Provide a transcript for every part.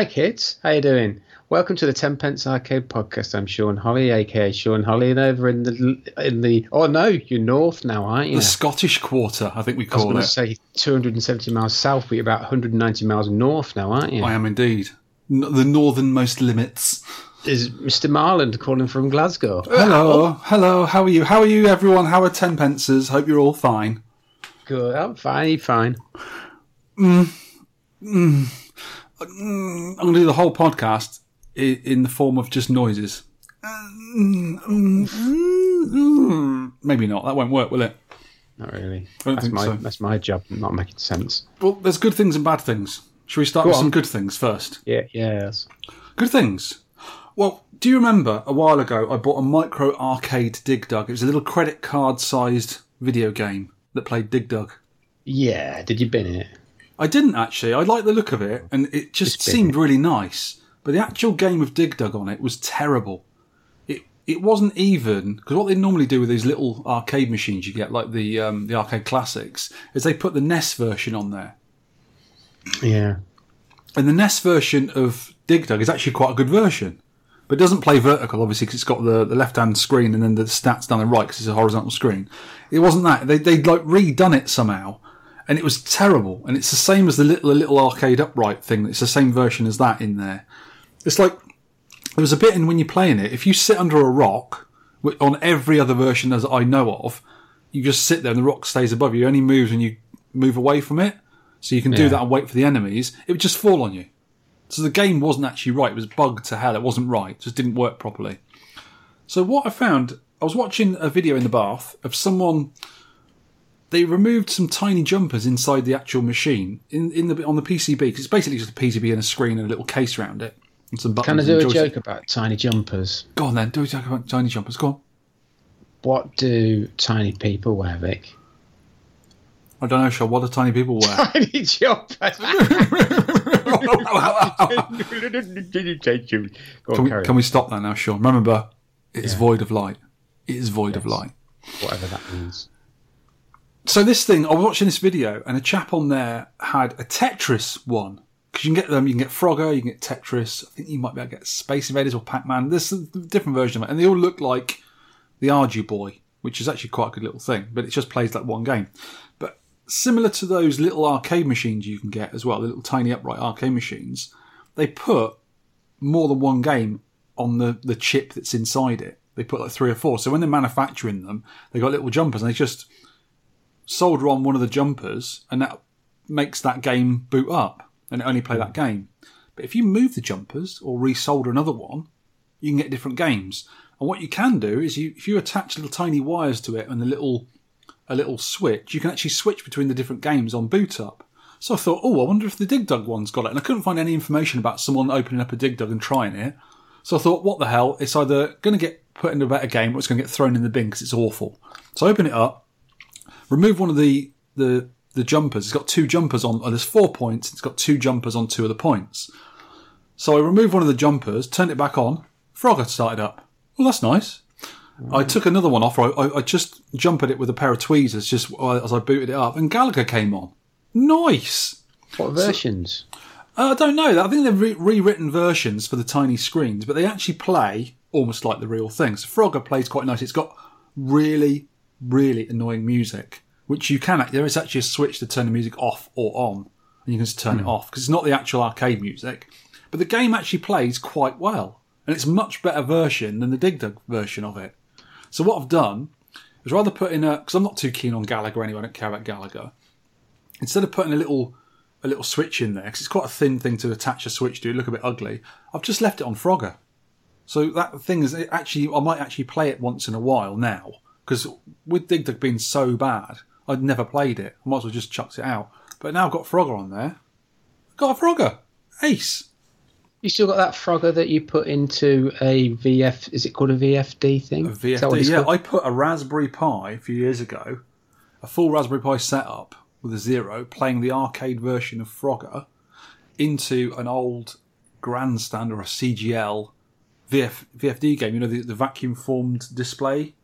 Hi kids, how you doing? Welcome to the Ten Pence Arcade Podcast. I'm Sean Holly, aka Sean Holly, and over in the in the oh no, you're north now, aren't you? The Scottish Quarter, I think we I was call it. say 270 miles south, but you're about 190 miles north now, aren't you? I am indeed. N- the northernmost limits. Is Mr. Marland calling from Glasgow? Uh, hello, hello, how are you? How are you, everyone? How are ten pences? Hope you're all fine. Good, I'm fine, you fine. Mm, mm. I'm going to do the whole podcast in the form of just noises. Maybe not. That won't work, will it? Not really. That's my so. that's my job, not making sense. Well, there's good things and bad things. Should we start Go with on. some good things first? Yeah, yes. Good things. Well, do you remember a while ago I bought a micro arcade Dig Dug? It was a little credit card sized video game that played Dig Dug. Yeah, did you bin it? I didn't actually. I liked the look of it, and it just seemed really nice. But the actual game of Dig Dug on it was terrible. It it wasn't even because what they normally do with these little arcade machines you get, like the um, the arcade classics, is they put the NES version on there. Yeah. And the NES version of Dig Dug is actually quite a good version. But it doesn't play vertical, obviously, because it's got the, the left hand screen and then the stats down the right because it's a horizontal screen. It wasn't that. They, they'd like redone it somehow. And it was terrible. And it's the same as the little, the little arcade upright thing. It's the same version as that in there. It's like, there was a bit in when you're playing it, if you sit under a rock, on every other version as I know of, you just sit there and the rock stays above you. It only moves when you move away from it. So you can do Yeah. that and wait for the enemies. It would just fall on you. So the game wasn't actually right. It was bugged to hell. It wasn't right. It just didn't work properly. So what I found, I was watching a video in the bath of someone. They removed some tiny jumpers inside the actual machine in, in the on the PCB because it's basically just a PCB and a screen and a little case around it and some buttons. Can I do a joystick. joke about tiny jumpers? Go on then. Do a joke about tiny jumpers. Go on. What do tiny people wear, Vic? I don't know, Sean. What do tiny people wear? Tiny jumpers. On, Can we, can we stop that now, Sean? Remember, it is Yeah. void of light. It is void of light. Whatever that means. So this thing, I was watching this video, and a chap on there had a Tetris one because you can get them. You can get Frogger, you can get Tetris. I think you might be able to get Space Invaders or Pac Man. There's a different version of it, and they all look like the Arduboy, which is actually quite a good little thing. But it just plays like one game. But similar to those little arcade machines you can get as well, the little tiny upright arcade machines, they put more than one game on the, the chip that's inside it. They put like three or four. So when they're manufacturing them, they got little jumpers and they just solder on one of the jumpers and that makes that game boot up and only play that hmm. game. But if you move the jumpers or resolder another one, you can get different games. And what you can do is you if you attach little tiny wires to it and a little a little switch, you can actually switch between the different games on boot up. So I thought, oh, I wonder if the Dig Dug one's got it. And I couldn't find any information about someone opening up a Dig Dug and trying it. So I thought, what the hell? It's either going to get put into a better game or it's going to get thrown in the bin because it's awful. So I open it up, remove one of the, the, the jumpers. It's got two jumpers on, oh, there's four points. It's got two jumpers on two of the points. So I removed one of the jumpers, turned it back on. Frogger started up. Well, that's nice. I took another one off. I, I, I just jumped at it with a pair of tweezers just as I booted it up, and Galaga came on. Nice. What versions? Uh, I don't know. I think they've re- rewritten versions for the tiny screens, but they actually play almost like the real thing. So Frogger plays quite nice. It's got really, really annoying music, which you can. There is actually a switch to turn the music off or on, and you can just turn it hmm. off because it's not the actual arcade music. But the game actually plays quite well, and it's a much better version than the Dig Dug version of it. So what I've done is rather put in a because I'm not too keen on Galaga anyway. I don't care about Galaga. Instead of putting a little a little switch in there because it's quite a thin thing to attach a switch to. It'd look a bit ugly. I've just left it on Frogger. So that thing is actually I might actually play it once in a while now because with Dig Dug being so bad, I'd never played it. I might as well just chucked it out. But now I've got Frogger on there. Got a Frogger, ace. You still got that Frogger that you put into a VF? Is it called a VFD thing? A Is that what VFD. Yeah, called? I put a Raspberry Pi a few years ago, a full Raspberry Pi setup with a zero, playing the arcade version of Frogger, into an old grandstand or a CGL VF, VFD game. You know the, the vacuum formed display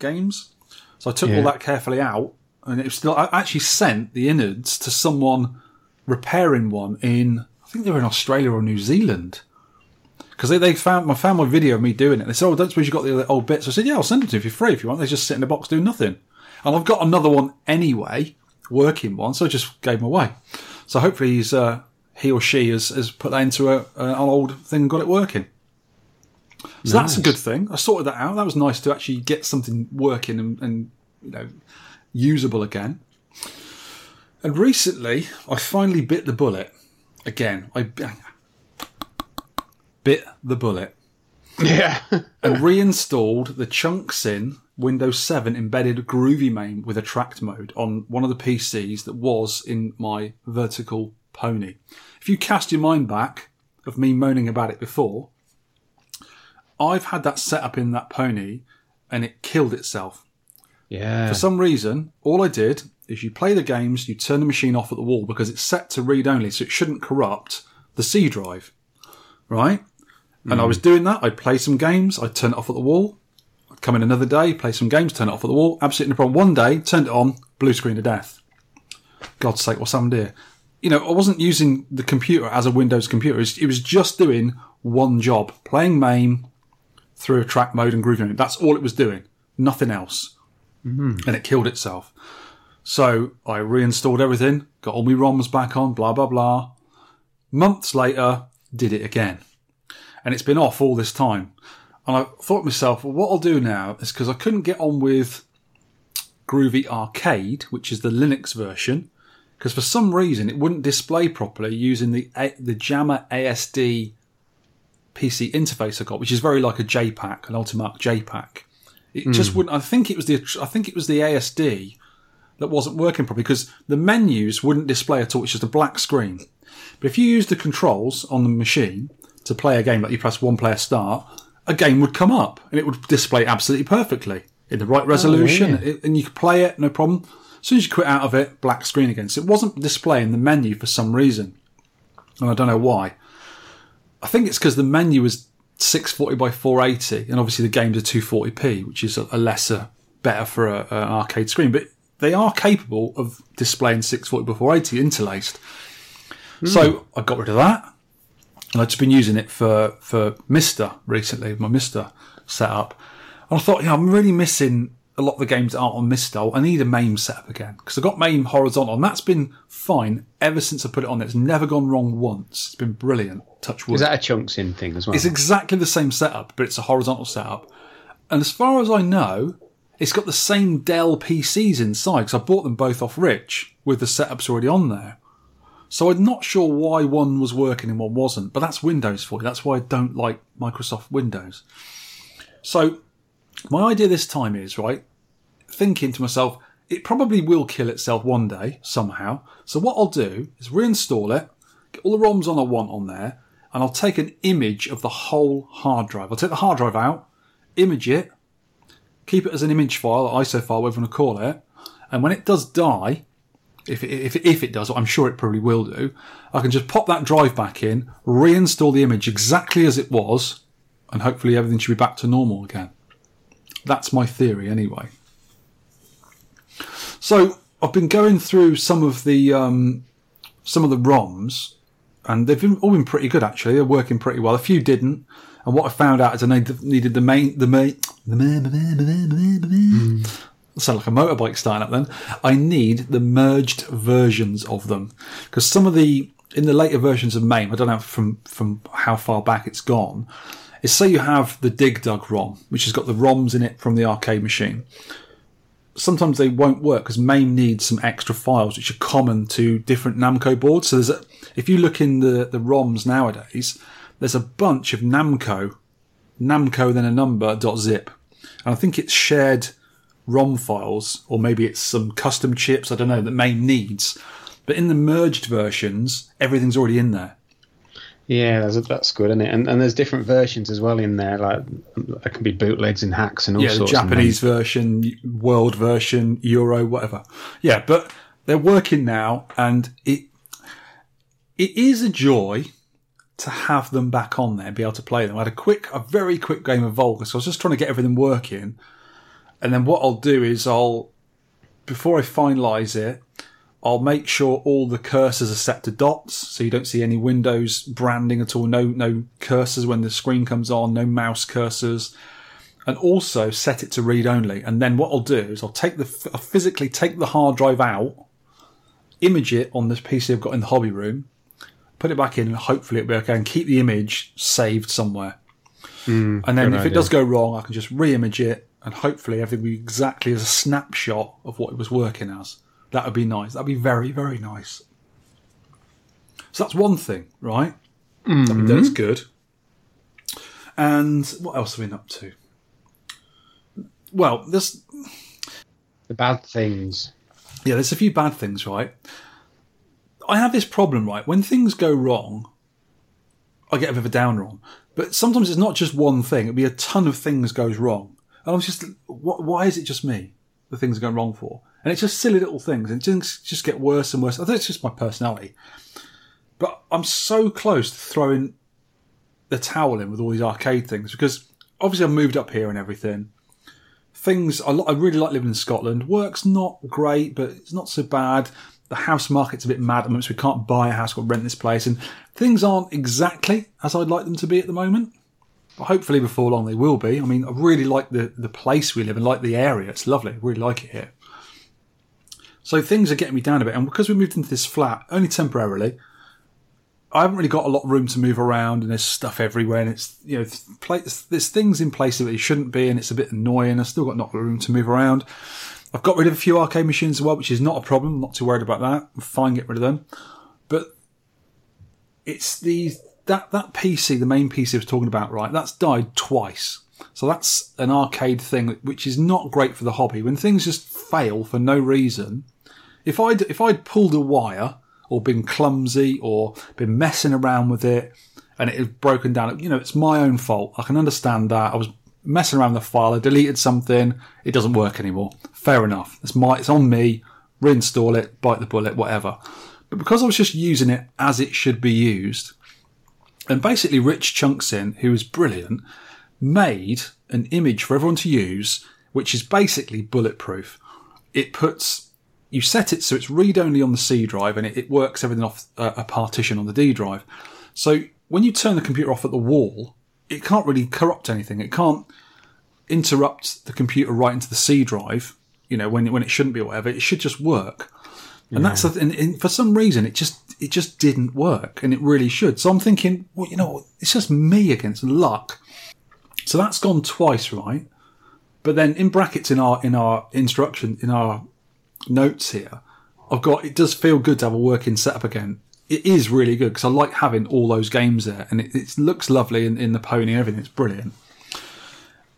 games. So I took Yeah. all that carefully out, and it was still. I actually sent the innards to someone repairing one in I think they were in Australia or New Zealand. Because they, they found I found my video of me doing it. They said, "Oh, don't suppose you got the old bits?" I said, "Yeah, I'll send them to you for free if you want." They just sit in the box doing nothing, and I've got another one anyway, working one, so I just gave them away. So hopefully he's uh, he or she has, has put that into a, an old thing and got it working. So that's a good thing. I sorted that out. That was nice to actually get something working and, and you know usable again. And recently, I finally bit the bullet. Again, I bit the bullet Yeah. and reinstalled the Chunksin Windows 7 embedded Groovy MAME with Attract Mode on one of the PCs that was in my vertical pony. If you cast your mind back of me moaning about it before, I've had that set up in that pony and it killed itself. yeah. For some reason, all I did is you play the games, you turn the machine off at the wall because it's set to read only, so it shouldn't corrupt the C drive. Right? And I hmm. was doing that. I'd play some games, I'd turn it off at the wall. I'd come in another day, play some games, turn it off at the wall. Absolutely no problem. One day, turned it on, blue screen of death. God's sake, what's happened here? You know, I wasn't using the computer as a Windows computer. It was just doing one job, playing MAME through Attract Mode and grooving. That's all it was doing. Nothing else. Mm-hmm. And it killed itself. So I reinstalled everything, got all my ROMs back on, blah, blah, blah. Months later, did it again. And it's been off all this time. And I thought to myself, well, what I'll do now is because I couldn't get on with Groovy Arcade, which is the Linux version, because for some reason it wouldn't display properly using the the JAMMA ASD PC interface I got, which is very like a JPAC, an Ultimarc JPAC. It hmm. just wouldn't. I think it was the I think it was the ASD that wasn't working properly because the menus wouldn't display at all. It's just a black screen. But if you use the controls on the machine to play a game, like you press one player start, a game would come up and it would display absolutely perfectly in the right oh, resolution, yeah. and you could play it no problem. As soon as you quit out of it, black screen again. So it wasn't displaying the menu for some reason, and I don't know why. I think it's because the menu was 640 by 480, and obviously the games are 240p, which is a, lesser, better for a, an arcade screen. But they are capable of displaying 640 by 480 interlaced. Hmm. So I got rid of that, and I've just been using it for for MiSTer recently, my MiSTer setup. And I thought, yeah, I'm really missing a lot of the games that aren't on MiSTer. I need a MAME setup again because I got MAME horizontal, and that's been fine ever since I put it on. It's never gone wrong once. It's been brilliant. Touch wood. Is that a Chunksin thing as well? It's exactly the same setup, but it's a horizontal setup. And as far as I know, it's got the same Dell PCs inside because I bought them both off Rich with the setups already on there. So I'm not sure why one was working and one wasn't, but that's Windows for you. That's why I don't like Microsoft Windows. So my idea this time is, right, thinking to myself, it probably will kill itself one day somehow. So what I'll do is reinstall it, get all the ROMs on I want on there, and I'll take an image of the whole hard drive. I'll take the hard drive out, image it, keep it as an image file, or ISO file, whatever you want to call it, and when it does die, if it, if, it- if it does, I'm sure it probably will do, I can just pop that drive back in, reinstall the image exactly as it was, and hopefully everything should be back to normal again. That's my theory anyway. So I've been going through some of the um, some of the ROMs, and they've been, all been pretty good actually. They're working pretty well. A few didn't, and what I found out is I need- needed the main the main the main, the main, the main, the main, the main. Sound like a motorbike starting up then. I need the merged versions of them because some of the in the later versions of MAME, I don't know from from how far back it's gone. Is say you have the Dig Dug ROM, which has got the ROMs in it from the arcade machine sometimes they won't work because MAME needs some extra files which are common to different Namco boards. So there's a, if you look in the, the ROMs nowadays, there's a bunch of Namco, Namco then a number dot zip. And I think it's shared ROM files, or maybe it's some custom chips, I don't know, that MAME needs. But in the merged versions, everything's already in there. Yeah, that's, that's good, isn't it? And, and there's different versions as well in there. Like there can be bootlegs and hacks and all yeah, sorts. of Japanese version, world version, Euro, whatever. Yeah, but they're working now, and it it is a joy to have them back on there and be able to play them. I had a quick, a very quick game of Volga, so I was just trying to get everything working. And then what I'll do is I'll, before I finalise it, I'll make sure all the cursors are set to dots, so you don't see any Windows branding at all. No, no cursors when the screen comes on. No mouse cursors, and also set it to read only. And then what I'll do is I'll take the I'll physically take the hard drive out, image it on this PC I've got in the hobby room, put it back in, and hopefully it'll be okay, and keep the image saved somewhere. Hmm, and then if it does go wrong, I can just re-image it, and hopefully everything will be exactly as a snapshot of what it was working as. That would be nice. That'd be very, very nice. So that's one thing, right? I mean, that's good. And what else have we been up to? Well, there's The bad things. yeah, there's a few bad things, right? I have this problem, right? When things go wrong, I get a bit of a downer on. But sometimes it's not just one thing; it'll be a ton of things goes wrong, and I'm just, why is it just me? The things are going wrong for, and it's just silly little things, and things just get worse and worse. I think it's just my personality, but I'm so close to throwing the towel in with all these arcade things because obviously I've moved up here and everything things I, really like living in Scotland. Work's not great, but it's not so bad. The house market's a bit mad at the moment, so we can't buy a house, or rent this place, and things aren't exactly as I'd like them to be at the moment. But hopefully, before long, they will be. I mean, I really like the the place we live in, like the area. It's lovely. I really like it here. So things are getting me down a bit, and because we moved into this flat only temporarily, I haven't really got a lot of room to move around, and there's stuff everywhere, and it's you know th- there's things in places that it shouldn't be, and it's a bit annoying. I've still got not a lot of room to move around. I've got rid of a few arcade machines as well, which is not a problem. I'm not too worried about that. I'm fine getting rid of them, but it's the that that PC, the main PC I was talking about, right? That's died twice. So that's an arcade thing, which is not great for the hobby. When things just fail for no reason, if I'd if I'd pulled a wire or been clumsy or been messing around with it and it had broken down, you know, it's my own fault. I can understand that. I was messing around with the file, I deleted something, it doesn't work anymore. Fair enough. It's my it's on me. Reinstall it, bite the bullet, whatever. But because I was just using it as it should be used, and basically Rich Chunksin, who is brilliant, made an image for everyone to use, which is basically bulletproof. It puts, you set it so it's read only on the C drive and it, it works everything off a, a partition on the D drive. So when you turn the computer off at the wall, it can't really corrupt anything. It can't interrupt the computer right into the C drive, you know, when, when it shouldn't be or whatever. It should just work. And that's the th- and, and for some reason it just it just didn't work, and it really should. So I'm thinking, well, you know, it's just me against luck. So that's gone twice, right? But then in brackets in our in our instruction in our notes here, I've got it does feel good to have a working setup again. It is really good because I like having all those games there, and it, it looks lovely in, in the pony everything. It's brilliant.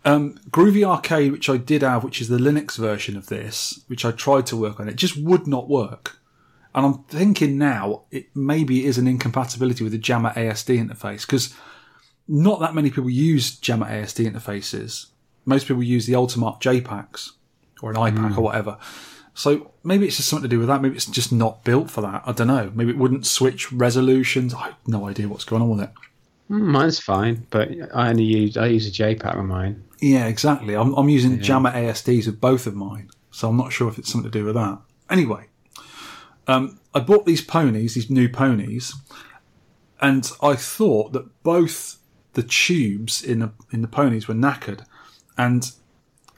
Um, Groovy Arcade, which I did have, which is the Linux version of this, which I tried to work on, it just would not work. And I'm thinking now it maybe is an incompatibility with the JAMMA ASD interface because not that many people use JAMMA ASD interfaces. Most people use the Ultimate JPACs or an I-PAC or whatever. So maybe it's just something to do with that. Maybe it's just not built for that. I don't know. Maybe it wouldn't switch resolutions. I have no idea what's going on with it. Mm, Mine's fine, but I only use I use a JPAC on mine. Yeah, exactly. I'm, I'm using JAMMA ASDs with both of mine, so I'm not sure if it's something to do with that. Anyway, um, I bought these ponies, these new ponies, and I thought that both the tubes in the in the ponies were knackered, and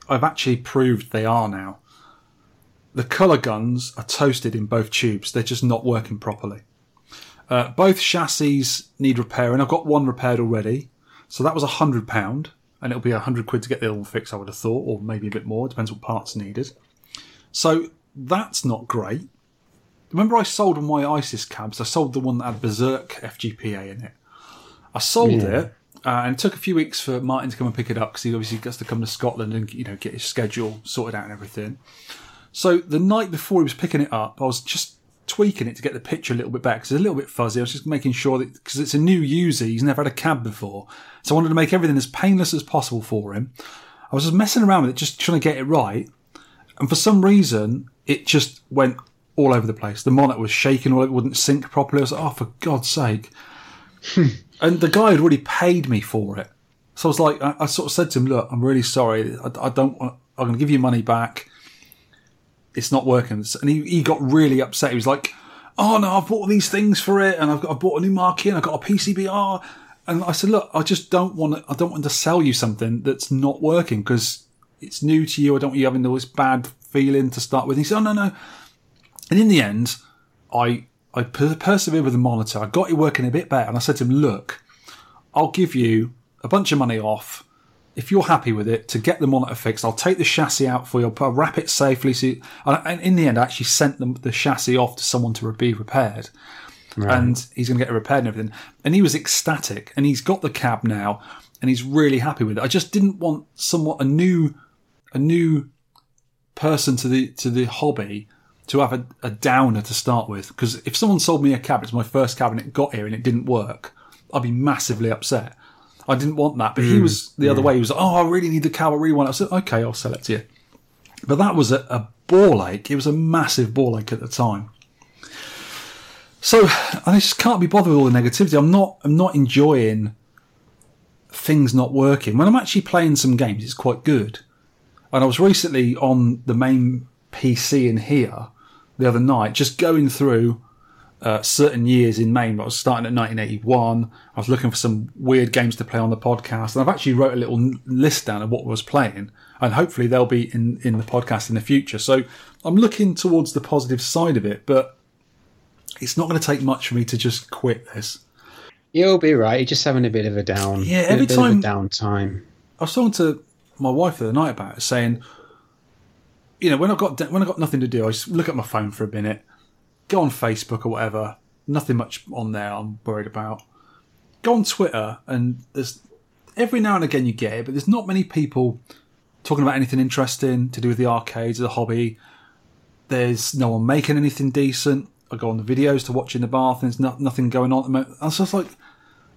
I've actually proved they are now. The colour guns are toasted in both tubes; they're just not working properly. Uh, both chassis need repairing. I've got one repaired already, so that was a hundred pound, and it'll be a hundred quid to get the other one fixed. I would have thought, or maybe a bit more. Depends what parts needed. So that's not great. Remember, I sold my ISIS cabs. I sold the one that had Berserk FGPA in it. I sold Yeah. it, uh, and it took a few weeks for Martin to come and pick it up because he obviously gets to come to Scotland and you know get his schedule sorted out and everything. So the night before he was picking it up, I was just tweaking it to get the picture a little bit better because it's a little bit fuzzy. I was just making sure that because it's a new user, he's never had a cab before, so I wanted to make everything as painless as possible for him. I was just messing around with it, just trying to get it right, and for some reason, it just went all over the place. The monitor was shaking, or it wouldn't sync properly. I was like, "Oh, for God's sake!" Hmm. and the guy had already paid me for it, so I was like, I, I sort of said to him, "Look, I'm really sorry. I, I don't want. I'm going to give you money back." It's not working. And he, he got really upset. He was like, oh no, I've bought all these things for it and I've got, I've bought a new marquee and I've got a PCBR. And I said, look, I just don't want to, I don't want to sell you something that's not working because it's new to you. I don't want you having all this bad feeling to start with. And he said, oh no, no. And in the end, I, I per- persevered with the monitor. I got it working a bit better. And I said to him, look, I'll give you a bunch of money off if you're happy with it to get the monitor fixed. I'll take the chassis out for you. I'll wrap it safely. So you, and in the end, I actually sent them the chassis off to someone to be repaired. And he's going to get it repaired and everything. And he was ecstatic. And he's got the cab now, and he's really happy with it. I just didn't want somewhat a new, a new person to the to the hobby to have a, a downer to start with. Because if someone sold me a cab, it's my first cab, and it got here and it didn't work, I'd be massively upset. I didn't want that, but he mm, was the other mm. way. He was, like, oh, I really need the cab. I really want it. I said, okay, I'll sell it to you. But that was a, a ball ache. It was a massive ball ache at the time. So I just can't be bothered with all the negativity. I'm not. I'm not enjoying things not working. When I'm actually playing some games, it's quite good. And I was recently on the main PC in here the other night, just going through uh, certain years in MAME. I was starting at 1981. I was looking for some weird games to play on the podcast, and I've actually wrote a little list down of what I was playing, and hopefully they'll be in in the podcast in the future. So I'm looking towards the positive side of it, but it's not going to take much for me to just quit this. You'll be right. You're just having a bit of a down. Yeah, every bit of a time- downtime. I was talking to my wife the other night about it, saying, you know, when I've got when I've got nothing to do, I just look at my phone for a minute, go on Facebook or whatever. Nothing much on there I'm worried about. Go on Twitter, and there's every now and again you get it, but there's not many people talking about anything interesting to do with the arcades, the hobby. There's no one making anything decent. I go on the videos to watch in the bath, and there's no, nothing going on. at the moment. I was just like,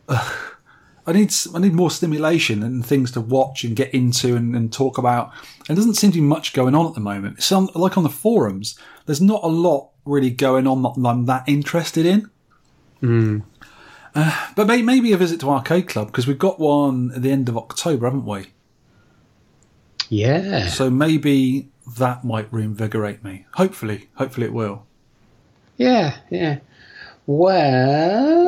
I need I need more stimulation and things to watch and get into and, and talk about. And doesn't seem to be much going on at the moment. It's like on the forums, there's not a lot really going on that I'm that interested in. Uh, but may, maybe a visit to Arcade Club because we've got one at the end of October, haven't we? Yeah. So maybe that might reinvigorate me. Hopefully, hopefully it will. Yeah, yeah. Well,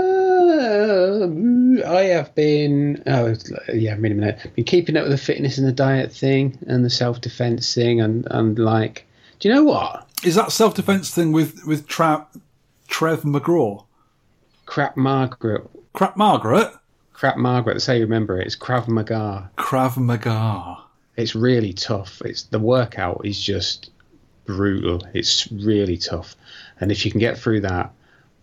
I have been. Oh, yeah. Wait a minute. Been keeping up with the fitness and the diet thing and the self defense thing, and and like, do you know what? Is that self defense thing with with Tra- Trev McGraw? Crap Margaret. Crap Margaret? Crap Margaret. That's how you remember it. It's Krav Maga. Krav Maga. It's really tough. It's the workout is just brutal. It's really tough, and if you can get through that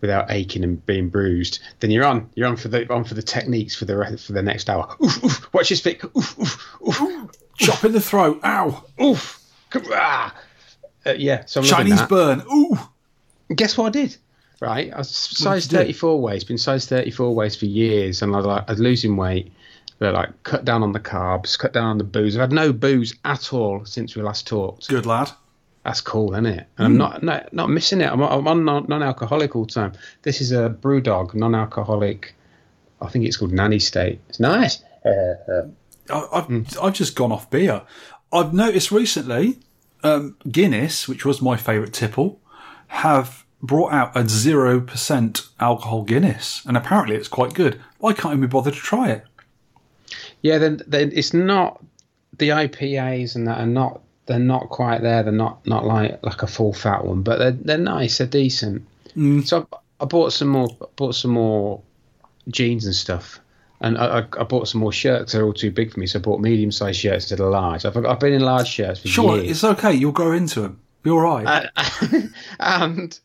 without aching and being bruised, then you're on. You're on for the on for the techniques for the rest, for the next hour. Oof, oof, watch his feet. Oof, oof, oof, Chop in the throat. Ow. oof. Come, ah. Uh, yeah, so I'm Chinese burn. Ooh. Guess what I did? Right, I was size do? 34 waist. Been size 34 waist for years, and I was like, I was losing weight. But like, cut down on the carbs, cut down on the booze. I've had no booze at all since we last talked. Good lad. That's cool, isn't it? And I'm not, not not missing it. I'm, I'm on non- non-alcoholic all the time. This is a BrewDog non-alcoholic. I think it's called Nanny State. It's nice. Uh, I- I've, I've just gone off beer. I've noticed recently um, Guinness, which was my favourite tipple, have brought out a 0% alcohol Guinness. And apparently it's quite good. Why can't we be bothered to try it. yeah, then then it's not the IPAs and that are not. They're not quite there. They're not not like like a full fat one, but they're they're nice. They're decent. So I, I bought some more. Bought some more jeans and stuff. And I, I, I bought some more shirts. They're all too big for me, so I bought medium-sized shirts instead of large. I've, I've been in large shirts for Sure, years. Sure, it's okay. You'll grow into them. Be all right. Uh, and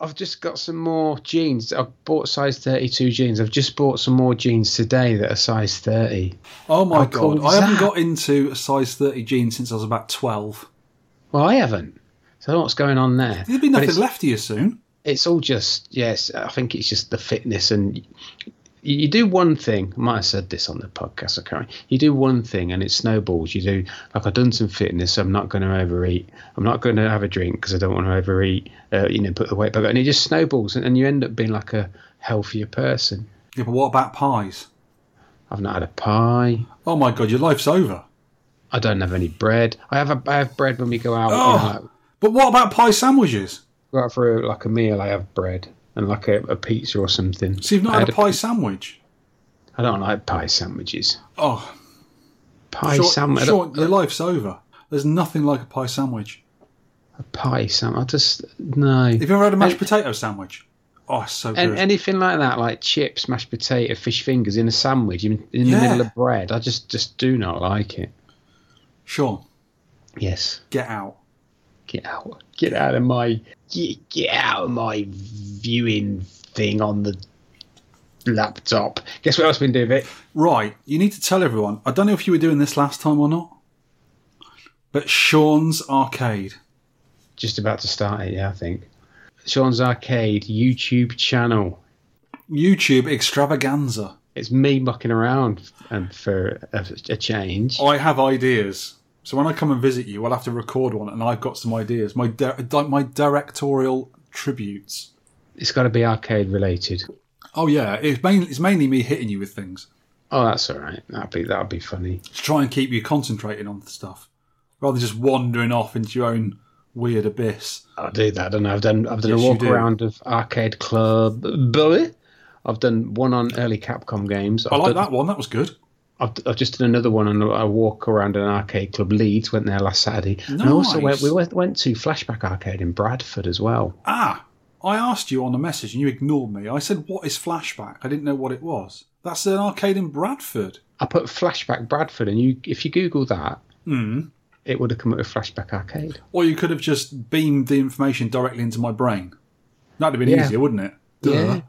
I've just got some more jeans. I've bought size 32 jeans. I've just bought some more jeans today that are size 30. oh my how god. cool I haven't that? got into a size 30 jeans since I was about 12. Well, I haven't. So I don't know what's going on there. There'll be nothing left of you soon. it's all just, yes, I think it's just the fitness. And you, do one thing. I might have said this on the podcast, I can't. You do one thing and it snowballs. You do, like, I've done some fitness. So I'm not going to overeat. I'm not going to have a drink because I don't want to overeat, uh, you know, put the weight back. And it just snowballs. And, and you end up being like a healthier person. Yeah, but what about pies? I've not had a pie. Oh my god, your life's over. I don't have any bread. I have a, I have bread when we go out. Oh. you know, like But what about pie sandwiches? Go out for a, like a meal, I have bread and like a, a pizza or something. So you've not I had a had pie sandwich? I don't like pie sandwiches. Oh, Pie sandwich. Your life's over. There's nothing like a pie sandwich. A pie sandwich. I just no. Have you ever had a mashed And- potato sandwich? Oh, so good. And anything like that, like chips, mashed potato, fish fingers in a sandwich in, in Yeah. the middle of bread, I just just do not like it. Sean, Yes, get out. get out, get out of my get, get out of my viewing thing on the laptop. Guess what else I've been doing, Vic? Right, you need to tell everyone. I don't know if you were doing this last time or not, but Sean's Arcade. Just about to start it, yeah, I think. Sean's Arcade YouTube channel. YouTube extravaganza. It's me mucking around and for a, a change. I have ideas. So when I come and visit you, I'll have to record one, and I've got some ideas. My di- my directorial tributes. It's got to be arcade related. Oh yeah, it's mainly it's mainly me hitting you with things Oh, that's all right. That'd be that'd be funny. to try and keep you concentrating on the stuff, rather than just wandering off into your own weird abyss. I'll do that. I don't know. I've done I've done Yes, a walk around of Arcade Club. Bully. I've done one on early Capcom games. I've I like done, that one. That was good. I've, I've just done another one on a, walk around an arcade club. Leeds went there last Saturday. And I also went. We went, went to Flashback Arcade in Bradford as well. Ah, I asked you on a message and you ignored me. I said, "What is flashback?" I didn't know what it was. That's an arcade in Bradford. I put Flashback Bradford, and you if you Google that, Mm. it would have come up with Flashback Arcade. Or you could have just beamed the information directly into my brain. That'd have been Yeah. easier, wouldn't it? Duh. Yeah.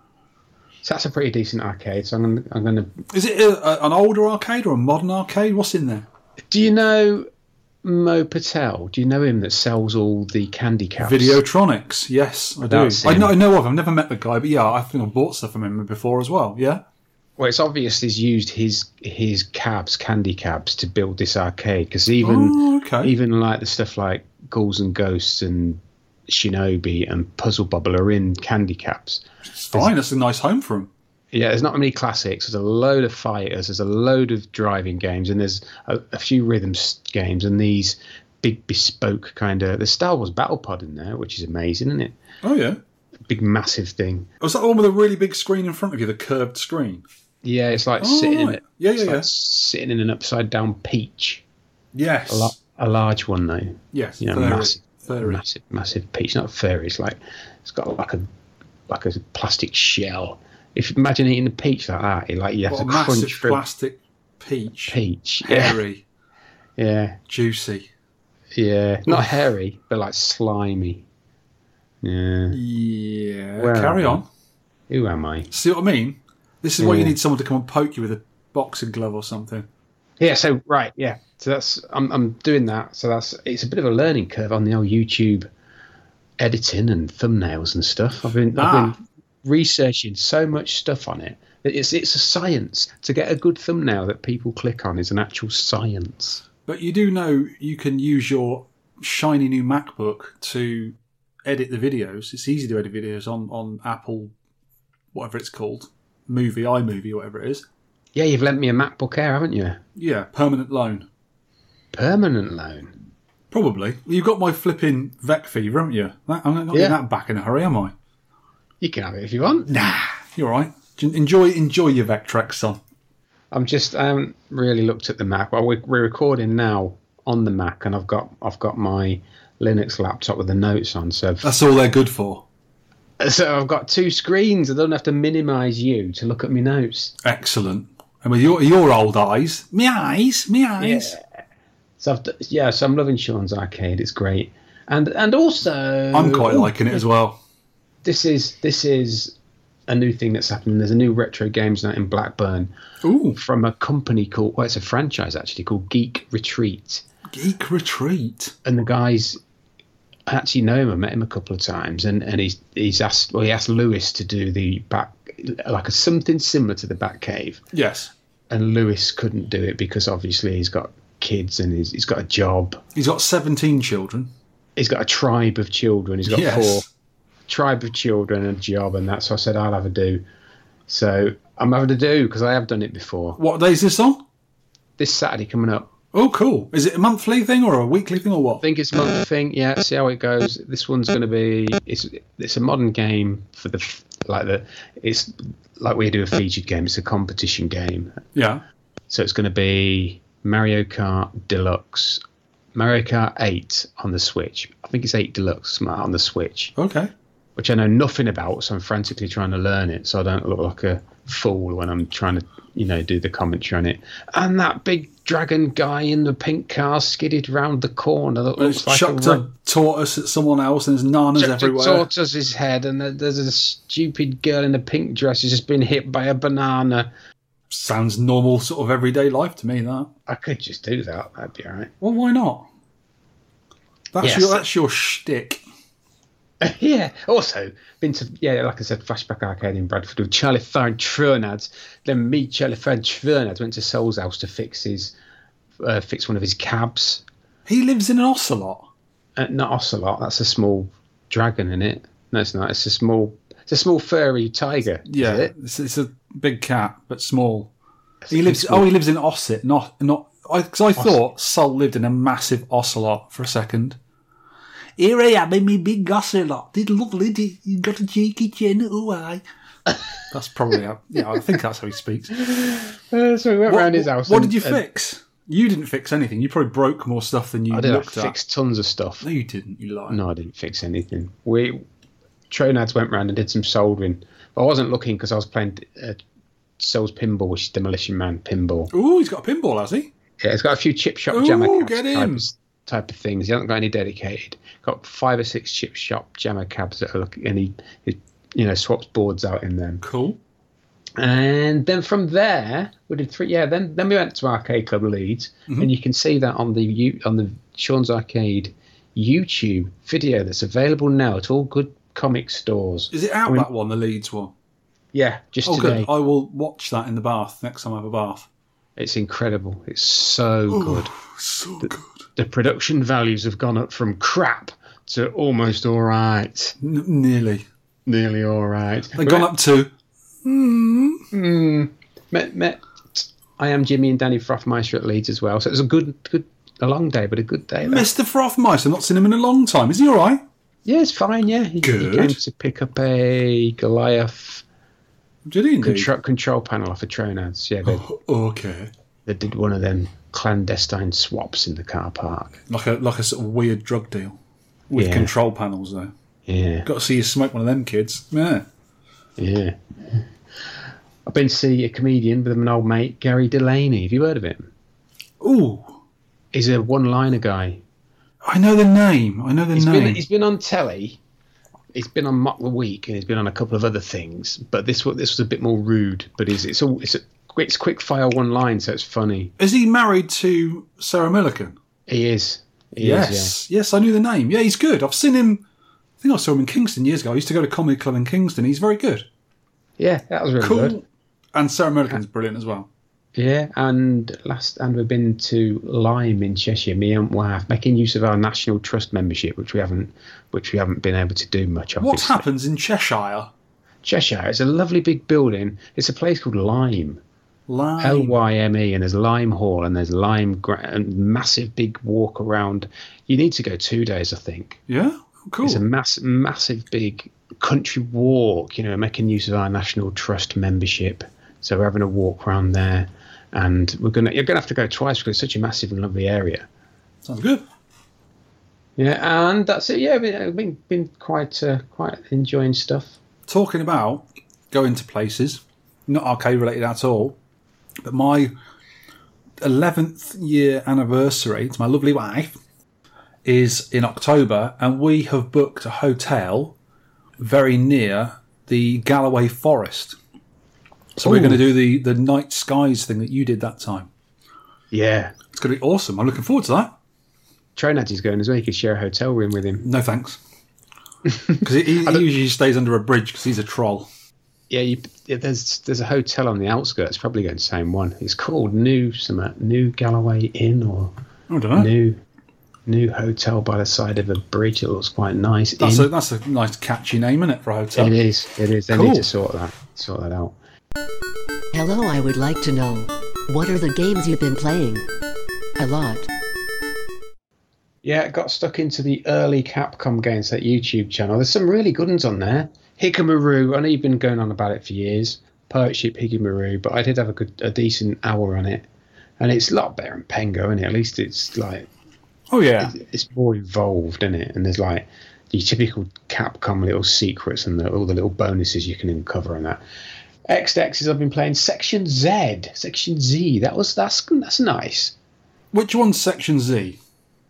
So that's a pretty decent arcade. So I'm gonna, I'm gonna. Is it a, an older arcade or a modern arcade? What's in there? Do you know Mo Patel? Do you know him that sells all the candy cabs? Videotronics. Yes, I do. I know, I know of. I've never met the guy, but yeah, I think I've bought stuff from him before as well. Yeah. Well, it's obvious he's used his his cabs, candy cabs, to build this arcade. Because even Oh, okay. even like the stuff like Ghouls and Ghosts and Shinobi and Puzzle Bubble are in candy cabs. It's fine. That's a nice home for them. Yeah, there's not many classics. There's a load of fighters. There's a load of driving games, and there's a, a few rhythm games, and these big bespoke kind of. There's Star Wars Battle Pod in there, which is amazing, isn't it? Oh yeah. Big massive thing. Oh, Was that the one with a really big screen in front of you, the curved screen? Yeah, it's like Oh, sitting in right. it. Yeah, yeah, like yeah. sitting in an upside down peach. Yes. A, a large one though. Yes. You know, massive, Furry. massive, massive peach. Not furry. It's like it's got like a like a plastic shell. If you imagine eating a peach like that, it, like you have What a to massive crunch through plastic peach. peach. Hairy, yeah, juicy. yeah. Not hairy, but like slimy. Yeah. Yeah. Where Carry on. Who am I? See what I mean? This is why you need someone to come and poke you with a boxing glove or something. Yeah. So right. Yeah. So that's I'm I'm doing that. So that's it's a bit of a learning curve on the old YouTube editing and thumbnails and stuff. I've been I've Ah. been researching so much stuff on it. It's it's a science to get a good thumbnail that people click on is an actual science. But you do know you can use your shiny new MacBook to edit the videos. It's easy to edit videos on, on Apple, whatever it's called, Movie, iMovie, whatever it is. Yeah, you've lent me a MacBook Air, haven't you? Yeah, permanent loan. Permanent loan. Probably. You've got my flipping Vec fever, haven't you? That, I'm not Yeah. getting that back in a hurry, am I? You can have it if you want. Nah, you're all right. Enjoy, enjoy your Vectrex, son. I'm just I haven't really looked at the Mac. Well, we're, we're recording now on the Mac, and I've got I've got my Linux laptop with the notes on. So That's all they're good for. so I've got two screens. I don't have to minimise you to look at my notes. Excellent. And with your your old eyes, me eyes, me eyes. So I've, yeah, so I'm loving Sean's Arcade. It's great, and and also I'm quite Ooh, liking it as well. This is this is a new thing that's happening. There's a new retro games night in Blackburn Ooh, from a company called well, it's a franchise actually called Geek Retreat. Geek Retreat. and the guys I actually know him. I met him a couple of times, and, and he's he's asked well he asked Lewis to do the back like a something similar to the back cave, Yes. and Lewis couldn't do it because obviously he's got kids and he's, he's got a job. He's got 17 children. He's got a tribe of children. He's got Yes. four tribe of children and a job, and that's so I said I'll have a do. So I'm having to do because I have done it before. What day is this on? This Saturday coming up. Oh, cool. Is it a monthly thing or a weekly thing or what? I think it's a month thing. Yeah, see how it goes. This one's going to be it's it's a modern game for the like the it's like we do a featured game. It's a competition game. Yeah. So it's going to be Mario Kart Deluxe, Mario Kart 8 on the Switch. I think it's 8 Deluxe on the Switch, Okay. which I know nothing about. So I'm frantically trying to learn it, so I don't look like a fool when I'm trying to you know do the commentary on it. And that big dragon guy in the pink car skidded round the corner that looks It's like chucked a. a tortoise at someone else and there's nanas Chucked a everywhere. tortoise's head, and there's a stupid girl in a pink dress who's just been hit by a banana. Sounds normal, sort of everyday life to me, that. I could just do that. That'd be all right. Well, why not? That's Yes. your that's your shtick. yeah. Also, been to yeah, like I said, Flashback Arcade in Bradford with Charlie Tronads. Then me, Charlie Tronads, went to Sol's house to fix his uh, fix one of his cabs. He lives in an ocelot. Uh, not ocelot. That's a small dragon in it. No, it's not. It's a small. It's a small furry tiger. Yeah, it? it's, it's a big cat but small. He lives. Oh, he lives in Ossett, not not. Because I, thought Sol lived in a massive ocelot for a second. Here I am in my big ocelot. It's lovely. d- You got a cheeky chin. Oh, I. That's probably how. Yeah, I think that's how he speaks. Uh, so we went What, round his house. what and- did you and fix? You didn't fix anything. You probably broke more stuff than you I did. I looked at. fixed tons of stuff. No, you didn't. You lied. No, I didn't fix anything. We Tronads went round and did some soldering. I wasn't looking because I was playing uh, Sol's Pinball, which is Demolition Man Pinball. Ooh, he's got a pinball, has he? Yeah, it's got a few chip shop Ooh, JAMMA cabs get type him. of, type of things. He hasn't got any dedicated. Got five or six chip shop JAMMA cabs that are look, and he, he you know swaps boards out in them. Cool. And then from there we did three. Yeah, then then we went to Arcade Club Leeds, Mm-hmm. and you can see that on the you on the Sean's Arcade YouTube video that's available now at all good comic stores. Is it out I mean- that one, the Leeds one? Yeah, just Oh, today. good. I will watch that in the bath next time I have a bath. It's incredible. It's so good. So good. The production values have gone up from crap to almost all right. N- nearly. Nearly all right. They've gone up to. Mm, met, met I am Jimmy and Danny Frothmeister at Leeds as well. So it was a good, good, a long day, but a good day. Mr. Frothmeister, I've not seen him in a long time. Is he all right? Yeah, it's fine. Yeah, he, he came to pick up a Goliath Did he control, control panel off a Tronads. Yeah, they, oh, Okay. they did one of them clandestine swaps in the car park. Like a like a sort of weird drug deal with Yeah. control panels though. Yeah, Got to see you smoke one of them kids. Yeah. yeah. I've been to see a comedian with an old mate, Gary Delaney. Have you heard of him? Ooh. He's a one-liner guy. I know the name. I know the He's name. been he's been on telly. He's been on Mock the Week and he's been on a couple of other things. But this was this was a bit more rude. But it's it's all it's a, it's quick fire one line, so it's funny. Is he married to Sarah Millican? He is. He yes. Is, Yes, I knew the name. Yeah, he's good. I've seen him. I think I saw him in Kingston years ago. I used to go to comedy club in Kingston. He's very good. yeah. yeah, that was really Cool. good. And Sarah Millican's brilliant as well. Yeah, and last and we've been to Lyme in Cheshire, me and wife, making use of our National Trust membership, which we haven't which we haven't been able to do much of. What happens in Cheshire? Cheshire, it's a lovely big building. It's a place called Lyme. Lyme. L Y M E, and there's Lyme Hall, and there's Lyme Gra- and massive big walk around. You need to go two days, I think. Yeah? Cool. It's a mass, massive big country walk. You know, making use of our National Trust membership. So we're having a walk around there, and we're gonna you're gonna have to go twice because it's such a massive and lovely area. Sounds good. Yeah, and that's it. Yeah, I've been been quite uh, quite enjoying stuff. Talking about going to places, not arcade related at all, but my 11th year anniversary to my lovely wife is in October, and we have booked a hotel very near the Galloway Forest. So we're going to do the, the night skies thing that you did that time. Yeah, It's going to be awesome. I'm looking forward to that. Tronad is going as well. You could share a hotel room with him. No thanks. Because he, he usually stays under a bridge because he's a troll. Yeah, you, yeah, there's there's a hotel on the outskirts. Probably going to the same one. It's called New some uh, New Galloway Inn or I don't know. New New Hotel by the side of a bridge. It looks quite nice. That's Inn. a that's a nice catchy name, isn't it, for a hotel? It is. It is. They Cool. need to sort that sort that out. Hello, I would like to know what are the games you've been playing? A lot. Yeah, got stuck into the early Capcom games that YouTube channel. There's some really good ones on there. Higemaru, I know you've been going on about it for years. Pirate Ship Higemaru, but I did have a good, a decent hour on it, and it's a lot better than Pengo, isn't it? At least it's like Oh yeah, it's more involved in it, and there's like the typical Capcom little secrets and the, all the little bonuses you can uncover and that. XDexes I've been playing Section Z, Section Z. That was that's that's nice. which one's Section Z?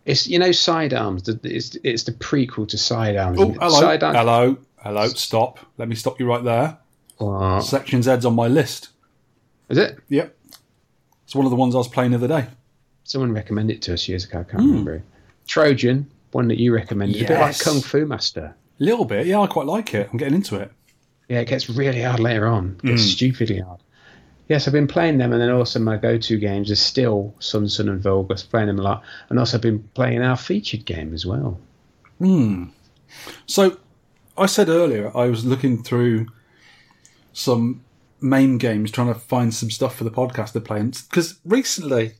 It's you know Sidearms. the- It's it's the prequel to Sidearms. Oh, hello, Sidearms. hello, hello. Stop. Let me stop you right there. What? Section Z's on my list. Is it? Yep, it's one of the ones I was playing the other day. Someone recommended it to us years ago. I can't remember. Trojan, one that you recommended, a bit like Kung Fu Master. A little bit, yeah. I quite like it. I'm getting into it. Yeah, it gets really hard later on. It gets Hmm. stupidly hard. Yes, I've been playing them, and then also my go-to games are still SonSon, and Vulgus. Playing them a lot, and also been playing our featured game as well. Hmm. So, I said earlier I was looking through some MAME games, trying to find some stuff for the podcast to play. Because recently,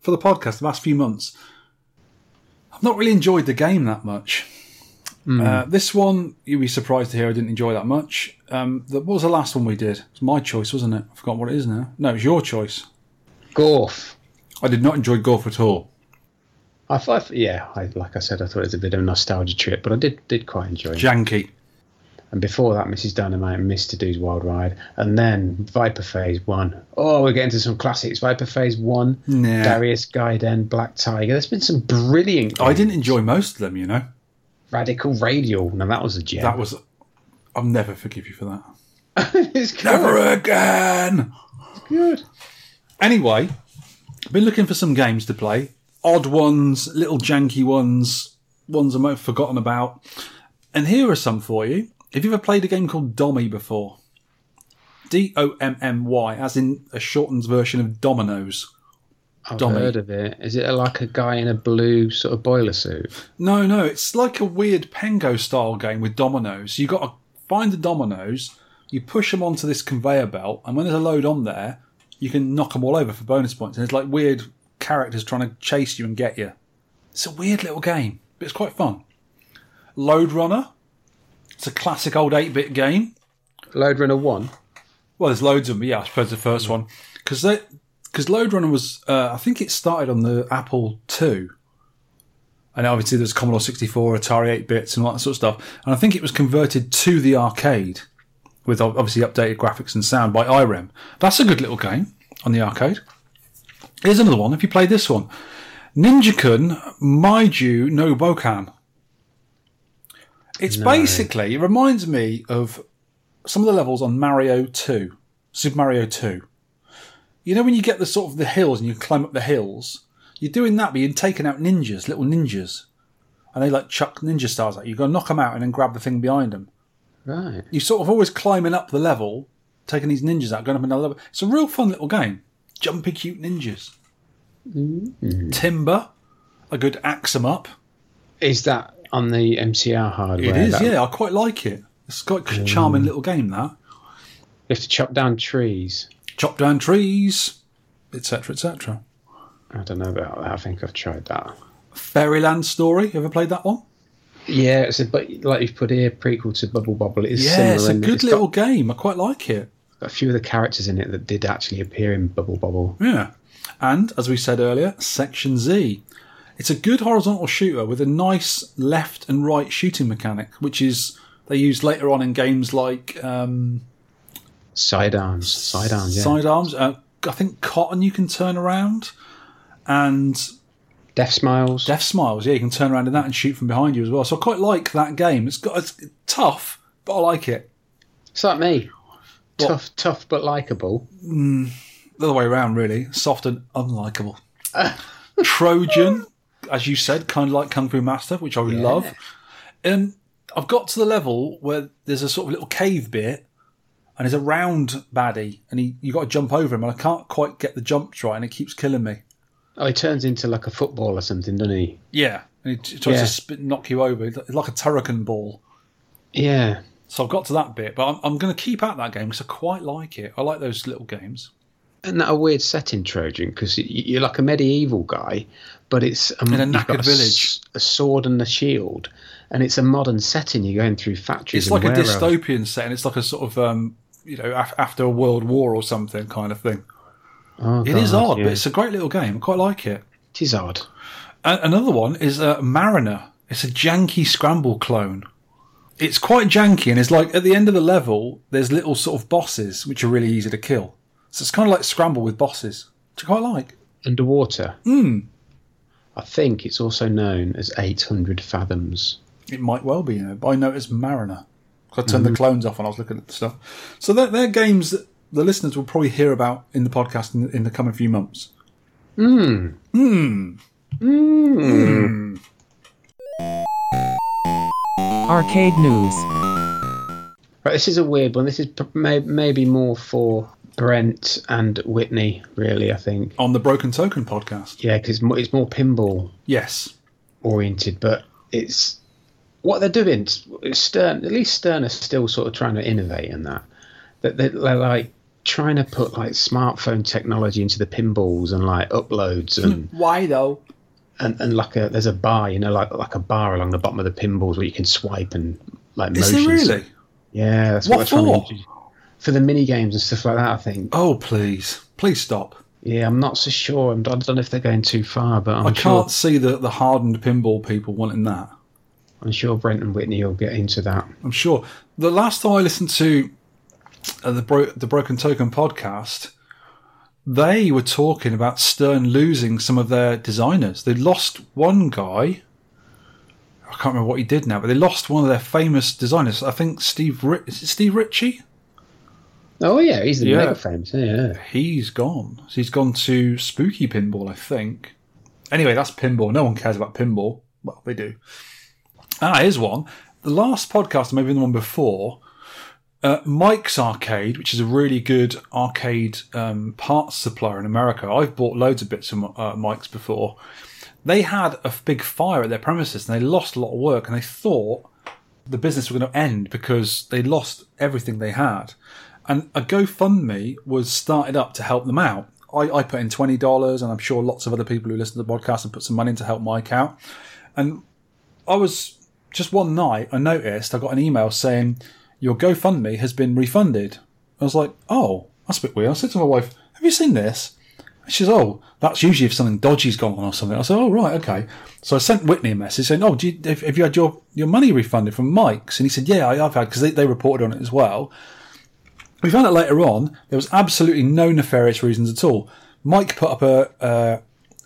for the podcast, the last few months, I've not really enjoyed the game that much. Uh, this one, you'd be surprised to hear I didn't enjoy that much. Um, the, what was the last one we did? It was my choice, wasn't it? I forgot what it is now. No, it was your choice. Golf. I did not enjoy golf at all. I thought, yeah, I, like I said, I thought it was a bit of a nostalgia trip, but I did did quite enjoy it. Janky. And before that, Mrs. Dynamite and Mr. Do's Wild Ride, and then Viper Phase One. Oh, we're getting to some classics. Viper Phase One, Nah. Darius Gaiden, Black Tiger. There's been some brilliant. I didn't enjoy most of them, you know. Radical Radial. Now that was a gem. That was. I'll never forgive you for that. it's good. Never again! good. Anyway, been looking for some games to play. Odd ones, little janky ones, ones I might have forgotten about. And here are some for you. Have you ever played a game called Dommy before? D O M M Y, as in a shortened version of Dominoes. I've Dommy. heard of it. Is it like a guy in a blue sort of boiler suit? No, no, it's like a weird Pengo style game with dominoes. You got to find the dominoes, you push them onto this conveyor belt, and when there's a load on there, you can knock them all over for bonus points. And it's like weird characters trying to chase you and get you. It's a weird little game, but it's quite fun. Lode Runner. It's a classic old 8 bit game. Lode Runner One. Well, there's loads of them, yeah, I suppose the first one. Because because Lode Runner was, uh, I think it started on the Apple II. And obviously there's Commodore 64, Atari 8 bits, and all that sort of stuff. And I think it was converted to the arcade with obviously updated graphics and sound by IREM. That's a good little game on the arcade. Here's another one. If you play this one, Ninja-kun Majou no Bouken. It's basically it reminds me of some of the levels on Mario 2, Super Mario 2. You know when you get the sort of the hills and you climb up the hills, you're doing that, but you're taking out ninjas, little ninjas, and they like chuck ninja stars at you. You've got to knock them out and then grab the thing behind them. Right. You're sort of always climbing up the level, taking these ninjas out, going up another level. It's a real fun little game. Jumpy cute ninjas. Mm. Timber, a good axe 'em up. Is that on the MCR hardware? It is, That- yeah. I quite like it. It's quite a charming mm. little game that. You have to chop down trees. Chop down trees, etc., etc. I don't know about that. I think I've tried that. Fairyland Story. Ever played that one? Yeah, it's a, but like you've put here, prequel to Bubble Bobble. It is Yeah, similar. it's a good it's little game. I quite like it. Got a few of the characters in it that did actually appear in Bubble Bobble. Yeah. And, as we said earlier, Section Z. It's a good horizontal shooter with a nice left and right shooting mechanic, which is they used later on in games like um, Sidearms, sidearms, yeah. Sidearms. Uh, I think Cotton you can turn around, and Death Smiles. Death Smiles. Yeah, you can turn around in that and shoot from behind you as well. So I quite like that game. It's got it's tough, but I like it. It's like me. Tough, tough, but likable. the other way around, really. Soft and unlikable. Trojan, as you said, kind of like Kung Fu Master, which I love. And I've got to the level where there's a sort of little cave bit, and there's a round baddie, and he, you got to jump over him, and I can't quite get the jumps right, and it keeps killing me. Oh, he turns into like a football or something, doesn't he? Yeah, and he tries Yeah. to spit, knock you over. It's like a turrican ball. Yeah. So I've got to that bit, but I'm, I'm going to keep at that game because I quite like it. I like those little games. isn't that a weird setting, Trojan? Because you're like a medieval guy, but it's In a you've got knackered s- village. a sword and a shield, and it's a modern setting. You're going through factories. It's like a dystopian setting. It's like a sort of um, you know af- after a world war or something kind of thing. Oh, It is God, odd, yeah. but it's a great little game. I quite like it. it is odd. A- another one is uh, Mariner. It's a janky scramble clone. It's quite janky, and it's like at the end of the level, there's little sort of bosses which are really easy to kill. So it's kind of like Scramble with bosses, which I quite like. Underwater. Hmm. I think it's also known as 800 fathoms. It might well be, you know, but I know it's Mariner. 'Cause I turned the clones off when I was looking at the stuff. So they're, they're games that the listeners will probably hear about in the podcast in, in the coming few months. Hmm. Hmm. Hmm. Arcade news. Right, this is a weird one. This is may- maybe more for Brent and Whitney, really. I think. On the Broken Token podcast. Yeah, because it's more pinball Yes. oriented, but it's what they're doing. Stern, at least Stern is still sort of trying to innovate in that. That they're, like trying to put like smartphone technology into the pinballs and like uploads and hmm. Why though? and, and like a there's a bar, you know, like like a bar along the bottom of the pinballs where you can swipe and like Is there motions. really? Yeah, that's What what, for? For the mini games and stuff like that, I think. Oh, please. Please stop. Yeah, I'm not so sure. I'm, I don't know if they're going too far, but I'm I can't see the, the hardened pinball people wanting that. I'm sure Brent and Whitney will get into that. I'm sure. The last time I listened to uh, the Bro- the Broken Token podcast, they were talking about Stern losing some of their designers. They lost one guy. I can't remember what he did now, but they lost one of their famous designers. I think Steve Ri- is it Steve Ritchie? Oh yeah, he's the Yeah. mega famous. Yeah, He's gone. So he's gone to Spooky Pinball, I think. Anyway, that's pinball. No one cares about pinball. Well, they do. Ah, here's one. The last podcast, maybe the one before, uh, Mike's Arcade, which is a really good arcade um, parts supplier in America. I've bought loads of bits from uh, Mike's before. They had a big fire at their premises and they lost a lot of work and they thought the business was going to end because they lost everything they had. And a GoFundMe was started up to help them out. I, I put in twenty dollars, and I'm sure lots of other people who listen to the podcast have put some money in to help Mike out. And I was just one night, I noticed I got an email saying your GoFundMe has been refunded. I was like, oh, that's a bit weird. I said to my wife, "Have you seen this?" She says, "Oh, that's usually if something dodgy's gone on or something." I said, "Oh, right, okay." So I sent Whitney a message saying, "Oh, you, have, have you had your, your money refunded from Mike's?" And he said, "Yeah, I have had because they, they reported on it as well." We found out later on there was absolutely no nefarious reasons at all. Mike put up a, a,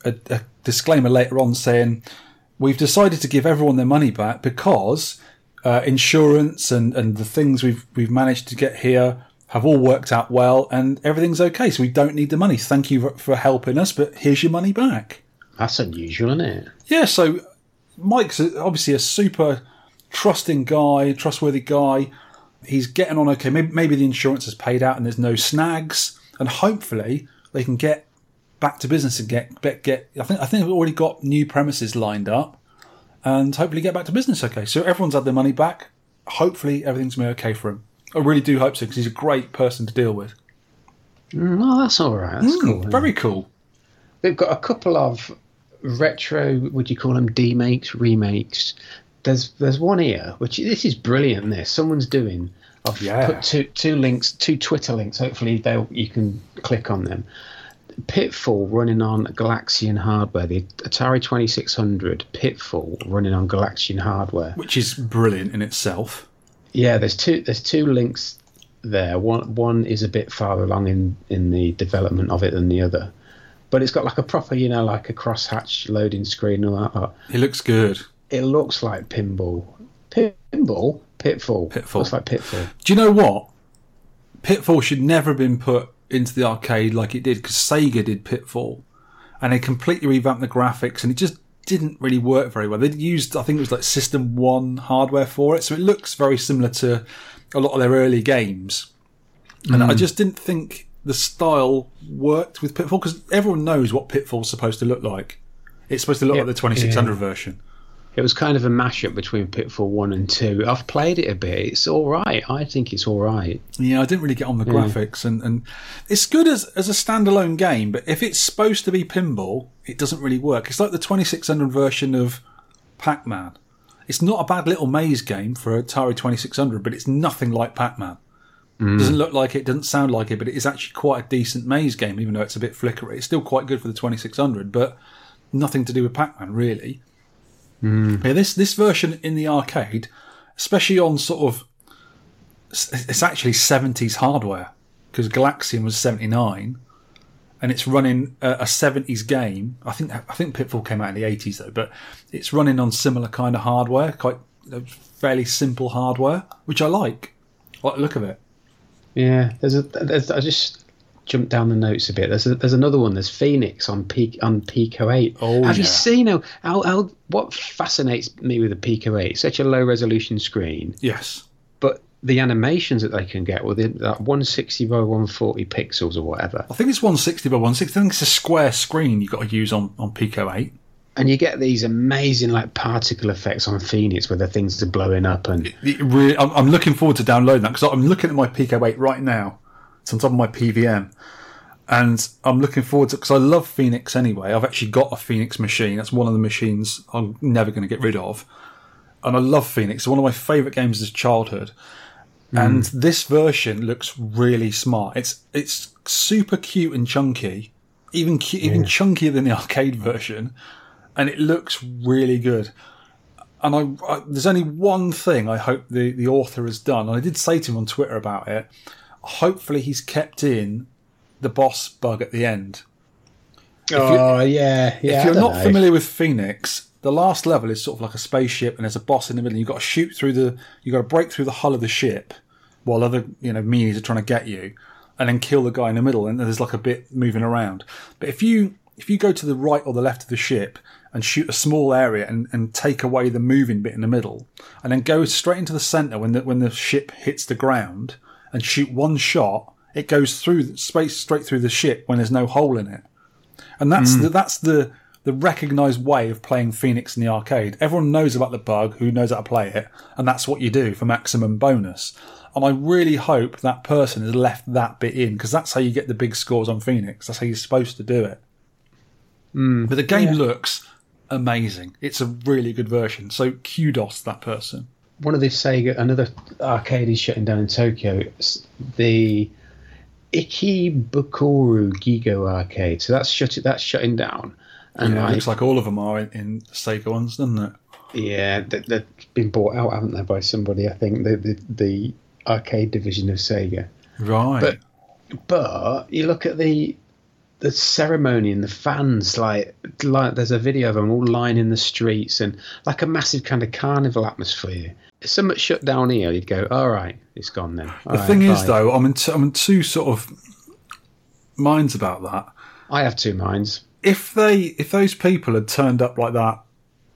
a, a disclaimer later on saying, "We've decided to give everyone their money back because uh, insurance and, and the things we've we've managed to get here have all worked out well and everything's okay. So we don't need the money. Thank you for, for helping us, but here's your money back." that's unusual, isn't it? Yeah, so Mike's obviously a super trusting guy, trustworthy guy. He's getting on okay. Maybe, maybe the insurance has paid out and there's no snags, and hopefully they can get back to business and get get. get I think I think we've already got new premises lined up, and hopefully get back to business okay. So everyone's had their money back. Hopefully everything's going to be okay for him. I really do hope so because he's a great person to deal with. Mm, Oh, that's all right. That's cool. isn't? Very cool. They've got a couple of retro. Would you call them demakes, remakes? There's there's one here which this is brilliant. This someone's doing. I've Yeah. put two two links, two Twitter links. Hopefully they you can click on them. Pitfall running on Galaxian hardware. The Atari 2600 Pitfall running on Galaxian hardware. Which is brilliant in itself. Yeah, there's two there's two links there. One one is a bit farther along in in the development of it than the other, but it's got like a proper you know like a crosshatch loading screen and all that. It looks good. It looks like pinball. Pinball. Pitfall. Pitfall. Looks like pitfall. Do you know what? Pitfall should never have been put into the arcade like it did because Sega did Pitfall, and they completely revamped the graphics, and it just didn't really work very well. They'd used, I think it was like System One hardware for it, so it looks very similar to a lot of their early games. And I hmm. just didn't think the style worked with Pitfall because everyone knows what Pitfall's supposed to look like. It's supposed to look Yeah, like the 2600 version. It was kind of a mashup between Pitfall One and Two. I've played it a bit. It's all right. I think it's all right. Yeah, I didn't really get on the graphics, and, and it's good as as a standalone game. But if it's supposed to be pinball, it doesn't really work. It's like the 2600 version of Pac Man. It's not a bad little maze game for Atari 2600, but it's nothing like Pac Man. Mm. Doesn't look like it, doesn't sound like it, but it is actually quite a decent maze game, even though it's a bit flickery. It's still quite good for the 2600, but nothing to do with Pac Man, really. Mm. Yeah, this this version in the arcade, especially on sort of, it's actually seventies hardware because Galaxian was seventy nine, and it's running a, a seventies game. I think I think Pitfall came out in the eighties though, but it's running on similar kind of hardware, quite you know, fairly simple hardware, which I like. I like the look of it. Yeah, there's a. There's, I just jumped down the notes a bit. There's a, there's another one. There's Phoenix on P, on Pico Eight. Oh, Have you seen how, how how what fascinates me with the Pico Eight? Such a low resolution screen, Yes. but the animations that they can get with within that 160 by 140 pixels or whatever, I think it's 160 by 160. I think it's a square screen you've got to use on, on Pico 8. and you get these amazing like particle effects on Phoenix where the things are blowing up and It really, I'm, I'm looking forward to downloading that because I'm looking at my Pico 8 right now. It's on top of my PVM. And I'm looking forward to because I love Phoenix anyway. I've actually got a Phoenix machine. That's one of the machines I'm never going to get rid of. And I love Phoenix. It's one of my favourite games as childhood. Mm. And this version looks really smart. It's it's super cute and chunky, even cu- even chunkier than the arcade version, and it looks really good and I, I there's only one thing I hope the, the author has done, and I did say to him on Twitter about it. Hopefully, he's kept in the boss bug at the end. oh yeah yeah if you're not know. familiar with Phoenix, the last level is sort of like a spaceship, and there's a boss in the middle. And you've got to shoot through the, you've got to break through the hull of the ship, while other you know meanies are trying to get you, and then kill the guy in the middle. And there's like a bit moving around. But if you if you go to the right or the left of the ship and shoot a small area and, and take away the moving bit in the middle, and then go straight into the center when the when the ship hits the ground and shoot one shot, it goes through space straight through the ship when there's no hole in it and that's hmm. the, that's the the recognised way of playing Phoenix in the arcade. Everyone knows about the bug, who knows how to play it, and that's what you do for maximum bonus. And I really hope that person has left that bit in because that's how you get the big scores on Phoenix. That's how you're supposed to do it. Hmm. but the game looks amazing. It's a really good version. So kudos to that person. One of the Sega, another arcade is shutting down in Tokyo. It's the Ikebukuro Gigo arcade. So that's shut that's shutting down. And Yeah, it looks like all of them are in, in Sega ones, doesn't it? yeah, they, they've been bought out, haven't they, by somebody? I think the the, the arcade division of Sega. Right. But but you look at the the ceremony and the fans like like there's a video of them all lying in the streets and like a massive kind of carnival atmosphere. If something shut down here, you'd go, all right, it's gone then. the thing is, though, I'm in, t- I'm in two sort of minds about that. I have two minds. if they if those people had turned up like that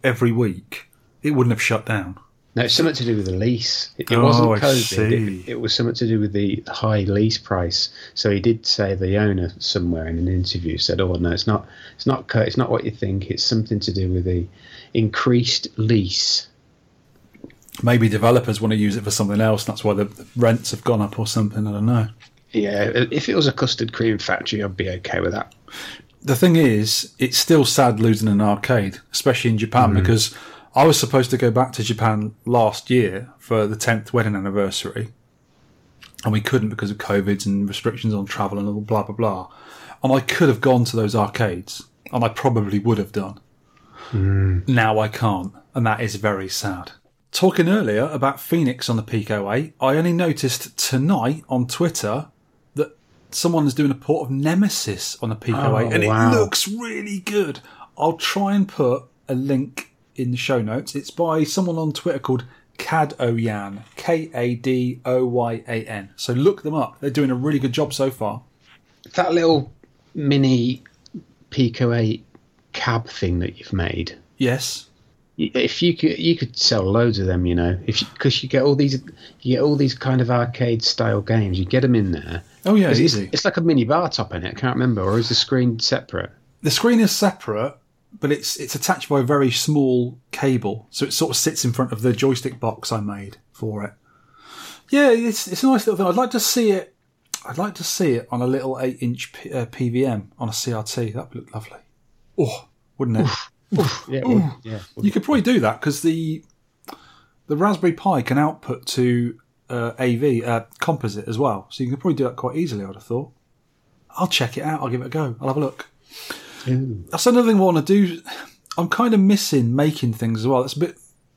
every week, it wouldn't have shut down. No, it's something to do with the lease. It, it Oh, wasn't COVID. It, it was something to do with the high lease price. So he did say the owner somewhere in an interview said, "Oh no, it's not. It's not. It's not what you think. It's something to do with the increased lease." Maybe developers want to use it for something else. That's why the rents have gone up or something. I don't know. Yeah, if it was a custard cream factory, I'd be okay with that. The thing is, it's still sad losing an arcade, especially in Japan, mm. because I was supposed to go back to Japan last year for the 10th wedding anniversary, and we couldn't because of COVID and restrictions on travel and all blah blah blah. And I could have gone to those arcades, and I probably would have done. Hmm. Now I can't, and that is very sad. Talking earlier about Phoenix on the Pico 8, I only noticed tonight on Twitter that someone is doing a port of Nemesis on the Pico Oh, 8, and wow. it looks really good. I'll try and put a link in the show notes. It's by someone on Twitter called Kadoyan, K A D O Y A N. So look them up. They're doing a really good job so far. That little mini Pico 8 cab thing that you've made. Yes. If you could, you could sell loads of them. You know, if because you, get all these, you get all these kind of arcade style games. You get them in there. Oh yeah, It's, easy. it's like a mini bar top in it. I can't remember, or is the screen separate? The screen is separate, but it's it's attached by a very small cable, so it sort of sits in front of the joystick box I made for it. Yeah, it's it's a nice little thing. I'd like to see it. I'd like to see it on a little eight inch P, uh, PVM on a CRT. That would look lovely. Oh, wouldn't it? Yeah, it would, yeah. You could probably do that because the the Raspberry Pi can output to uh, AV uh, composite as well, so you can probably do that quite easily. I'd have thought. I'll check it out. I'll give it a go. I'll have a look. Ooh. That's another thing I want to do. I'm kind of missing making things as well. That's a bit.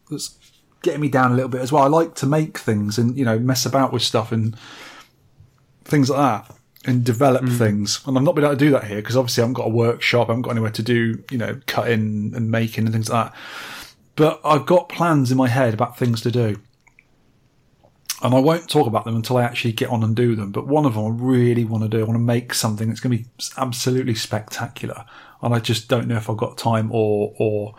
That's getting me down a little bit as well. I like to make things and you know mess about with stuff and things like that and develop mm. things. And I've not been able to do that here because obviously I haven't got a workshop. I haven't got anywhere to do you know cutting and making and things like that. But I've got plans in my head about things to do. And I won't talk about them until I actually get on and do them. But one of them I really want to do. I want to make something that's going to be absolutely spectacular. And I just don't know if I've got time or or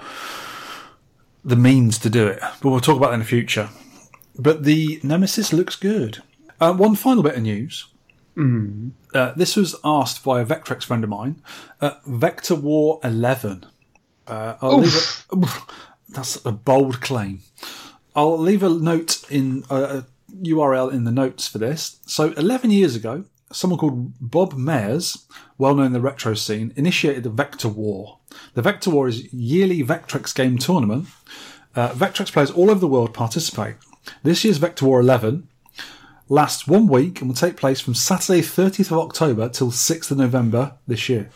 the means to do it. But we'll talk about that in the future. But the Nemesis looks good. Uh, one final bit of news. Uh, this was asked by a Vectrex friend of mine. Uh, Vector War 11. Uh, I'll leave it, that's a bold claim. I'll leave a note in uh, a URL in the notes for this. So, 11 years ago, someone called Bob Mayers, well known in the retro scene, initiated the Vector War. The Vector War is yearly Vectrex game tournament. Uh, Vectrex players all over the world participate. This year's Vector War 11 lasts one week and will take place from Saturday 30th of October till 6th of November this year.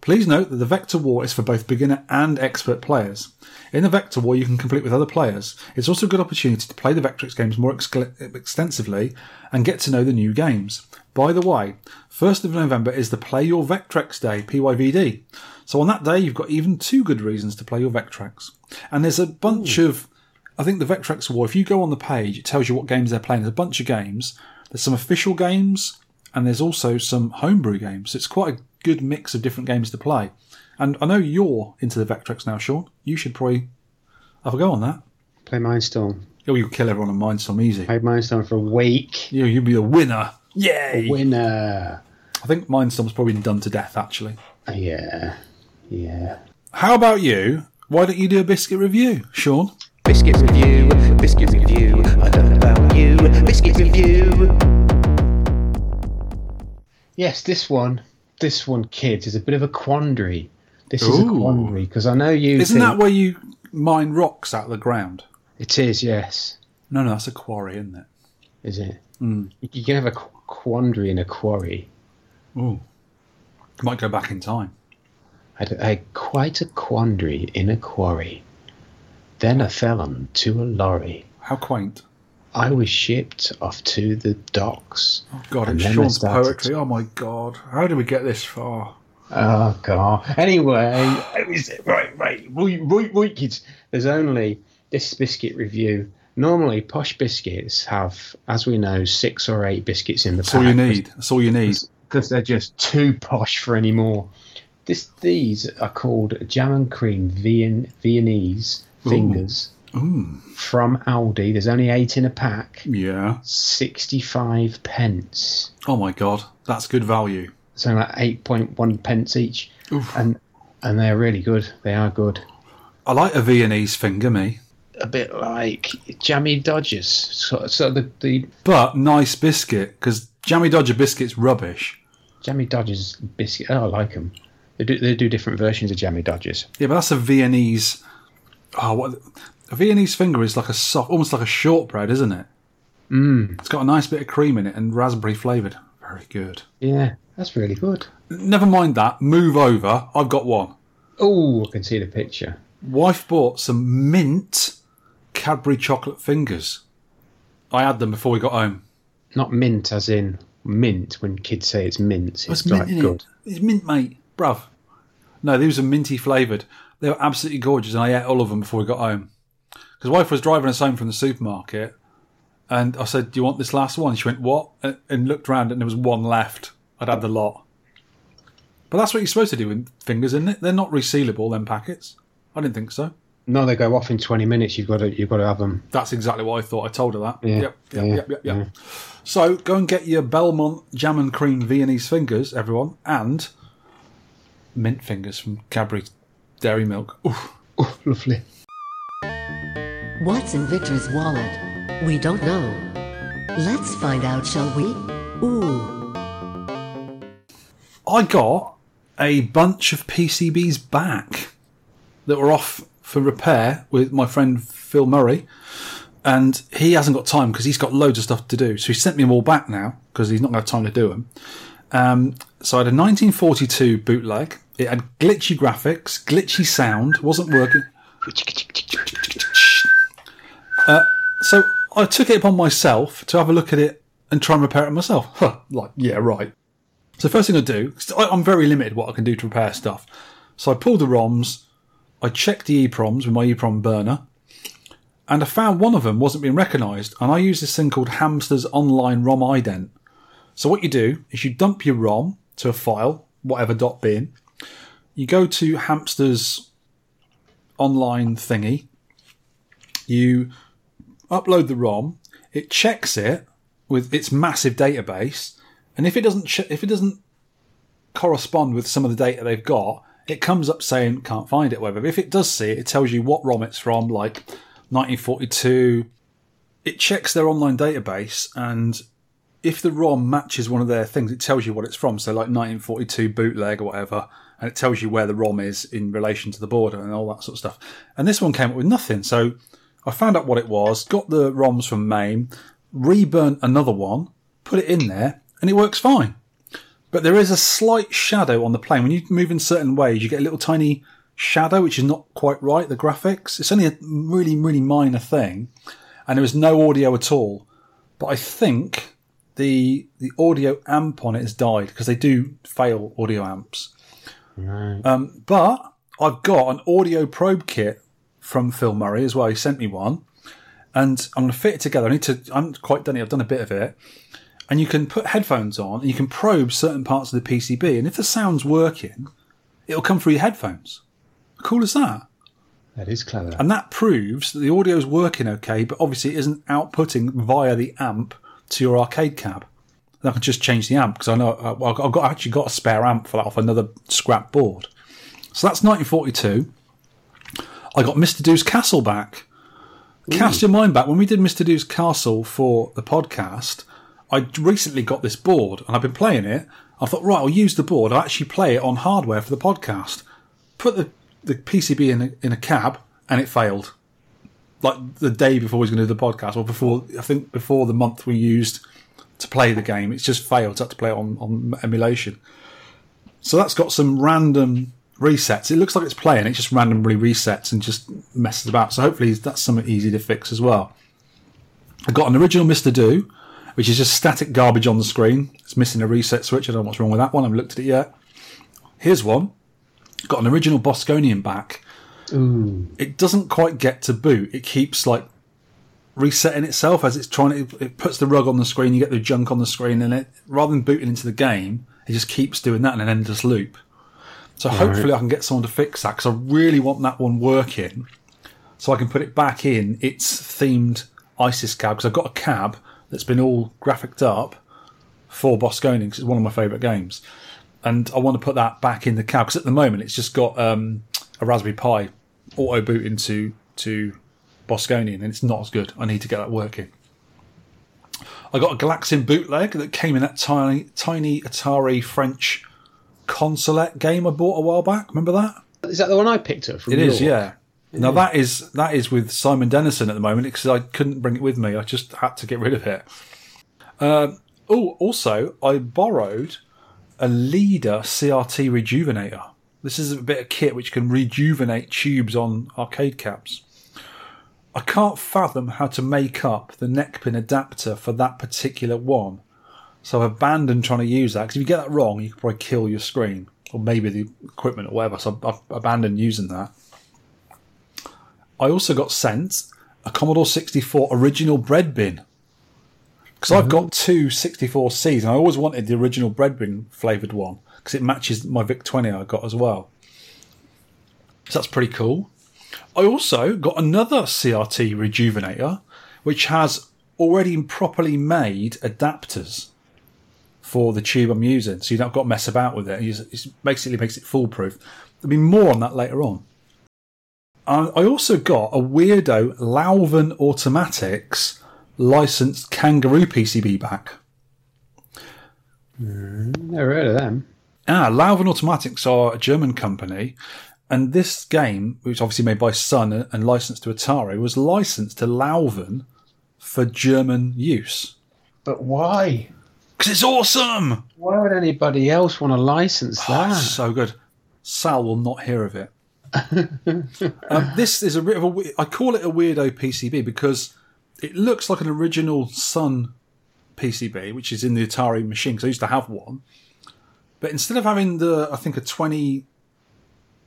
Please note that the Vector War is for both beginner and expert players. In the Vector War, you can complete with other players. It's also a good opportunity to play the Vectrex games more excl- extensively and get to know the new games. By the way, 1st of November is the Play Your Vectrex Day, PYVD. So on that day, you've got even two good reasons to play your Vectrex. And there's a bunch of, I think the Vectrex War, if you go on the page, it tells you what games they're playing. There's a bunch of games. There's some official games, and there's also some homebrew games. It's quite a good mix of different games to play. And I know you're into the Vectrex now, Sean. You should probably have a go on that. Play Mine Storm. Oh, you'll kill everyone on Mine Storm easy. Played Mine Storm for a week. You, you'll be the winner. Yay! Winner. I think Mine Storm's probably been done to death, actually. Uh, yeah. Yeah. How about you? Why don't you do a biscuit review, Sean? Biscuit review, biscuit review. I don't know about you. Biscuit review. Yes, this one, this one, kids, is a bit of a quandary. This is a quandary because I know you. Isn't think that where you mine rocks out of the ground? it is? Yes, No, no, that's a quarry, isn't it? is it? Mm. You can have a quandary in a quarry. Ooh. Might go back in time. I had, quite a quandary in a quarry. Then I fell onto a lorry. How quaint. I was shipped off to the docks. Oh, God, And and Sean's poetry. Oh, my God. How did we get this far? Oh god. Anyway, it was, right, right, right, right, right, kids. There's only this biscuit review. Normally, posh biscuits have, as we know, six or eight biscuits in the That's all you need. That's all you need. because they're just too posh for any more. This, these are called jam and cream Vien, Viennese fingers Ooh. From Aldi. There's only eight in a pack. Yeah. 65 pence. Oh, my God. That's good value. So like 8.1 pence each. Oof. And and they're really good. They are good. I like a Viennese finger, me. a bit like jammy Dodgers. So, so the, the But nice biscuit, because Jammy Dodger biscuit's rubbish. jammy Dodgers biscuit. Oh, I like them. They do they do different versions of jammy Dodgers. Yeah, but that's a Viennese. Oh, what? A Viennese finger is like a soft, almost like a shortbread, isn't it? Mm. It's got a nice bit of cream in it and raspberry flavoured. Very good. Yeah, that's really good. Never mind that. Move over. I've got one. Oh, I can see the picture. Wife bought some mint Cadbury chocolate fingers. I had them before we got home. Not mint as in mint. When kids say it's mint, it's, like mint in good. it. It's mint, mate. Bruv. No, these are minty flavoured. They were absolutely gorgeous, and I ate all of them before we got home. Because wife was driving us home from the supermarket, and I said, "Do you want this last one?" She went, "What?" and, and looked around, and there was one left. I'd had the lot. But that's what you're supposed to do with fingers, isn't it? They're not resealable. Them packets. I didn't think so. No, they go off in twenty minutes. You've got to you've got to have them. That's exactly what I thought. I told her that. Yeah, Yep, yep, yeah, yep, yep, yep. yeah. So go and get your Belmont jam and cream Viennese fingers, everyone, and mint fingers from Cadbury dairy milk. Oof. Oh, lovely. What's in Victor's wallet? We don't know. Let's find out, shall we? Ooh. I got a bunch of PCBs back that were off for repair with my friend Phil Murray, and he hasn't got time because he's got loads of stuff to do. So he sent me them all back now because he's not going to have time to do them. Um, so I had a 1942 bootleg. It had glitchy graphics, glitchy sound, wasn't working. Uh, so I took it upon myself to have a look at it and try and repair it myself. Huh, like, yeah, right. So first thing I do, I- I'm very limited what I can do to repair stuff. So I pulled the ROMs, I checked the EEPROMs with my EEPROM burner, and I found one of them wasn't being recognised. And I use this thing called Hamster's Online ROM Ident. So what you do is you dump your ROM to a file, whatever dot .bin. You go to Hamster's online thingy. You upload the ROM. It checks it with its massive database, and if it doesn't if it doesn't correspond with some of the data they've got, it comes up saying can't find it. Whatever. If it does see it, it tells you what ROM it's from, like 1942. It checks their online database, and if the ROM matches one of their things, it tells you what it's from. So, like 1942 bootleg or whatever, and it tells you where the ROM is in relation to the border and all that sort of stuff. And this one came up with nothing. So, I found out what it was, got the ROMs from MAME, reburnt another one, put it in there, and it works fine. But there is a slight shadow on the plane. When you move in certain ways, you get a little tiny shadow, which is not quite right, the graphics. It's only a really, really minor thing. And there was no audio at all. But I think the the audio amp on it has died because they do fail audio amps. Um, but I've got an audio probe kit from Phil Murray as well. He sent me one, and I'm going to fit it together. I need to. I'm quite done it. I've done a bit of it, and you can put headphones on and you can probe certain parts of the PCB, and if the sound's working, it'll come through your headphones. How cool as that? That is clever. And that proves that the audio is working okay, but obviously it isn't outputting via the amp to your arcade cab. And I can just change the amp because I know uh, I've got I've actually got a spare amp for that off another scrap board. So that's 1942. I got Mr. Do's Castle back. Cast your mind back when we did Mr. Do's Castle for the podcast. I recently got this board and I've been playing it. I thought, right, I'll use the board. I'll actually play it on hardware for the podcast. Put the, the PCB in a, in a cab and it failed. Like the day before we was going to do the podcast, or before, I think before the month we used to play the game, it's just failed. I had to play it on, on emulation. So that's got some random resets. It looks like it's playing, it just randomly resets and just messes about. So hopefully that's something easy to fix as well. I got an original Mr. Do, which is just static garbage on the screen. It's missing a reset switch. I don't know what's wrong with that one. I haven't looked at it yet. Here's one. Got an original Bosconian back. Ooh. It doesn't quite get to boot. It keeps like resetting itself as it's trying to. It puts the rug on the screen. You get the junk on the screen, and it rather than booting into the game, it just keeps doing that in an endless loop. So hopefully I can get someone to fix that because I really want that one working, so I can put it back in its themed ISIS cab because I've got a cab that's been all graphicked up for Bosconian 'cause it's one of my favourite games, and I want to put that back in the cab because at the moment it's just got um, a Raspberry Pi auto boot into to Bosconian and it's not as good. I need to get that working. I got a Galaxian bootleg that came in that tiny tiny Atari French consulate game I bought a while back. Remember that? Is that the one I picked up from? It is, York? yeah. Now that is that is with Simon Dennison at the moment because I couldn't bring it with me. I just had to get rid of it. Um, oh, also I borrowed a Leader CRT rejuvenator. This is a bit of kit which can rejuvenate tubes on arcade caps. I can't fathom how to make up the neck pin adapter for that particular one. So I've abandoned trying to use that because if you get that wrong, you could probably kill your screen or maybe the equipment or whatever. So I've, abandoned using that. I also got sent a Commodore 64 original bread bin. Because I've mm-hmm. got two 64Cs and I always wanted the original bread bin flavoured one because it matches my VIC 20 I got as well. So that's pretty cool. I also got another CRT rejuvenator which has already properly made adapters for the tube I'm using. So you've not got to mess about with it. It basically makes it foolproof. There'll be more on that later on. I I also got a weirdo Lauven Automatics licensed Kangaroo PCB back. Never heard of them. Ah, Lauven Automatics are a German company, and this game, which is obviously made by Sun and licensed to Atari, was licensed to Lauven for German use. But why? Because it's awesome! Why would anybody else want to license Oh, that? so good. Sal will not hear of it. um, this is a bit of a. I call it a weirdo PCB because it looks like an original Sun PCB, which is in the Atari machine. Because I used to have one, but instead of having the, I think a 20,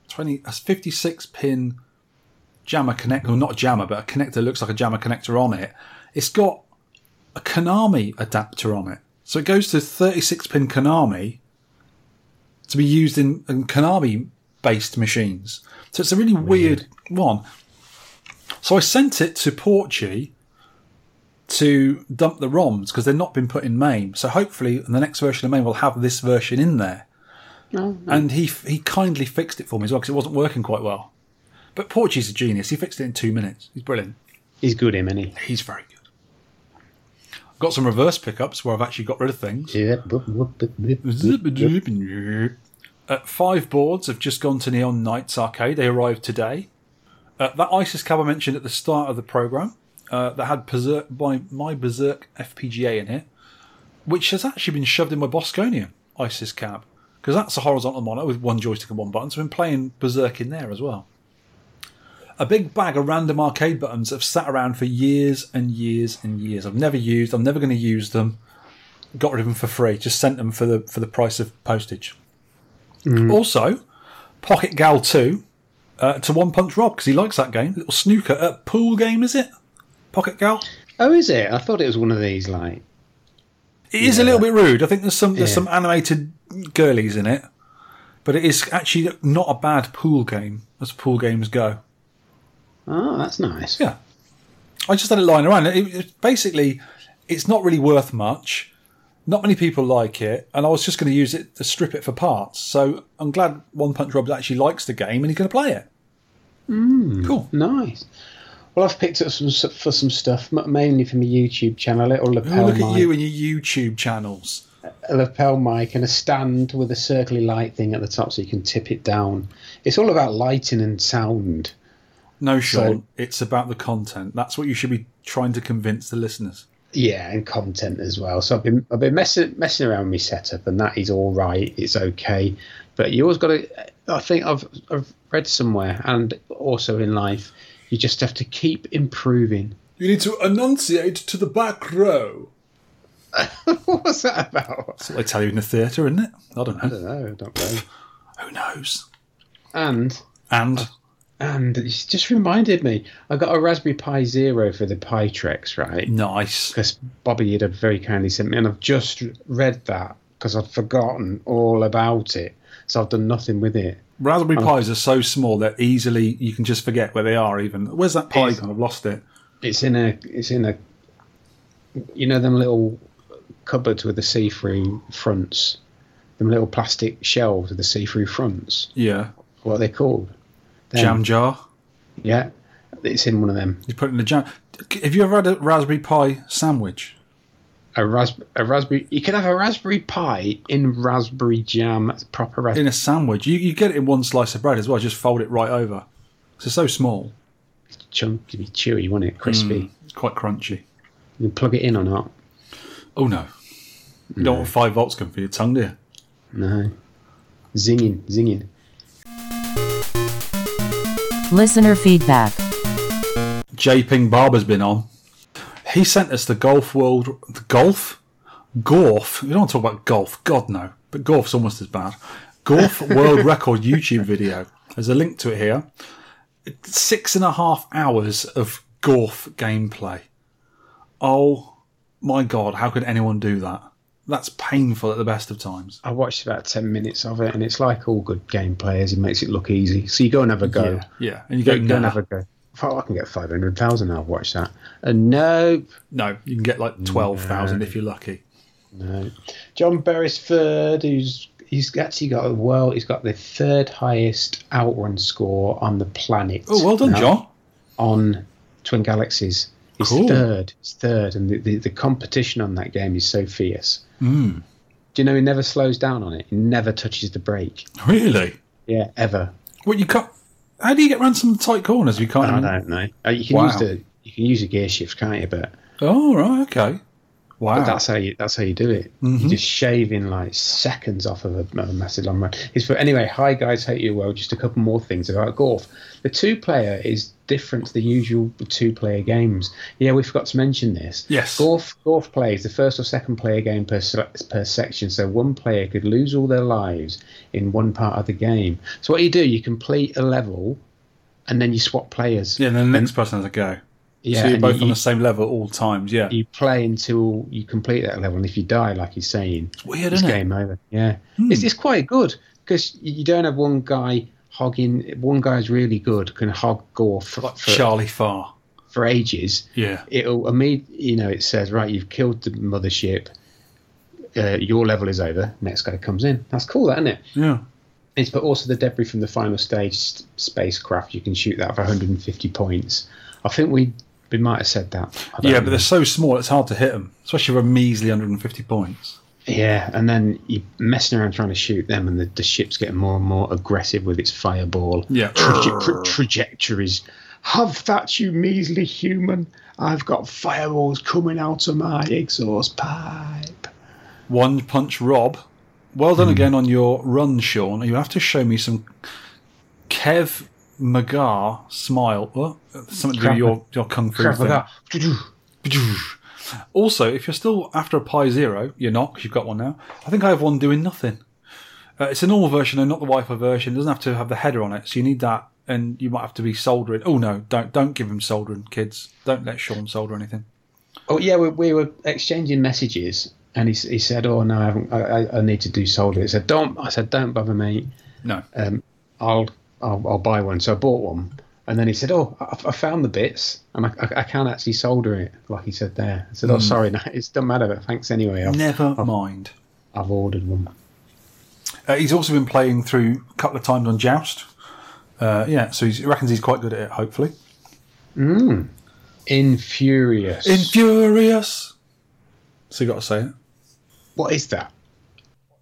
20 a fifty six pin JAMMA connector, or not a JAMMA, but a connector looks like a JAMMA connector on it. It's got a Konami adapter on it, so it goes to thirty six pin Konami to be used in, in Konami based machines. So it's a really weird. one. So I sent it to Porchy to dump the ROMs because they've not been put in MAME. So hopefully, the next version of MAME, we'll have this version in there. Oh, and he he kindly fixed it for me as well because it wasn't working quite well. But Porchy's a genius. He fixed it in two minutes. He's brilliant. He's good, him, isn't he? He's very got some reverse pickups where I've actually got rid of things. Uh, five boards have just gone to Neon Knights Arcade. They arrived today. Uh, that ISIS cab I mentioned at the start of the program uh, that had Berserk, my, my Berserk FPGA in it, which has actually been shoved in my Bosconian ISIS cab because that's a horizontal monitor with one joystick and one button. So I've been playing Berserk in there as well. A big bag of random arcade buttons that have sat around for years and years and years. I've never used. I'm never going to use them. Got rid of them for free. Just sent them for the for the price of postage. Also, Pocket Gal 2 uh, to One Punch Rob because he likes that game. Little snooker uh, pool game, is it? Pocket Gal. Oh, is it? I thought it was one of these, like. It is a little bit rude. I think there's some there's Yeah. some animated girlies in it, but it is actually not a bad pool game as pool games go. Oh, that's nice. Yeah, I just had it lying around. It, it, basically, it's not really worth much. Not many people like it, and I was just going to use it to strip it for parts. So I'm glad One Punch Rob actually likes the game and he's going to play it. Mm, Cool. Nice. Well, I've picked up some for some stuff, mainly for my YouTube channel. A little Oh, lapel look at you and your YouTube channels. a lapel mic, and a stand with a circly light thing at the top, so you can tip it down. It's all about lighting and sound. No, Sean, So- it's about the content. That's what you should be trying to convince the listeners. Yeah, and content as well. So I've been I've been messing messing around with my setup, and that is all right. It's okay, but you always got to. I think I've I've read somewhere, and also in life, you just have to keep improving. You need to enunciate to the back row. What's that about? That's what they tell you in the theatre, isn't it? I don't know. I don't know. I don't know. Who knows? And And and it's just reminded me. I got a Raspberry Pi Zero for the PiTrex, right? nice. because Bobby had very kindly sent me, and I've just read that because I'd forgotten all about it, so I've done nothing with it. Raspberry Pis are so small that easily you can just forget where they are. Even where's that Pi gone? I've lost it. It's in a, it's in a, you know, them little cupboards with the see-through fronts, them little plastic shelves with the see-through fronts. Yeah, What are they called? Them. jam jar. Yeah, it's in one of them. You put it in the jam. Have you ever had a Raspberry Pi sandwich? A, ras- a raspberry. You can have a Raspberry Pi in raspberry jam. That's proper raspberry. In a sandwich, you, you get it in one slice of bread as well. Just fold it right over. It's so small, chunky, chewy, won't it? Crispy. it's quite crunchy. You can plug it in or not? Oh no, you don't want five volts coming for your tongue, do you? No. Zinging, zinging. Listener feedback. J Ping Barber's been on. He sent us the Golf World. The golf? Golf? We don't want to talk about golf. God, no. But golf's almost as bad. Golf World Record YouTube video. There's a link to it here. Six and a half hours of golf gameplay. Oh my God, how could anyone do that? That's painful at the best of times. I watched about 10 minutes of it, and it's like all good game players, he makes it look easy. So you go and have a go. Yeah, yeah. And you Go, go, go and have a go. Oh, I can get 500,000 I'll watch that. And no, No, you can get like 12,000 if you're lucky. no. John Beresford, who's he's actually got a world. He's got the third highest outrun score on the planet. Oh, well done, now John. On Twin Galaxies, he's Cool. third. He's third, and the, the, the competition on that game is so fierce. Mm. Do you know he never slows down on it? He never touches the brake. Really? Yeah, ever. What you cut? How do you get around some tight corners? You can't. I don't know. Uh, You can Wow. use the you can use a gear shift, can't you? But, Oh right, okay. Wow. but that's how you that's how you do it. Mhm. You're just shaving like seconds off of a, of a massive long run. It's for anyway. Hi guys, hate you well. Just a couple more things about golf. The two player is different to the usual two player games. Yeah, we forgot to mention this. Yes. Golf golf plays the first or second player game per per section, so one player could lose all their lives in one part of the game. So what you do, you complete a level, and then you swap players. yeah, and then the next person has a go. Yeah, so you're both you- on the same level at all times. Yeah. you play until you complete that level, and if you die, like he's saying, Weird, it's isn't it? game over. Yeah, hmm. it's, it's quite good because you don't have one guy hogging. One guy's really good, can hog golf for, Like for, Charlie Farr. for ages. Yeah. It'll imme- you know, it says right, you've killed the mothership. Uh, your level is over. Next guy comes in. That's cool, isn't it? Yeah. It's but also the debris from the final stage spacecraft. You can shoot that for 150 points. I think we we might have said that. Yeah, know. but they're so small, it's hard to hit them, especially for a measly 150 points. Yeah, and then you're messing around trying to shoot them, and the, the ship's getting more and more aggressive with its fireball Yeah. traje- tra- trajectories. Have that, you measly human! I've got fireballs coming out of my exhaust pipe. One Punch Rob. Well done hmm. again on your run, Sean. You have to show me some Kev Magar smile. What? Something to do with your, your kung fu thing. Also, if you're still after a Pi Zero, you're not 'cause you've got one now. I think I have one doing nothing. Uh, it's a normal version and not the Wi-Fi version. It doesn't have to have the header on it, so you need that, and you might have to be soldering. Oh no, don't don't give him soldering, kids. Don't let Sean solder anything. Oh yeah, we, we were exchanging messages, and he, he said, "Oh no, I, haven't, I, I- I need to do soldering." He said, "Don't." I said, "Don't bother, me." No. Um, I'll, I'll I'll buy one." So I bought one, and then he said, "Oh, I, I found the bits, and I, I, I can't actually solder it, like he said there." I said, "Oh, sorry, no, it doesn't matter. But thanks anyway. I've, Never mind. I've ordered one." Uh, he's also been playing through a couple of times on Joust. Uh, yeah, so he reckons he's quite good at it. Hopefully, Infurious. Infurious. So you got to say it. what is that?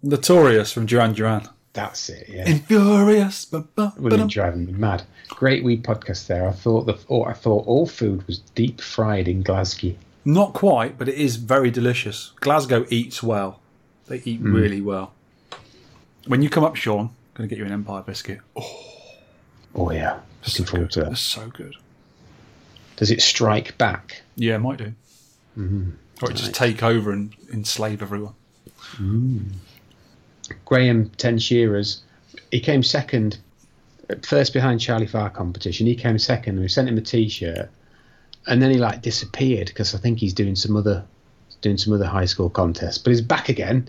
Notorious from Duran Duran. That's it. Yeah. Infurious. But ba, be driving me mad. Great weed podcast there. I thought the oh, I thought all food was deep fried in Glasgow. Not quite, but it is very delicious. Glasgow eats well. They eat hmm. really well. When you come up, Sean, I'm going to get you an Empire biscuit. Oh, Oh yeah, looking forward to that. so good. Does it strike back? Yeah, it might do. Hmm. Or it just take over and enslave everyone. Hmm. Graham Ten Shearers, he came second, first behind Charlie Farr competition. He came second, and we sent him a T-shirt, and then he like disappeared because I think he's doing some other, doing some other high school contest. But he's back again,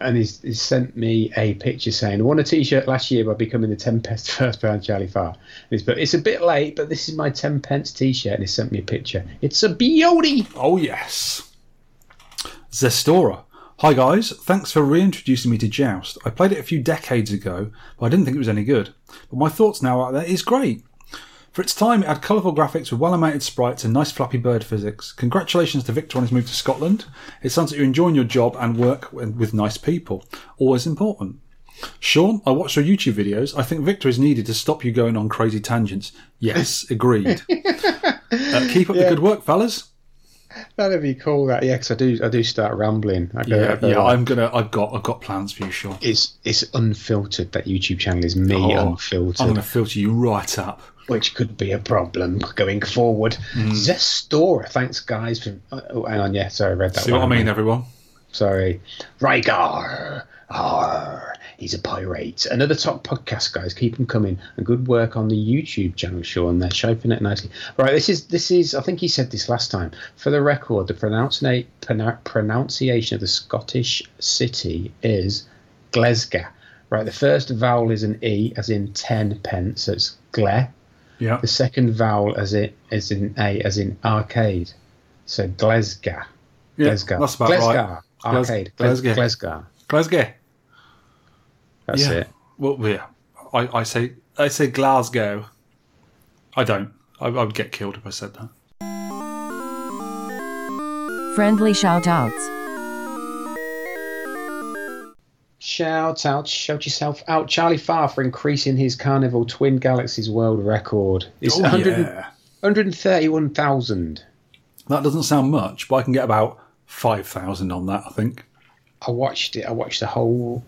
and he's, he's sent me a picture saying, "I won a T-shirt last year by becoming the ten pence first behind Charlie Farr." And he's but it's a bit late, but this is my ten pence T-shirt, and he sent me a picture. It's a beauty. Oh, yes. Zestora. Hi, guys. Thanks for reintroducing me to Joust. I played it a few decades ago, but I didn't think it was any good. But my thoughts now are that it's great. For its time, it had colourful graphics with well animated sprites and nice flappy bird physics. Congratulations to Victor on his move to Scotland. It sounds like you're enjoying your job and work with nice people. Always important. Sean, I watched your YouTube videos. I think Victor is needed to stop you going on crazy tangents. Yes, agreed. uh, keep up the good work, fellas. That'd be cool. That yeah, because I do I do start rambling. I go, I Yeah, go yeah. I'm gonna. I've got. I've got plans for you, Sean. it's it's unfiltered. That YouTube channel is me Oh, unfiltered, I'm gonna filter you right up. which could be a problem going forward. Hmm. Zestora, thanks guys for. Oh, hang on, yeah, sorry, I read that. See what I mean, everyone? Sorry, Rygar, Arr, he's a pirate. Another top podcast, guys. Keep them coming, and good work on the YouTube channel, Sean. They're shaping it nicely. Right, this is this is. I think he said this last time. For the record, the pronuncia- pronunciation of the Scottish city is Glasgow. Right, the first vowel is an e, as in ten pence. So it's gle. Yeah. The second vowel as it is in a, as in arcade. So Glasgow. Yeah, Glasgow. that's about Glasgow. right. Arcade. Glasgow. Glasgow. Glasgow. Glasgow. That's yeah. it. Well, yeah. I, I say I say Glasgow. I don't. I, I would get killed if I said that. Friendly shout outs. Shout out, shout yourself out. Charlie Farr for increasing his Carnival Twin Galaxies world record. It's Oh, 100 yeah. 131,000. That doesn't sound much, but I can get about five thousand on that. I think. I watched it. I watched the whole.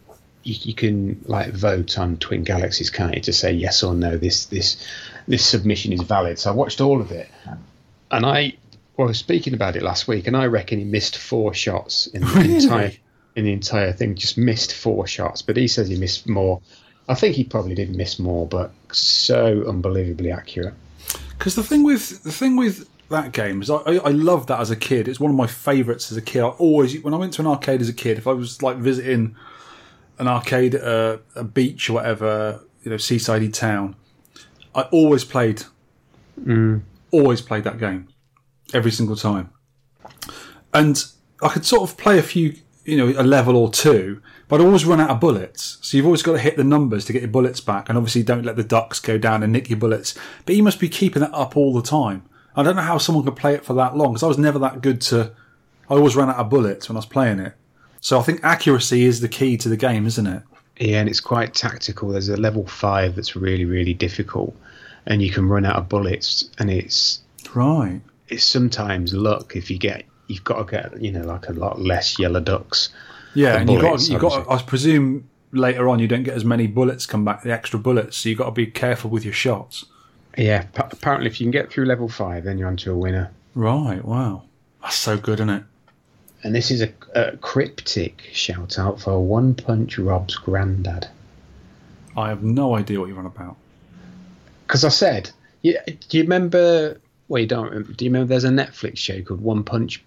You, you can like vote on Twin Galaxies, can't you, to say yes or no? This this this submission is valid. So I watched all of it, and I well, I was speaking about it last week, and I reckon he missed four shots in the Really? entire in the entire thing. Just missed four shots, but he says he missed more. I think he probably did miss more, but so unbelievably accurate. Because the thing with the thing with that game is I, I, I loved that as a kid. It's one of my favourites as a kid. I always when I went to an arcade as a kid, if I was like visiting an arcade at a, a beach or whatever, you know, seasidey town, I always played, mm. always played that game every single time. And I could sort of play a few, you know, a level or two, but I'd always run out of bullets. So you've always got to hit the numbers to get your bullets back, and obviously don't let the ducks go down and nick your bullets. But you must be keeping that up all the time. I don't know how someone could play it for that long because I was never that good to. I always ran out of bullets when I was playing it. So I think accuracy is the key to the game, isn't it? Yeah, and it's quite tactical. There's a level five that's really really difficult, and you can run out of bullets, and it's Right. it's sometimes luck if you get you've got to get you know like a lot less yellow ducks. Yeah, and you got you got. I presume later on you don't get as many bullets come back, the extra bullets. So you have got to be careful with your shots. Yeah, pa- apparently if you can get through level five, then you're onto a winner. Right. Wow. That's so good, isn't it? And this is a, a cryptic shout out for One Punch Rob's granddad. I have no idea what you're on about. Because I said, yeah, do you remember? Well, you don't. remember- Do you remember? There's a Netflix show called One Punch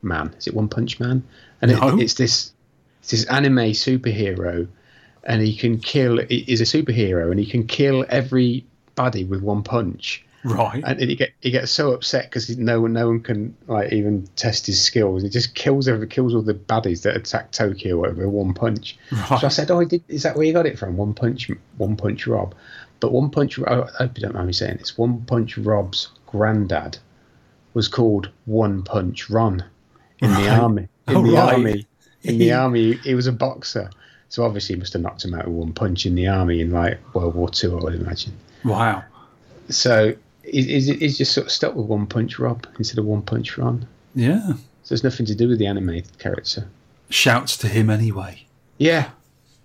Man. Is it One Punch Man? And it, it's this it's this anime superhero, and he can kill. He's a superhero, and he can kill everybody with one punch. Right. And he get he gets so upset because no one no one can like even test his skills. He just kills every kills all the baddies that attack Tokyo or whatever with one punch. Right. So I said, "Oh, did, is that where you got it from? One punch, one punch Rob." But one punch. I hope you don't mind me saying this. One punch Rob's granddad was called One Punch Ron in the army. In Oh, the right. army. In the army, he was a boxer. So obviously, he must have knocked him out with one punch in the army in like World War Two, I would imagine. wow. So is is it is just sort of stuck with one punch Rob instead of one punch Ron? Yeah. So it's nothing to do with the animated character. Shouts to him anyway. Yeah,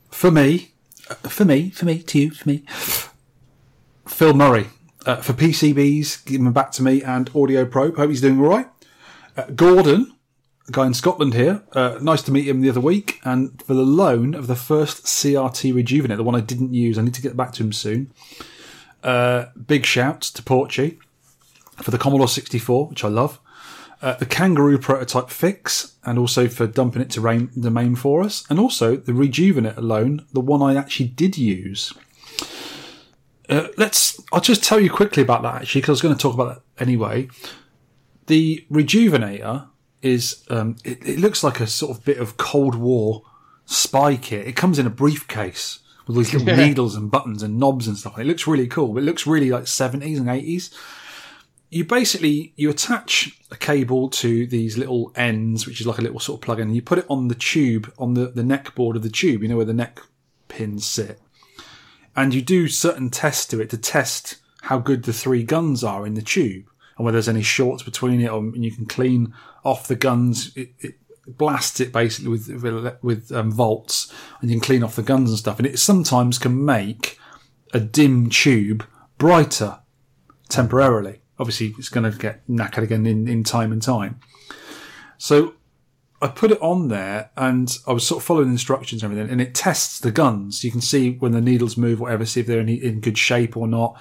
For me, uh, for me, for me, to you, for me. Phil Murray. Uh, for PCBs, give him back to me and Audio Probe. Hope he's doing all right. Uh, Gordon, a guy in Scotland here. Uh, nice to meet him the other week. And for the loan of the first CRT Rejuvenator, the one I didn't use, I need to get back to him soon. Uh, big shouts to Porchy for the Commodore 64, which I love. Uh, the Kangaroo prototype fix, and also for dumping it to rain, the main for us, and also the Rejuvenate alone, the one I actually did use. Uh, let's. I'll just tell you quickly about that actually, because I was going to talk about that anyway. The Rejuvenator is. Um, it, it looks like a sort of bit of Cold War spy kit. It comes in a briefcase with these little Yeah. needles and buttons and knobs and stuff. It looks really cool. It looks really like seventies and eighties you basically you attach a cable to these little ends, which is like a little sort of plug in, and you put it on the tube on the the neck board of the tube. You know where the neck pins sit, and you do certain tests to it to test how good the three guns are in the tube and whether there's any shorts between it, or and you can clean off the guns. It, it blasts it basically with with, with um, volts, and you can clean off the guns and stuff. And it sometimes can make a dim tube brighter temporarily. Obviously, it's going to get knackered again in, in time and time. So I put it on there and I was sort of following instructions and everything, and it tests the guns. You can see when the needles move, whatever, see if they're in, in good shape or not.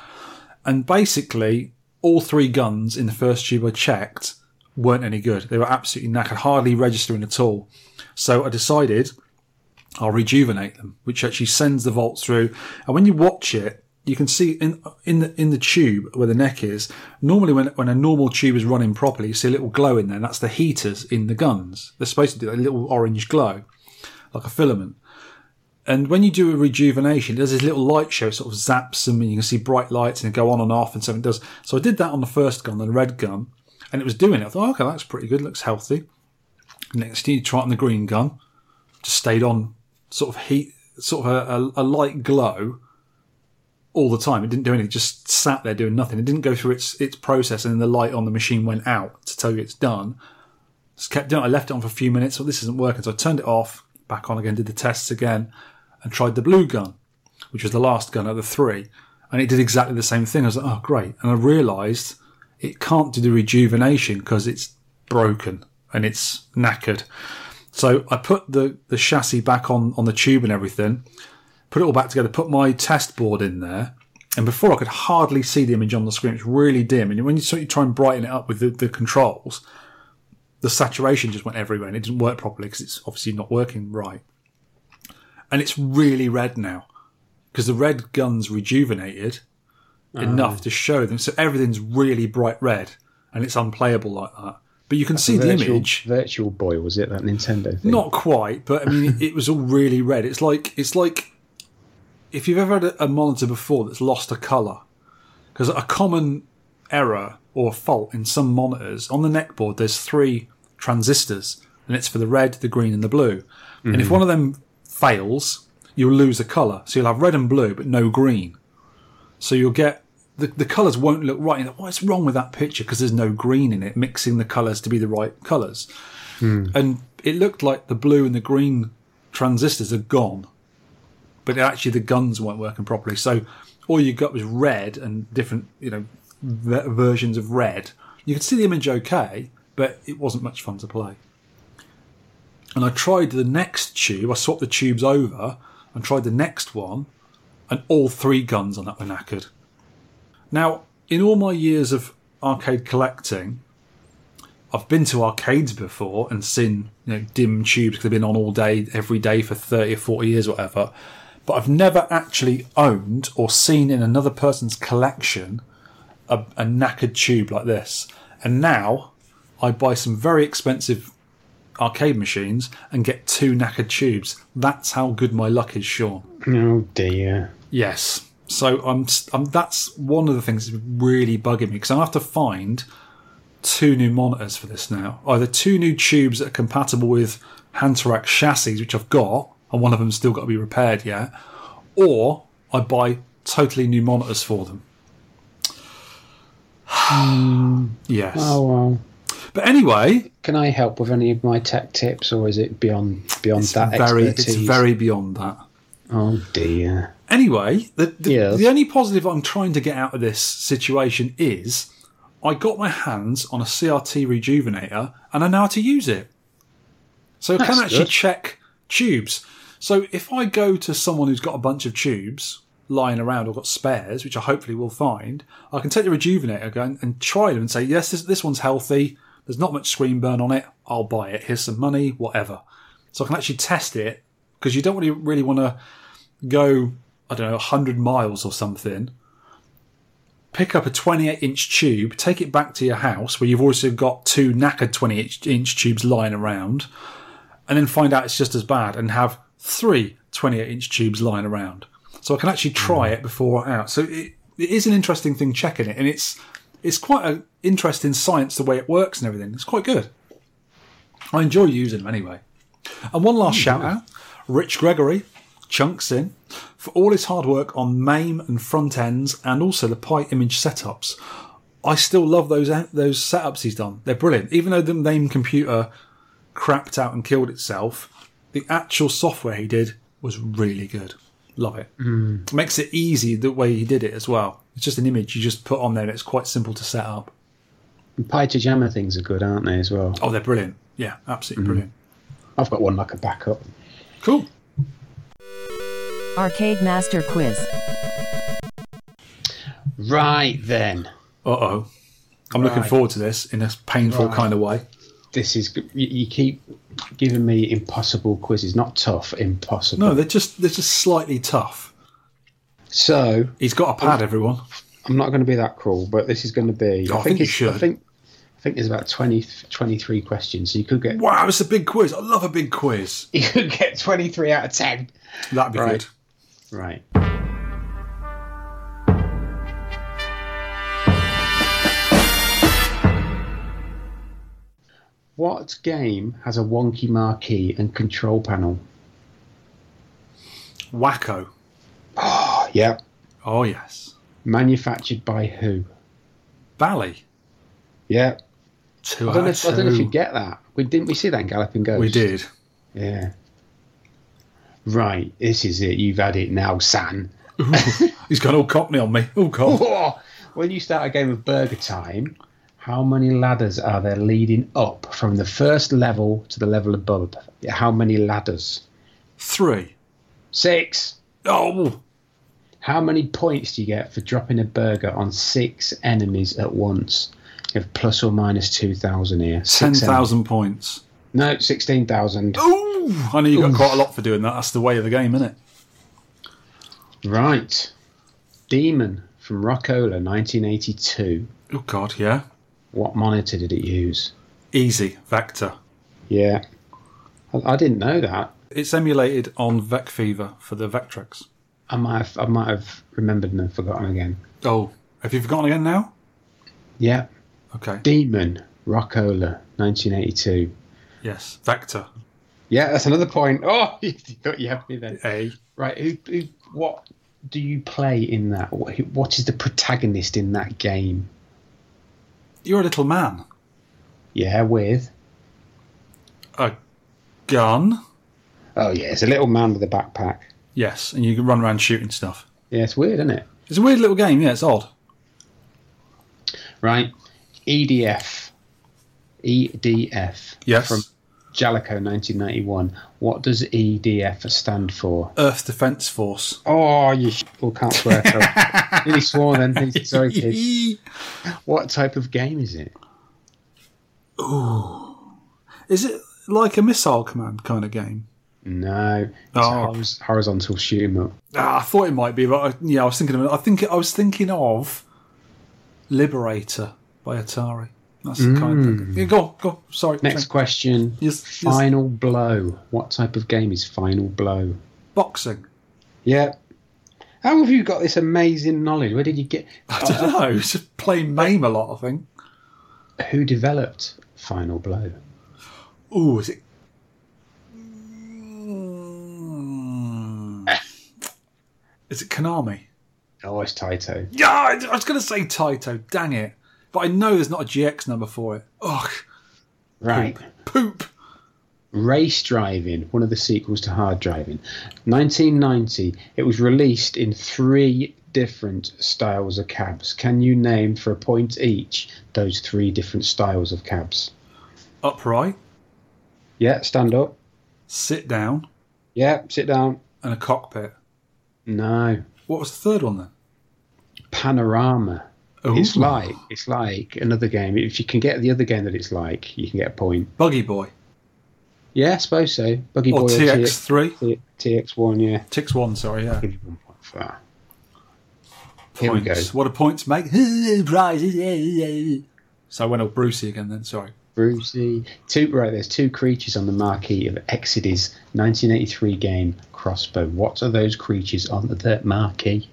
And basically, all three guns in the first tube I checked weren't any good. They were absolutely knackered, hardly registering at all. So I decided I'll rejuvenate them, which actually sends the volts through. And when you watch it, you can see in in the in the tube where the neck is. Normally, when when a normal tube is running properly, you see a little glow in there. And that's the heaters in the guns. They're supposed to do a little orange glow, like a filament. And when you do a rejuvenation, there's this little light show, sort of zaps them, and you can see bright lights and go on and off, and something does. So I did that on the first gun, the red gun, and it was doing it. I thought, okay, that's pretty good, looks healthy. Next, you try it on the green gun, just stayed on sort of heat, sort of a, a, a light glow all the time. It didn't do anything; just sat there doing nothing. It didn't go through its its process, and then the light on the machine went out to tell you it's done. Just kept doing. it. I left it on for a few minutes. So this isn't working, so I turned it off, back on again, did the tests again, and tried the blue gun, which was the last gun out of the three, and it did exactly the same thing. I was like, oh great, and I realised it can't do the rejuvenation because it's broken and it's knackered. So I put the, the chassis back on, on the tube and everything, put it all back together, put my test board in there. And before I could hardly see the image on the screen, it's really dim. And when you sort of try and brighten it up with the, the controls, the saturation just went everywhere and it didn't work properly because it's obviously not working right. And it's really red now because the red gun's rejuvenated enough uh. to show them. So everything's really bright red and it's unplayable like that. But you can see the image. Virtual Boy was it that Nintendo thing? Not quite, but I mean, it, was all really red. It's like it's like if you've ever had a, a monitor before that's lost a color, because a common error or fault in some monitors on the neckboard, there's three transistors, and it's for the red, the green, and the blue. And if mm-hmm. one of them fails, you'll lose a color. So you'll have red and blue, but no green. So you'll get the, the colours won't look right. Like, What's wrong with that picture? Because there's no green in it, mixing the colours to be the right colours. Hmm. And it looked like the blue and the green transistors are gone, but actually the guns weren't working properly. So all you got was red and different, you know, versions of red. You could see the image okay, but it wasn't much fun to play. And I tried the next tube. I swapped the tubes over and tried the next one, and all three guns on that were knackered. Now, in all my years of arcade collecting, I've been to arcades before and seen you know dim tubes because they've been on all day, every day for thirty or forty years, or whatever. But I've never actually owned or seen in another person's collection a, a knackered tube like this. And now I buy some very expensive arcade machines and get two knackered tubes. That's how good my luck is, Sean. Oh dear. Yes. So I'm, I'm that's one of the things that's really bugging me because I have to find two new monitors for this now. Either two new tubes that are compatible with Hantarex chassis, which I've got, and one of them's still got to be repaired yet, or I buy totally new monitors for them. yes. Oh well. But anyway, Can I help with any of my tech tips, or is it beyond beyond that very expertise? it's very beyond that. Oh dear. Anyway, the, the, Yes. the only positive I'm trying to get out of this situation is I got my hands on a CRT rejuvenator and I know how to use it. So I can actually good. check tubes. So if I go to someone who's got a bunch of tubes lying around or got spares, which I hopefully will find, I can take the rejuvenator go and, and try them and say, yes, this, this one's healthy. There's not much screen burn on it. I'll buy it. Here's some money, whatever. So I can actually test it because you don't really, really want to go, I don't know, 100 miles or something, pick up a 28 inch tube, take it back to your house where you've also got two knackered 28 inch tubes lying around, and then find out it's just as bad and have three 28 inch tubes lying around. So I can actually try mm. it before out. So it, it is an interesting thing checking it, and it's it's quite an interesting science the way it works and everything. It's quite good. I enjoy using them anyway. And one last mm. shout out Rich Gregory Chunksin for all his hard work on MAME and front ends and also the Pi image setups. I still love those eh, those setups he's done. They're brilliant. Even though the MAME computer crapped out and killed itself, the actual software he did was really good. Love it. Mm. Makes it easy the way he did it as well. It's just an image you just put on there and it's quite simple to set up. And Pi things are good, aren't they, as well? Oh, they're brilliant. Yeah, absolutely mm-hmm. brilliant. I've got one like a backup. Cool. Arcade Master Quiz. Right then. Uh oh. I'm looking forward to this in a painful Right. kind of way. This is you, you keep giving me impossible quizzes, not tough, impossible. No, they're just they're just slightly tough. So He's got a pad, everyone. I'm not going to be that cruel, but this is going to be. Oh, I think you it's- should. I think. I I think there's about 20, 23 questions, so you could get Wow, it's a big quiz. I love a big quiz. you could get 23 out of 10. That'd be Right. good. Right. What game has a wonky marquee and control panel? Wacko. Ah, oh, yeah. Oh yes. Manufactured by who? Bally. Yeah. Two I don't, know if, I don't know if you get that. We didn't we see that in Galloping Ghost? We did. Yeah. Right, this is it. You've had it now, San. He's gone all cockney on me. Oh god. when you start a game of Burger Time, how many ladders are there leading up from the first level to the level above? How many ladders? Three. Six. Oh. How many points do you get for dropping a burger on six enemies at once? You have plus or minus 2,000 here. Ten Six thousand points. No, 16,000. Ooh. I know you got quite a lot for doing that. That's the way of the game, isn't it? Right. Demon from Rockola, 1982. Oh god, yeah. What monitor did it use? Easy. Vector. Yeah. I, I didn't know that. It's emulated on Vec Fever for the Vectrex. I might have, I might have remembered and forgotten again. Oh, have you forgotten again now? Yeah. Okay. Demon, Rockola, 1982. Yes. Vector. Yeah, that's another point. Oh, you thought you had me then. A. Right, who, who, what do you play in that? What, what is the protagonist in that game? You're a little man. Yeah, with. A gun. Oh, yeah, it's a little man with a backpack. Yes, and you can run around shooting stuff. Yeah, it's weird, isn't it? It's a weird little game. Yeah, it's odd. Right. EDF. EDF. Yes. From Jaleco 1991. What does EDF stand for? Earth Defence Force. Oh, you sh- well, can't swear. Nearly swore then. Sorry, kids. What type of game is it? Is it like a missile command kind of game? No. It's Oh. a horiz- horizontal shoot 'em up. Ah, I thought it might be, but I, yeah, I was thinking of. I think I was thinking of Liberator by Atari. That's the kind of mm. yeah, go go. Sorry. Next question. Yes, yes. Final Blow. What type of game is Final Blow? boxing. Yeah. How have you got this amazing knowledge? Where did you get? I don't know. Uh, it's just playing MAME a lot. I think. Who developed Final Blow? Ooh, is it? Mm. Is it Konami? Oh, it's Taito. Yeah, I I was going to say Taito. Dang it! But I know there's not a GX number for it. Ugh, Right. poop. Race Driving, one of the sequels to Hard Driving. 1990. It was released in three different styles of cabs. Can you name for a point each those three different styles of cabs? Upright, Yeah, stand up. sit down, Yeah, sit down. and a cockpit. No. What was the third one then? Panorama. It's like it's like another game. If you can get the other game that it's like, you can get a point. Buggy Boy Yeah, I suppose so. Buggy boy. or Boy TX3. TX one, yeah. Tix one, sorry, yeah. Give you one point for that. Here we go. Points. What do points make? Prizes. So I went all Brucey again then. Sorry. Brucey. Two right. There's two creatures on the marquee of Exidy 1983 game Crossbow. What are those creatures on the marquee?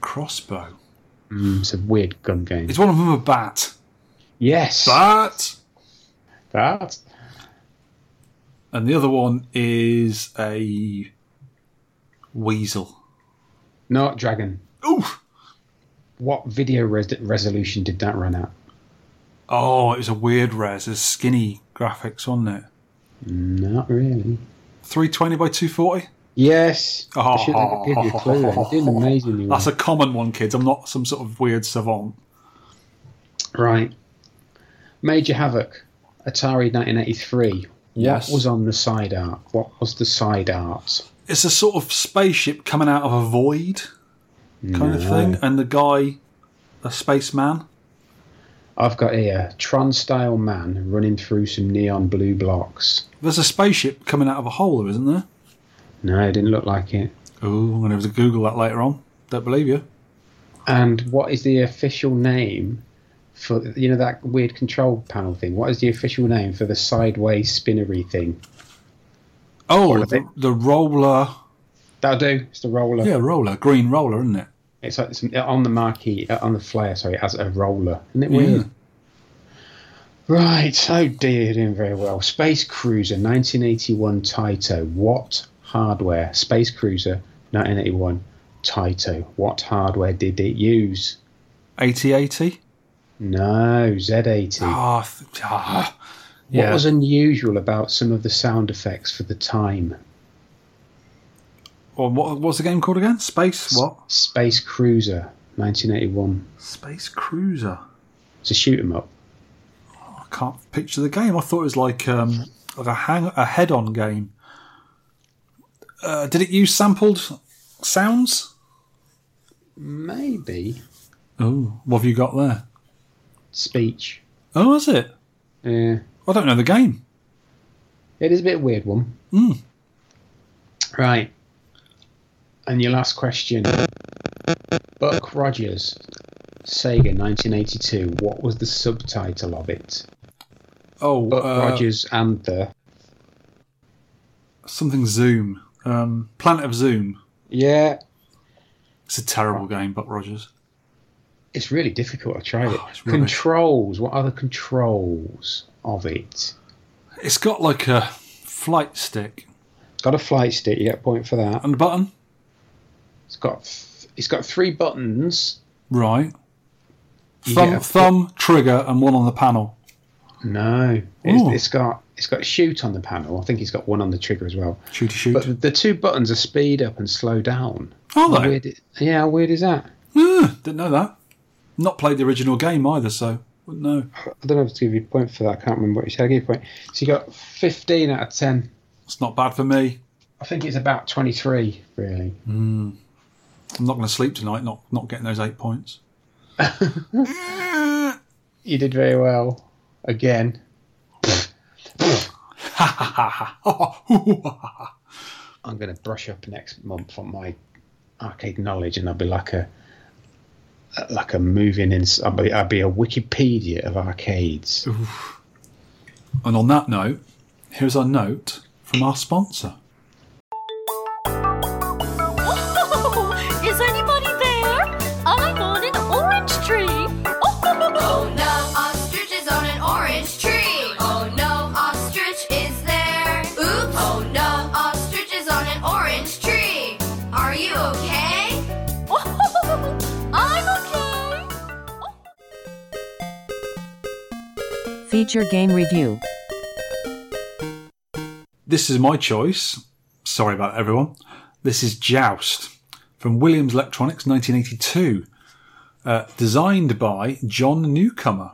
Crossbow. Mm, it's a weird gun game. Is one of them a bat? yes, Bat. that. And the other one is a weasel. Not dragon. Ooh. What video res- resolution did that run at? Oh, it was a weird res. It's skinny graphics, wasn't it? Not really. 320 by 240? Yes. Oh, I should have given you a clue. Then. You're doing amazingly well. That's a common one, kids. I'm not some sort of weird savant. Right. Major Havoc, Atari 1983. Yes. What was on the side art? What was the side art? It's a sort of spaceship coming out of a void kind of thing, and the guy, a spaceman. I've got here Tron style man running through some neon blue blocks. There's a spaceship coming out of a hole, isn't there? No, it didn't look like it. Oh, I'm going to have to Google that later on. Don't believe you. And what is the official name for you know that weird control panel thing. What is the official name for the sideways spinnery thing? Oh, the, the- roller. That'll do. It's the roller. Yeah, roller. Green roller, isn't it? It's like it's on the marquee uh, on the flyer. Sorry, as a roller. Isn't it weird? Right. Oh dear, you're doing very well. Space Cruiser, 1981 Taito. What hardware? Space Cruiser, 1981 Taito. What hardware did it use? 8080. No, Z80. Ah, th- ah. What was unusual about some of the sound effects for the time? Or what, what's the game called again? Space what? Space Cruiser, 1981. Space Cruiser. It's a shoot 'em up. I can't picture the game. I thought it was like um, like a hang a head-on game. Uh, did it use sampled sounds? Maybe Oh, what have you got there? speech. Oh, is it? Yeah. I don't know the game. It is a bit weird one. Mm. Right. And your last question. Buck Rogers, Sega 1982. What was the subtitle of it? Oh, Buck uh, Rogers and the. something Zoom. Um, Planet of Zoom. Yeah, It's a terrible game, Buck Rogers. it's really difficult. I tried it. Oh, it's controls. What are the controls of it? It's got like a flight stick Got a flight stick. You get a point for that. and a button. It's got. th- It's got three buttons. Right. Thumb, thumb, trigger, and one on the panel. No, it's, it's got it's got shoot on the panel. I think he's got one on the trigger as well. Shooty shoot. But the two buttons are speed up and slow down. Are How they? weird yeah, how weird is that? Ah, didn't know that. Not played the original game either, so wouldn't know. I don't know if to give you a point for that. I can't remember what you said. I gave you a point. So you got 15 out of 10. It's not bad for me. I think it's about 23, really. I'm not going to sleep tonight. Not not getting those eight points. You did very well. Again. I'm going to brush up next month on my arcade knowledge, and I'll be like a like a moving in. I'll be, I'll be a Wikipedia of arcades. And on that note, here's our note from our sponsor. Feature game review. This is my choice. Sorry about everyone. This is Joust from Williams Electronics 1982. Uh, designed by John Newcomer.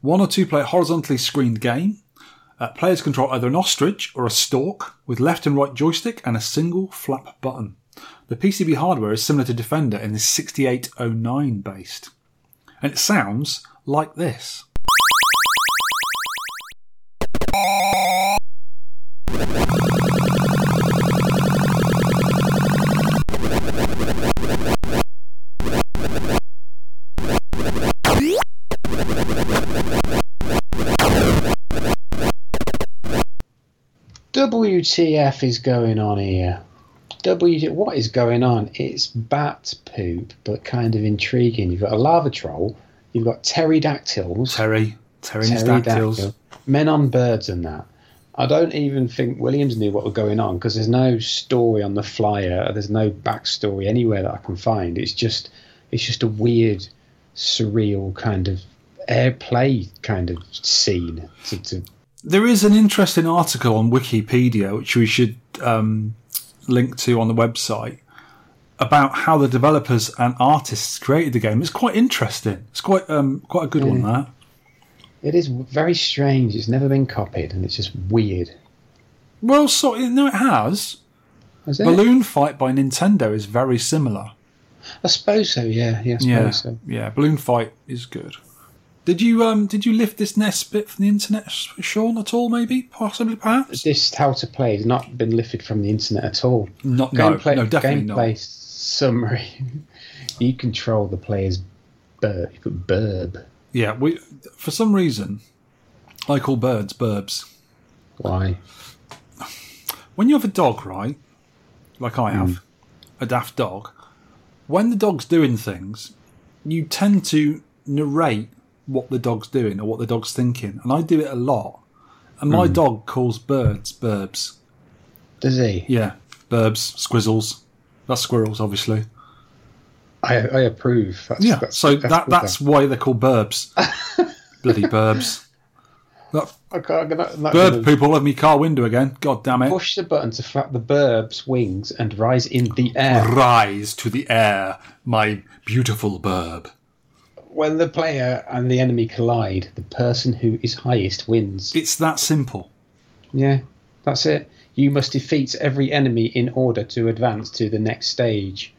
One or two player horizontally screened game. Uh, players control either an ostrich or a stork with left and right joystick and a single flap button. The PCB hardware is similar to Defender and is 6809 based. And it sounds like this. WTF is going on here? W, what is going on? It's bat poop, but kind of intriguing. You've got a lava troll, you've got pterodactyls, Terry. Terry and his pterodactyl, dactyls. men on birds, and that. I don't even think Williams knew what was going on because there's no story on the flyer. There's no backstory anywhere that I can find. It's just, it's just a weird, surreal kind of airplay kind of scene. To, to There is an interesting article on Wikipedia, which we should um, link to on the website, about how the developers and artists created the game. It's quite interesting. It's quite um, quite a good one. That it is very strange. It's never been copied, and it's just weird. well, so no, it has. It? Balloon Fight by Nintendo is very similar. I suppose so. Yeah, yeah, I suppose Yeah, so. yeah. Balloon Fight is good. Did you um did you lift this nest bit from the internet, Sean? At all? Maybe, possibly, perhaps. This how to play has not been lifted from the internet at all. Not no, gameplay, no, definitely not. gameplay summary. you control the player's burb. You put burb. Yeah, we for some reason I call birds burbs. Why? When you have a dog, right? Like I have, hmm. a daft dog. When the dog's doing things, you tend to narrate what the dog's doing or what the dog's thinking, and I do it a lot. And my hmm. dog calls birds burbs. Does he? Yeah, burbs, squizzles. That's squirrels, obviously. I, I approve. That's, Yeah, that's, so that's that, that's why they're called burbs. Bloody burbs. That then. I can't, I'm not- I'm burb gonna people have me car window again. God damn it. Push the button to flap the burb's wings and rise in the air. Rise to the air, my beautiful burb. When the player and the enemy collide, the person who is highest wins. It's that simple. Yeah, that's it. You must defeat every enemy in order to advance to the next stage.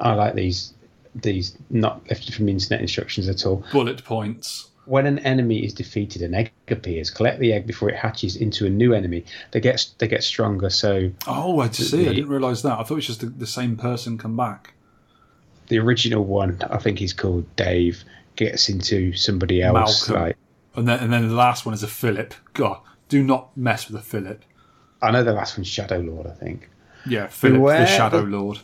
I like these these not lifted from internet instructions at all. Bullet points. When an enemy is defeated, an egg appears. Collect the egg before it hatches into a new enemy. They get they get stronger. So Oh, I see. I didn't realise that. I thought it was just the, the same person come back. the original one, I think he's called Dave, gets into somebody else. Malcolm. Like And then, and then the last one is a Philip. God, do not mess with a Philip. I know the last one's Shadow Lord. I think. Yeah, Philip Beware the Shadow the- Lord.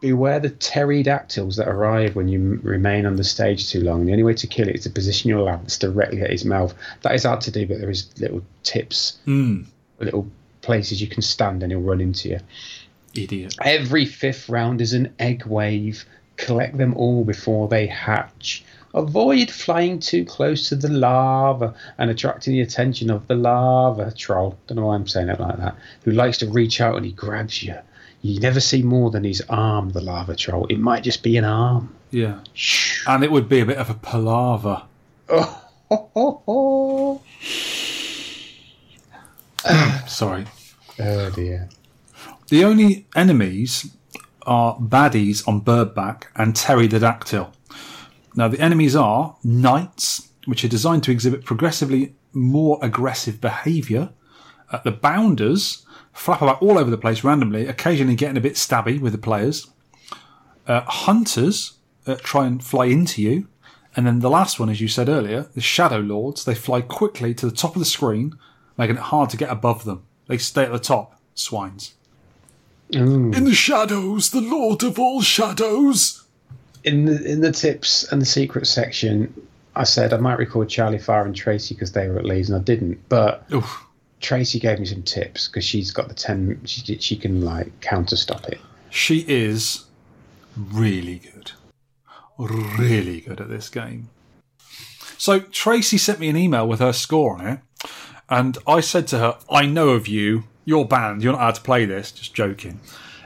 Beware the pterodactyls that arrive when you remain on the stage too long. The only way to kill it is to position your lance directly at his mouth. That is hard to do, but there is little tips, Mm, little places you can stand and he'll run into you. idiot. Every fifth round is an egg wave. Collect them all before they hatch. Avoid flying too close to the lava and attracting the attention of the lava troll. Don't know why I'm saying it like that. Who likes to reach out and he grabs you. You never see more than his arm, the lava troll. It might just be an arm. Yeah. And it would be a bit of a palaver. Oh, ho, ho, ho. Sorry. oh dear. The only enemies are baddies on Birdback and Terry the Dactyl. Now, the enemies are knights, which are designed to exhibit progressively more aggressive behaviour. Uh, the bounders flap about all over the place randomly, occasionally getting a bit stabby with the players. Uh, hunters uh, try and fly into you. And then the last one, as you said earlier, the Shadow Lords, they fly quickly to the top of the screen, making it hard to get above them. They stay at the top, swines. Ooh. In the shadows, the Lord of all shadows. in the in the tips and the secret section, I said I might record Charlie Farr and Tracy because they were at Leeds, and I didn't. But Oof. Tracy gave me some tips because she's got the ten. She she can like counter stop it. She is really good. Really good at this game. So Tracy sent me an email with her score on it, and I said to her, I know of you, you're banned, you're not allowed to play this, just joking.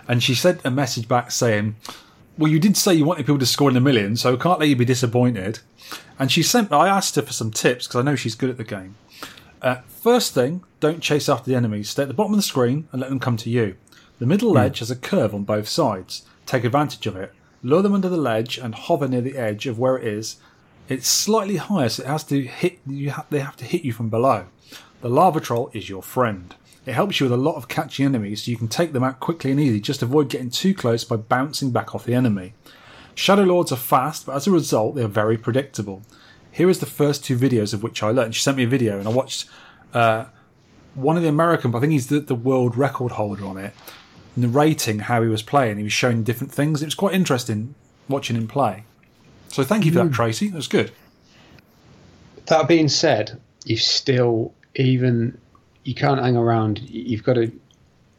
And she sent a message back saying, Well, you did say you wanted people to score in the million, so I can't let you be disappointed. And she sent I asked her for some tips because I know she's good at the game. Uh, first thing, don't chase after the enemies. Stay at the bottom of the screen and let them come to you. The middle ledge has a curve on both sides. Take advantage of it. Lure them under the ledge and hover near the edge of where it is. It's slightly higher, so it has to hit. You ha- they have to hit you from below. The lava troll is your friend. It helps you with a lot of catchy enemies, so you can take them out quickly and easy. Just avoid getting too close by bouncing back off the enemy. Shadow Lords are fast, but as a result, they are very predictable. Here is the first two videos of which I learned. She sent me a video, and I watched uh, one of the American, but I think he's the, the world record holder on it, narrating how he was playing. He was showing different things. It was quite interesting watching him play. So thank you for that, Tracy. That's good. That being said, you still even you can't hang around. You've got to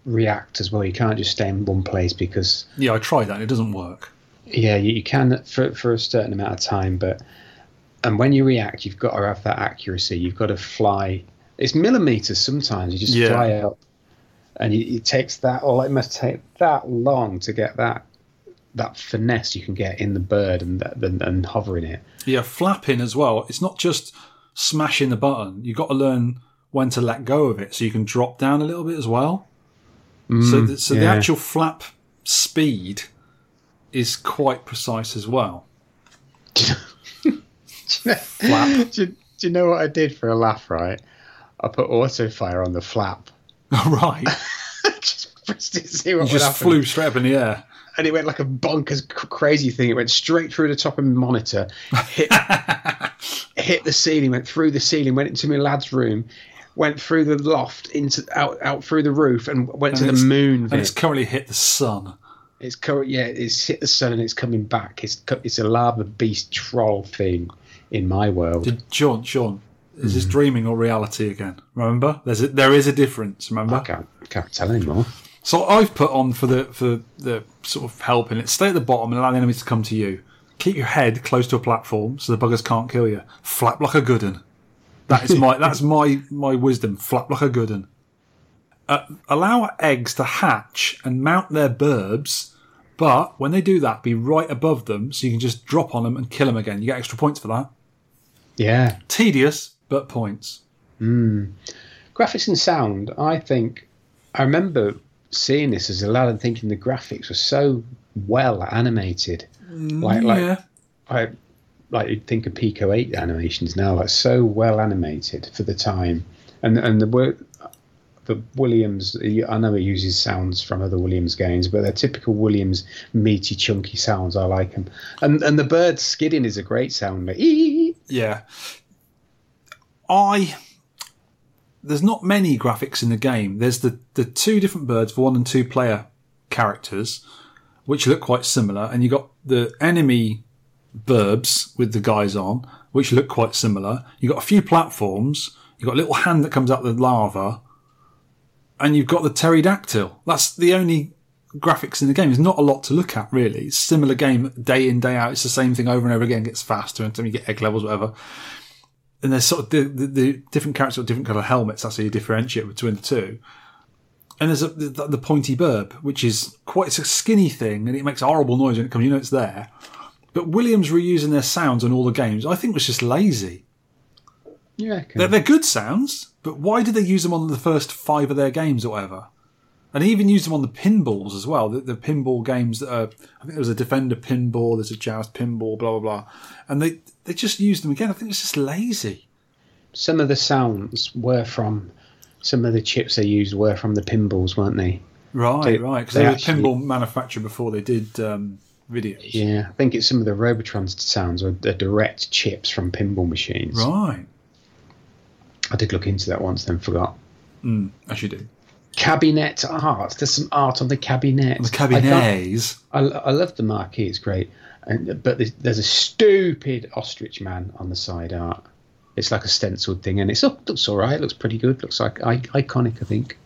react as well. You can't just stay in one place because Yeah, I tried that. and It doesn't work. yeah, you, you can for for a certain amount of time, but and when you react, you've got to have that accuracy. You've got to fly. It's millimeters sometimes. You just Yeah. fly up, and you, it takes that. Or it must take that long to get that that finesse you can get in the bird and and, and hovering it. Yeah, flapping as well. It's not just smashing the button. You've got to learn when to let go of it so you can drop down a little bit as well. Mm, so the, so the actual flap speed is quite precise as well. do, you, do you know what I did for a laugh? Right, I put auto fire on the flap. right. just pressed it see what You just happen. flew straight up in the air. and it went like a bonkers crazy thing. It went straight through the top of the monitor, hit hit the ceiling, went through the ceiling, went into my lad's room, went through the loft into out out through the roof, and went to the moon. and it's currently hit the sun. It's current, yeah. It's hit the sun and it's coming back. It's it's a lava beast troll thing in my world. Did Sean? Sean, is Hmm. this dreaming or reality again? Remember, there's a, there is a difference. Remember. I can't can't tell anymore. So I've put on for the for the sort of helping it. Stay at the bottom and allow the enemies to come to you. Keep your head close to a platform so the buggers can't kill you. Flap like a good un. That is my that's my my wisdom. Flap like a good un. Uh, allow eggs to hatch and mount their burbs, but when they do that, be right above them so you can just drop on them and kill them again. You get extra points for that. Yeah, Tedious, but points. Hmm. graphics and sound. I think I remember seeing this as a lad and thinking the graphics were so well animated. Mm, like like yeah. I like you'd think of Pico Eight animations now, like so well animated for the time, and and the work. The Williams, I know it uses sounds from other Williams games, but they're typical Williams meaty, chunky sounds. I like them, and and the bird skidding is a great sound. Like, "Ee." Yeah. I there's not many graphics in the game. There's the the two different birds for one and two player characters, which look quite similar, and you got the enemy burbs with the guys on, which look quite similar. You got a few platforms. You got a little hand that comes out of the lava, and you've got the pterodactyl. That's the only graphics in the game. There's not a lot to look at really. It's a similar game day in day out. It's the same thing over and over again. It gets faster until you get egg levels, whatever and there's sort of the, the, the different characters with different colour helmets. That's how you differentiate between the two. And there's a, the, the pointy burb, which is quite it's a skinny thing, and it makes a horrible noise when it comes. You know it's there. But Williams reusing their sounds on all the games, I think was just lazy. You reckon? They're, they're good sounds, but why did they use them on the first five of their games or whatever? And they even used them on the pinballs as well. The, the pinball games that are, I think there was a Defender pinball, there's a Joust pinball, blah blah blah, and they they just used them again. I think it's just lazy. some of the sounds were from some of the chips they used were from the pinballs, weren't they? Right, They- right. Because they they, were actually- a pinball manufacturer before they did um, videos. Yeah, I think it's some of the Robotron sounds were the direct chips from pinball machines. Right. I did look into that once, then forgot. As you do. Cabinet art. There's some art on the cabinet. The I, cabinets. I, I love the marquee. It's great. And but there's, there's a stupid ostrich man on the side art. It's like a stenciled thing, and it oh, looks all right. It looks pretty good. Looks like I, iconic. I think.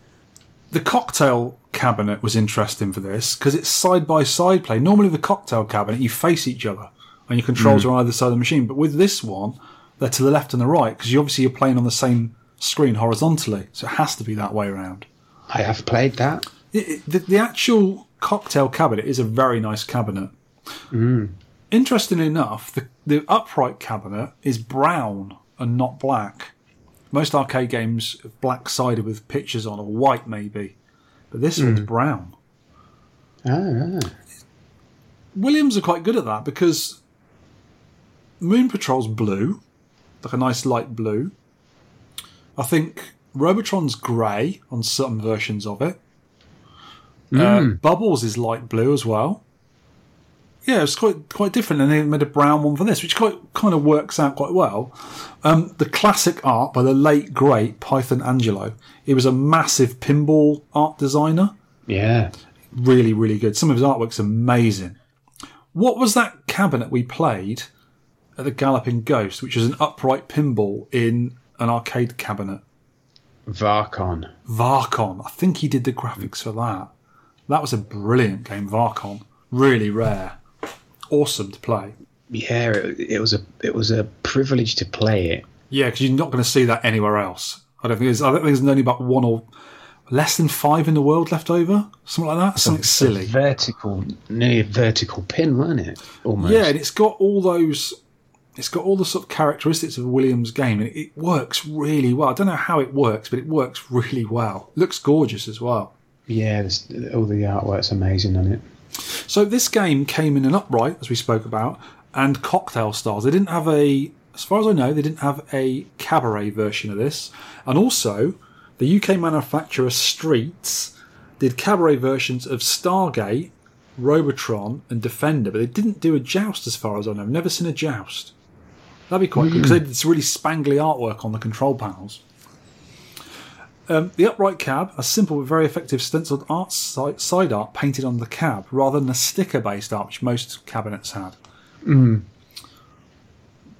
The cocktail cabinet was interesting for this because it's side by side play. Normally, the cocktail cabinet, you face each other and your controls hmm. are on either side of the machine. But with this one, they're to the left and the right because you obviously you're playing on the same screen horizontally. So it has to be that way around. I have played that. It, the, the actual cocktail cabinet is a very nice cabinet. Mm. Interestingly enough, the, the upright cabinet is brown and not black. Most arcade games are black sided with pictures on, or white maybe, but this one's mm. brown. Oh. Williams are quite good at that because Moon Patrol's blue, like a nice light blue. I think Robotron's grey on certain versions of it. Uh, Bubbles is light blue as well. Yeah, it's quite quite different, and they made a brown one for this, which quite kind of works out quite well. Um, the classic art by the late great Python Anghelo. He was a massive pinball art designer Yeah. really, really good. Some of his artwork's amazing. What was that cabinet we played at the Galloping Ghost, which was an upright pinball in an arcade cabinet? Varkon. Varkon. I think he did the graphics for that. That was a brilliant game, Varkon. Really rare. Awesome to play. Yeah, it, it was a it was a privilege to play it. Yeah, because you're not going to see that anywhere else. I don't think there's. I think there's only about one or less than five in the world left over, something like that. Something silly. Vertical, nearly a vertical pin, wasn't it? Almost. Yeah, and it's got all those. It's got all the sort of characteristics of Williams game, and it, works really well. I don't know how it works, but it works really well. looks gorgeous as well. Yeah, all the artwork's amazing on it. So this game came in an upright, as we spoke about, and cocktail styles. They didn't have a, as far as I know, they didn't have a cabaret version of this, and also the UK manufacturer Streets did cabaret versions of Stargate, Robotron, and Defender, but they didn't do a joust, as far as I know. I've never seen a joust. That'd be quite good because they did this really spangly artwork on the control panels. Um, the upright cab, a simple but very effective stenciled art si- side art painted on the cab rather than a sticker based art, which most cabinets had.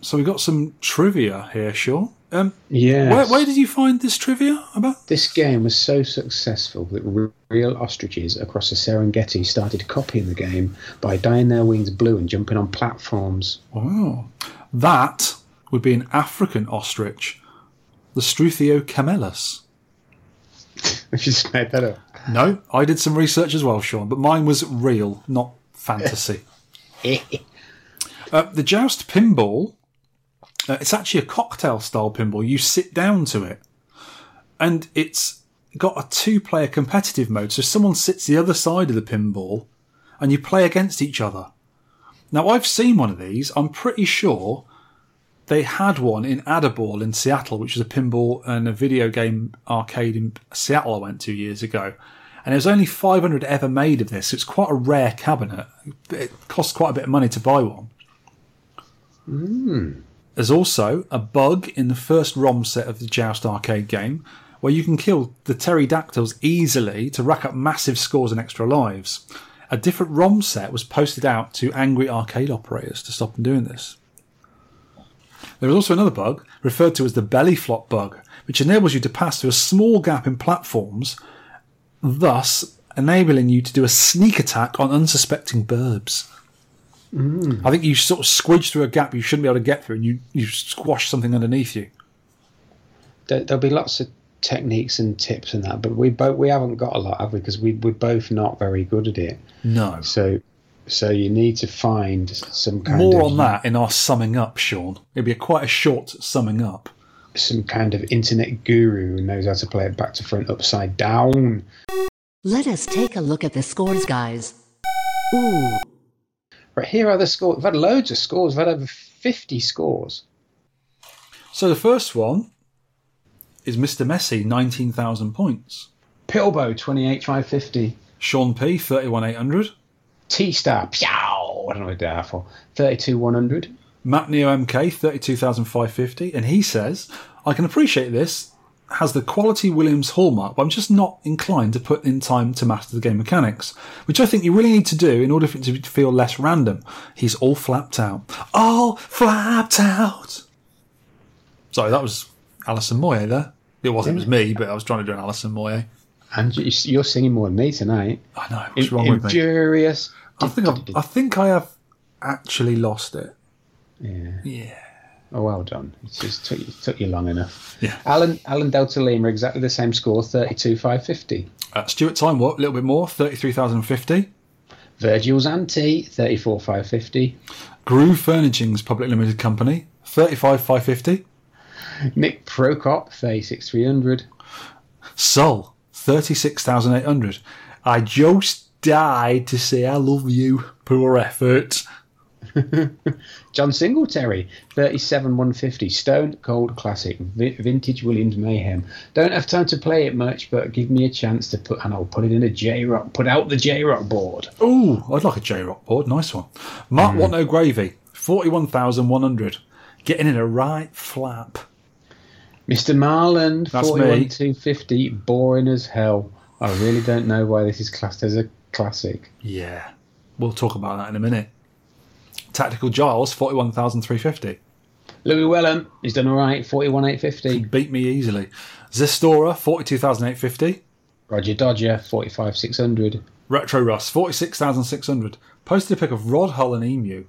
So we've got some trivia here, Sean. Um, Yeah. where, where did you find this trivia about? This game was so successful that real ostriches across the Serengeti started copying the game by dyeing their wings blue and jumping on platforms. Oh, that would be an African ostrich, the Struthio camelus. If you just made that up. No, I did some research as well, Sean, but mine was real, not fantasy. uh, the Joust pinball, uh, it's actually a cocktail style pinball. You sit down to it, and it's got a two player competitive mode. So someone sits the other side of the pinball, and you play against each other. Now, I've seen one of these. I'm pretty sure they had one in Add-a-Ball in Seattle, which was a pinball and a video game arcade in Seattle I went to years ago. And there's only 500 ever made of this. So it's quite a rare cabinet. It costs quite a bit of money to buy one. Hmm. There's also a bug in the first ROM set of the Joust arcade game where you can kill the pterodactyls easily to rack up massive scores and extra lives. A different ROM set was posted out to angry arcade operators to stop them doing this. There is also another bug, referred to as the belly flop bug, which enables you to pass through a small gap in platforms, thus enabling you to do a sneak attack on unsuspecting burbs. Mm. I think you sort of squidge through a gap you shouldn't be able to get through, and you, you squash something underneath you. There'll be lots of techniques and tips and that, but we both we haven't got a lot, have we? Because we we're both not very good at it. No. So so you need to find some kind More of on that in our summing up, Sean. It'd be a quite a short summing up. some kind of internet guru who knows how to play it back to front upside down. Let us take a look at the scores, guys. Ooh, Right here are the scores. We've had loads of scores. We've had over fifty scores. So the first one is Mr. Messi, 19,000 points. Pilbo twenty eight five fifty. Sean P, 31,800. T Star Pow. I don't know what that for. Thirty two one hundred. Matt Neo MK, 32,550. And he says, I can appreciate this, has the quality Williams hallmark, but I'm just not inclined to put in time to master the game mechanics, which I think you really need to do in order for it to feel less random. He's all flapped out. All flapped out. Sorry, that was Alison Moyet there. It wasn't, it was me, but I was trying to do an Alison Moyet. And you- you're singing more than me tonight. I know, what's wrong with me? Injurious. I think, I've, I think I have actually lost it. Yeah. Yeah. Oh, well done. It just took you, took you long enough. Yeah. Alan Alan Delta Lima exactly the same score, thirty two five fifty. Uh, Stuart Time, what? A little bit more, 33,050. Virgil's Ante, thirty four five fifty. Groove Furnishings Public Limited Company, 35,550. Nick Prokop, thirty six three hundred. Sol, 36,800. I just died to say I love you. Poor effort. John Singletary, 37 150. Stone Cold Classic, vi- Vintage Williams Mayhem. Don't have time to play it much, but give me a chance to put, and I'll put it in a JROK, put out the JROK board. Ooh, I'd like a JROK board. Nice one. Mark hmm. Want No Gravy, 41,100. Getting in a right flap. Mr. Marland, That's 41 me. 250. Boring as hell. I really don't know why this is classed as a classic. Yeah. We'll talk about that in a minute. Tactical Giles, 41,350. Louis Wellham, he's done all right, 41 850. Beat me easily. Zestora, 42,850. Roger Dodger, 45 600. Retro Russ, 46,600. Posted a pic of Rod Hull and Emu.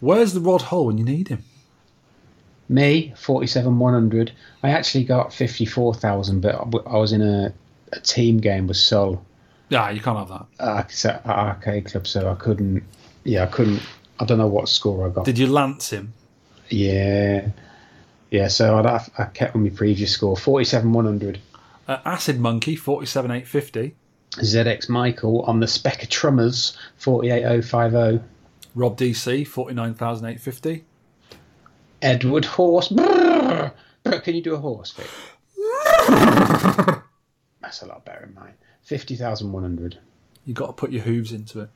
Where's the Rod Hull when you need him? Me, 47 100. I actually got 54,000, but I was in a, a team game with Sol Yeah, you can't have that. uh, at Arcade Club, so I couldn't. Yeah, I couldn't. I don't know what score I got. Did you lance him? yeah. Yeah, so I'd, have- I kept on my previous score 47 100. Uh, Acid Monkey, 47,850. ZX Michael on the Spectrummers 48050. Rob DC, 49,850. Edward Horse. Brrr. Can you do a horse, Vic? That's a lot better than mine. 50,100. You've got to put your hooves into it.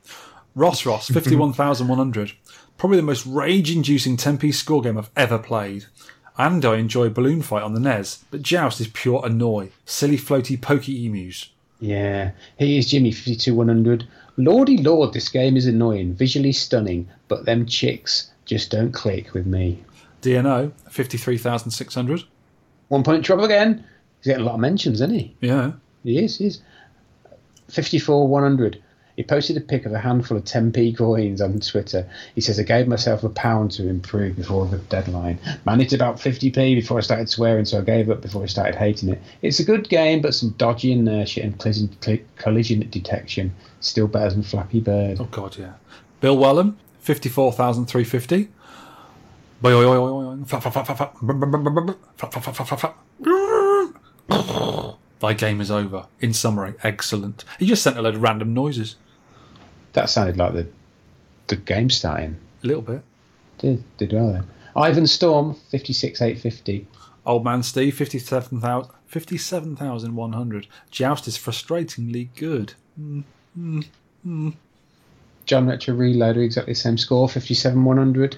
Ross Ross, 51,100. Probably the most rage inducing 10 piece score game I've ever played. And I enjoy Balloon Fight on the NES, but Joust is pure annoy. Silly floaty pokey emus. Yeah, here's Jimmy fifty two one hundred. Lordy lord, this game is annoying, visually stunning, but them chicks just don't click with me. DNO, 53,600. One point trouble again. He's getting a lot of mentions, isn't he? Yeah. He is. He is. Fifty four one hundred. He posted a pic of a handful of 10p coins on Twitter. He says, I gave myself a pound to improve before the deadline. Managed about 50p before I started swearing, so I gave up before I started hating it. It's a good game, but some dodgy inertia and collision, collision detection. Still better than Flappy Bird. Oh, God, yeah. Bill Wellham, 54,350. Thy game is over. In summary, excellent. He just sent a load of random noises. That sounded like the the game starting. A little bit. Did, did well then. Ivan Storm, 56,850. Old Man Steve, 57,000 57,100. Joust is frustratingly good. Mm, mm, mm. John Retro Reloader, exactly the same score, 57,100.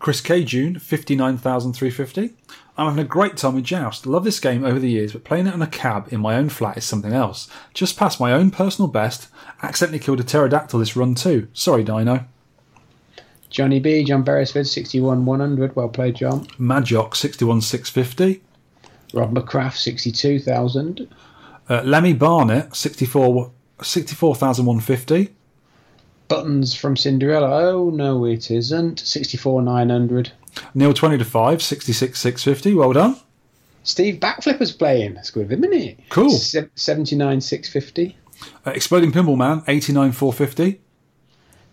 Chris K. June, 59,350. I'm having a great time with Joust. Love this game over the years, but playing it on a cab in my own flat is something else. Just passed my own personal best. Accidentally killed a pterodactyl this run too. Sorry, Dino. Johnny B, John Beresford, 61,100. Well played, John. Madjock, 61,650. Rob McCraft, 62,000. Uh, Lemmy Barnett, 64 64,150. Buttons from Cinderella. Oh, no, it isn't. 64,900. Neil 20 to 5, 66,650. Well done. Steve Backflipper's playing. That's good, with him, isn't it? Cool. Se- 79,650. Uh, Exploding Pinball Man, 89,450.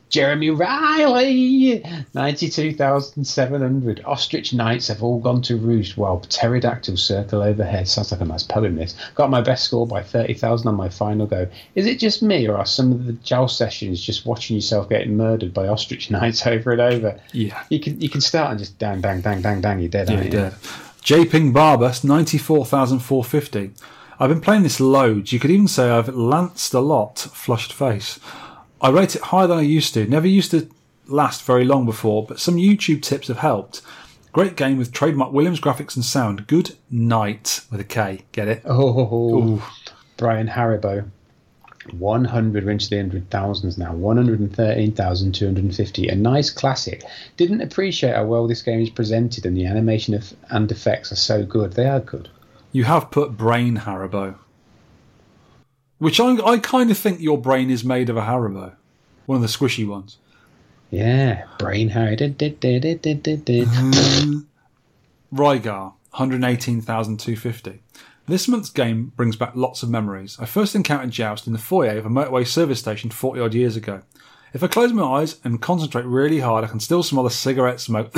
Jeremy Riley, 92,700. Ostrich Knights have all gone to roost while pterodactyls circle overhead. Sounds like a nice poem, this. Got my best score by 30,000 on my final go. Is it just me, or are some of the joust sessions just watching yourself getting murdered by Ostrich Knights over and over? Yeah. You can you can start and just bang, bang, bang, bang, dang, you're dead, Yeah, you? did. J Ping Barbus, 94,450. I've been playing this loads. You could even say I've lanced a lot, flushed face. I rate it higher than I used to. Never used to last very long before, but some YouTube tips have helped. Great game with trademark Williams graphics and sound. Good night with a K. Get it? Oh, Brian Haribo. 100 we're into the hundred thousands now 113,250 a nice classic didn't appreciate how well this game is presented and the animation of, and effects are so good they are good You have put brain Haribo. Which I, I kind of think your brain is made of a Haribo. One of the squishy ones. yeah brain did. Rygar, 118,250. This month's game brings back lots of memories. I first encountered Joust in the foyer of a motorway service station 40 odd years ago. If I close my eyes and concentrate really hard, I can still smell the cigarette smoke.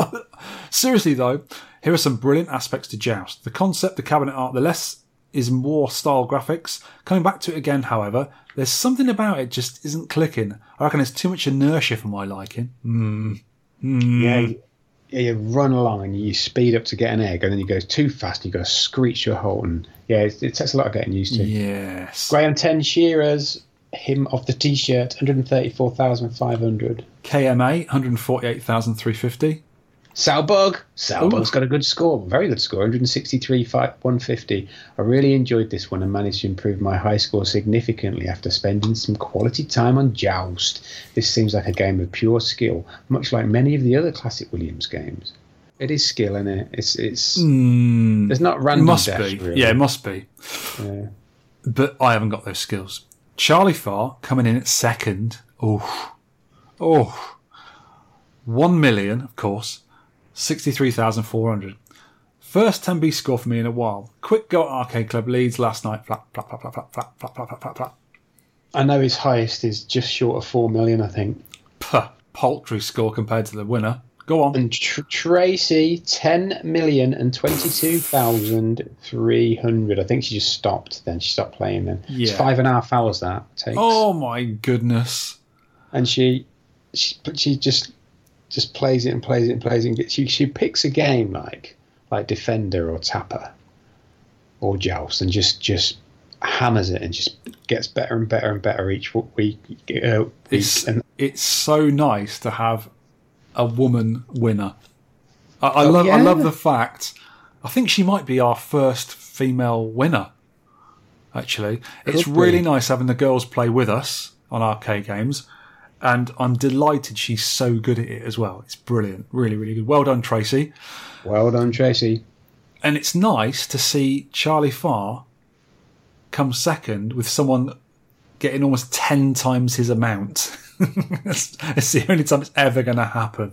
Seriously though, here are some brilliant aspects to Joust. The concept, the cabinet art, the less is more style graphics. Coming back to it again, however, there's something about it just isn't clicking. I reckon there's too much inertia for my liking. Hmm. Hmm. yeah you, yeah, you run along and you speed up to get an egg and then you go too fast and you got to screech your halt and yeah it, it takes a lot of getting used to Yes. graham 10 shearers him of the t-shirt 134,500 KMA, 148,350. Salbug. Salbug's got a good score, very good score, 163, 150. I really enjoyed this one and managed to improve my high score significantly after spending some quality time on Joust. This seems like a game of pure skill, much like many of the other classic Williams games. It is skill in it. It's it's hmm. there's not It random must deaths, be. really. Yeah, it must be. Yeah. But I haven't got those skills. Charlie Farr coming in at second. Oh. Oh. One million, of course. 63,400. First 10B score for me in a while. Quick go at Arcade Club Leeds last night. Flap, flap, flap, flap, flap, flap, flap, flap, flap, flap, flap. I know his highest is just short of four million, I think. Puh, paltry score compared to the winner. Go on. And Tr- Tracy, ten million and twenty-two thousand three hundred. I think she just stopped. Then she stopped playing. Then it's five and a half hours that takes. Oh my goodness. and she, she, but she just, just plays it and plays it and plays it. And gets, she, she picks a game like, like Defender or Tapper, or Joust, and just, just hammers it and just gets better and better and better each week. Uh, week. It's and it's so nice to have a woman winner. I, I Oh, love I love the fact. I think she might be our first female winner. Actually, it's Could be. really nice having the girls play with us on arcade games, and I'm delighted she's so good at it as well. It's brilliant, really, really good. Well done, Tracy. well done, Tracy. And it's nice to see Charlie Farr come second with someone getting almost 10 times his amount. it's, it's the only time it's ever going to happen.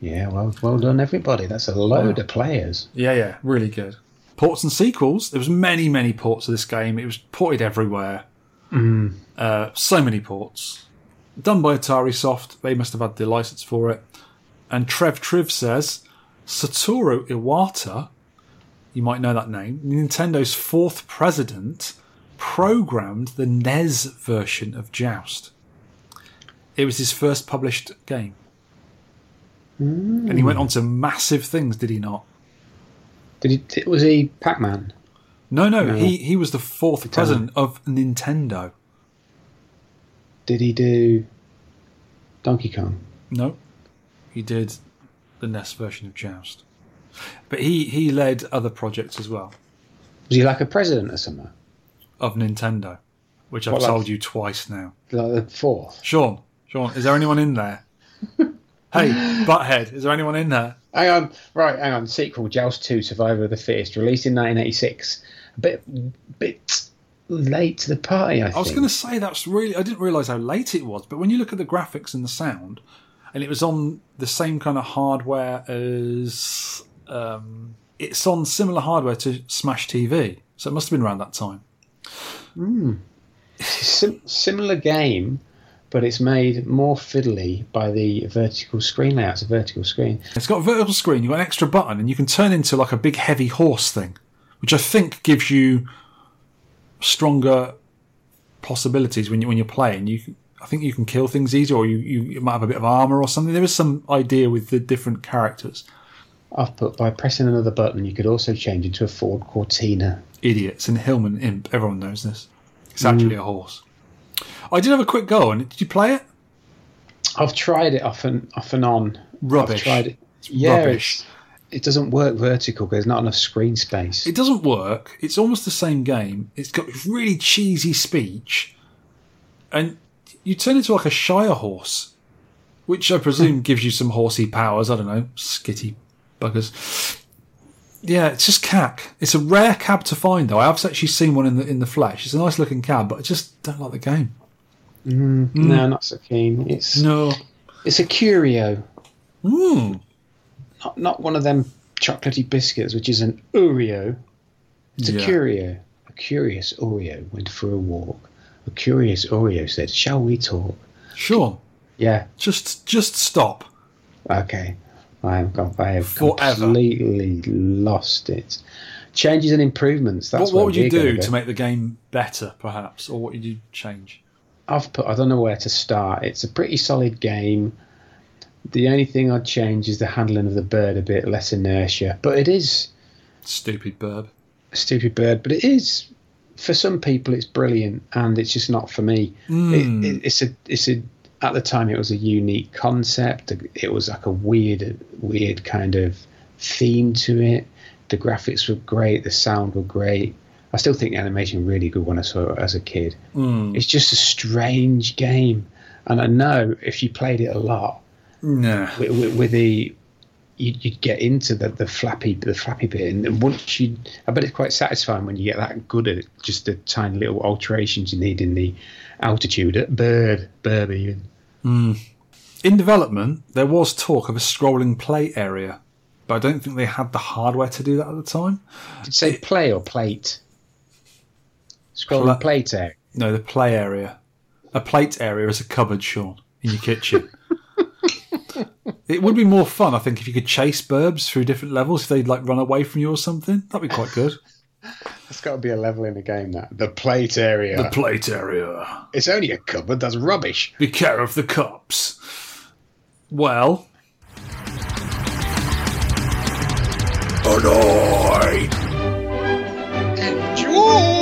Yeah, well, well done, everybody. That's a load of players. Yeah, yeah, really good. Ports and sequels. There was many, many ports of this game. It was ported everywhere. Uh, so many ports. Done by Atarisoft. They must have had the license for it. And Trev Triv says Satoru Iwata, you might know that name, Nintendo's fourth president, programmed the NES version of Joust. It was his first published game. Hmm. And he went on to massive things, did he not? Did he? Was he Pac-Man? No, no, No. he he was the fourth president of Nintendo. Did he do Donkey Kong? No, he did the NES version of Joust, but he he led other projects as well Was he like a president or something? of Nintendo, which I've What, like- told you twice now. Like the fourth? Sean, Sean, is there anyone in there? hey, Butthead, is there anyone in there? Hang on, right, hang on. Sequel: Joust Two: Survivor of the Fittest, released in 1986. A bit, bit late to the party. I, I was going to say that's really. I didn't realise how late it was, but when you look at the graphics and the sound, and it was on the same kind of hardware as. Um, it's on similar hardware to Smash TV, so it must have been around that time. Sim- similar game, but it's made more fiddly by the vertical screen layout. It's a vertical screen. It's got a vertical screen, you've got an extra button, and you can turn into like a big heavy horse thing, which I think gives you stronger possibilities when you when you're playing. You, I think you can kill things easier, or you, you, you might have a bit of armor or something. There is some idea with the different characters. I've put by pressing another button, you could also change into a Ford Cortina. Idiots and Hillman Imp. Everyone knows this. It's actually mm. a horse. I did have a quick go on it. Did you play it? I've tried it off and off and on. Rubbish. I've tried it. yeah, rubbish. it's- it doesn't work vertical because there's not enough screen space. It doesn't work. It's almost the same game. It's got really cheesy speech, and you turn into like a Shire horse, which I presume gives you some horsey powers. I don't know, skitty buggers. Yeah, it's just cack. It's a rare cab to find, though. I have actually seen one in the in the flesh. It's a nice looking cab, but I just don't like the game. No, not so keen. It's No. it's a curio, Mm. Not not one of them chocolatey biscuits, which is an Oreo. It's a Yeah. curio. A curious Oreo went for a walk. A curious Oreo said, "Shall we talk?" Sure. Yeah. just just stop. Okay. I have got. I have Forever. completely lost it. Changes and improvements. That's what what would you do to make the game better, perhaps, or what would you change? I've put. I don't know where to start. It's a pretty solid game. The only thing I'd change is the handling of the bird a bit, less inertia. But it is Stupid a stupid bird. But it is for some people it's brilliant, and it's just not for me. It, it, hmm. it's a. It's a. At the time, it was a unique concept. It was like a weird, weird kind of theme to it. The graphics were great. The sound were great. I still think the animation really good when I saw it as a kid. Hmm. It's just a strange game, and I know if you played it a lot, Nah. with, with, with the you'd, you'd get into the, the flappy the flappy bit, and once you, I bet it's quite satisfying when you get that good at it, just the tiny little alterations you need in the altitude, uh, bird, bird even. In development, there was talk of a scrolling play area, but I don't think they had the hardware to do that at the time. Did you say play or plate? Scrolling Pla- plate area. No, the play area. A plate area is a cupboard, Sean, in your kitchen. it would be more fun, I think, if you could chase burbs through different levels. If they'd like run away from you or something, that'd be quite good. That's got to be a level in the game. That the plate area. The plate area. It's only a cupboard. That's rubbish. Be careful of the cops. Well. Annoy. Enjoy.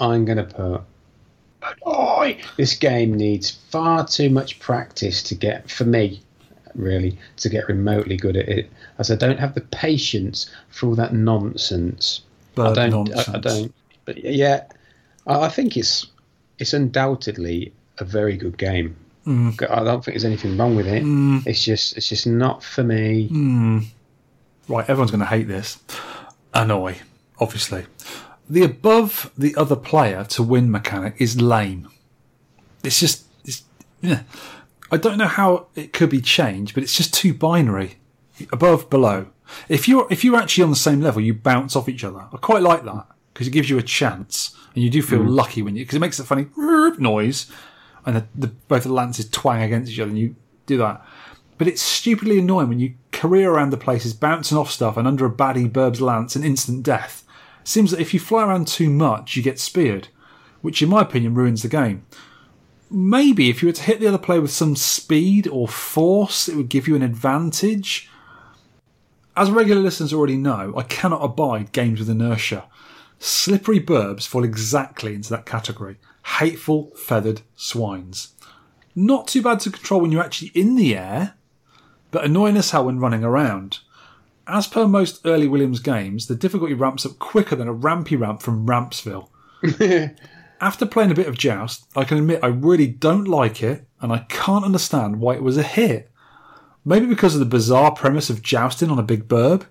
I'm gonna put Oh, this game needs far too much practice to get, for me, really, to get remotely good at it. As I don't have the patience for all that nonsense. I don't. nonsense. I, I don't. But yeah, I, I think it's it's undoubtedly a very good game. Mm. I don't think there's anything wrong with it. It's just it's just not for me. Mm. Right, everyone's going to hate this. Annoy, obviously. The above the other player to win mechanic is lame. It's just, it's, yeah. I don't know how it could be changed, but it's just too binary. Above, below. If you're if you're actually on the same level, you bounce off each other. I quite like that because it gives you a chance, and you do feel mm. lucky when you because it makes a funny noise, and the, the both of the lances twang against each other, and you do that. But it's stupidly annoying when you career around the places, bouncing off stuff, and under a baddie burb's lance and instant death. Seems that if you fly around too much, you get speared, which in my opinion ruins the game. Maybe if you were to hit the other player with some speed or force, it would give you an advantage. As regular listeners already know, I cannot abide games with inertia. Slippery burbs fall exactly into that category. Hateful, feathered swines. Not too bad to control when you're actually in the air, but annoying as hell when running around. As per most early Williams games, the difficulty ramps up quicker than a rampy ramp from Rampsville. After playing a bit of Joust, I can admit I really don't like it, and I can't understand why it was a hit. Maybe because of the bizarre premise of jousting on a big burb.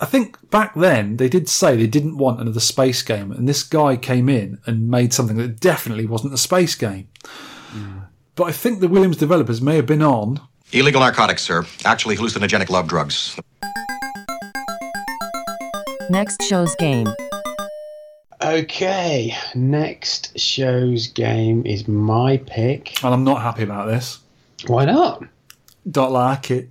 I think back then they did say they didn't want another space game, and this guy came in and made something that definitely wasn't a space game. Mm. But I think the Williams developers may have been on. Illegal narcotics, sir. Actually, hallucinogenic love drugs. Next show's game. Okay, next show's game is my pick. And I'm not happy about this. Why not? Don't like it.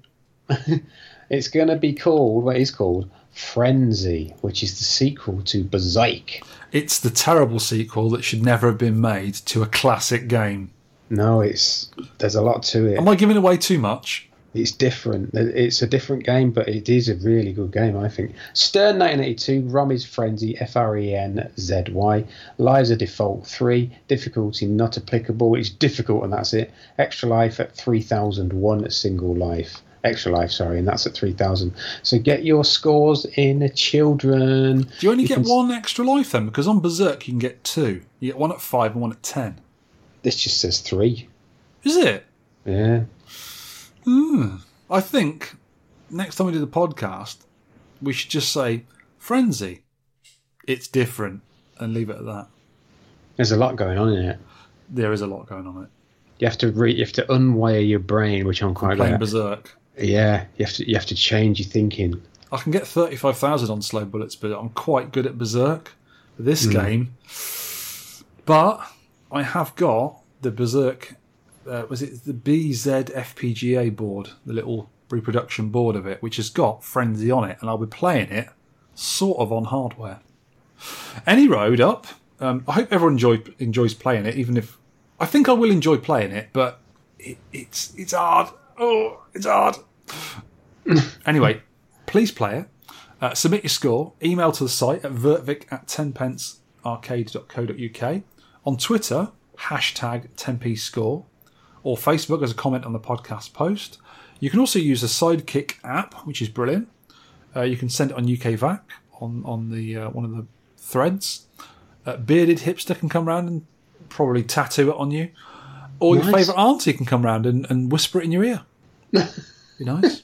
It's going to be called, what is called, Frenzy, which is the sequel to Berserk. It's the terrible sequel that should never have been made to a classic game. No, it's there's a lot to it. Am I giving away too much? It's different. It's a different game, but it is a really good game, I think. Stern 1982, ROM is Frenzy, F R E N Z Y. Lives are default 3. Difficulty not applicable. It's difficult, and that's it. Extra life at 3001 at single life. Extra life, sorry, and that's at 3000. So get your scores in, children. Do you only You get can- one extra life then? Because on Berserk you can get two. You get one at five and one at ten. This just says 3. Is it? Yeah. Hmm. I think next time we do the podcast, we should just say Frenzy. It's different and leave it at that. There's a lot going on in it. There is a lot going on it. You have to re- you have to unwire your brain, which I'm quite Playing. Berserk. Yeah, you have to you have to change your thinking. I can get 35,000 on slow bullets, but I'm quite good at Berserk for this hmm. game. But I have got the Berserk, uh, was it the BZ FPGA board, the little reproduction board of it, which has got Frenzy on it, and I'll be playing it sort of on hardware. Any road up. Um, I hope everyone enjoy, enjoys playing it, even if I think I will enjoy playing it, but it, it's it's hard. Oh, it's hard. Anyway, please play it. Uh, submit your score. Email to the site at vertvic at tenpencearcade.co.uk. On Twitter, hashtag 10p score. Or Facebook as a comment on the podcast post. You can also use the Sidekick app, which is brilliant. Uh, you can send it on UKVAC on, on the uh, one of the threads. Uh, bearded hipster can come round and probably tattoo it on you. Or your favourite auntie can come round and, and whisper it in your ear. Be nice.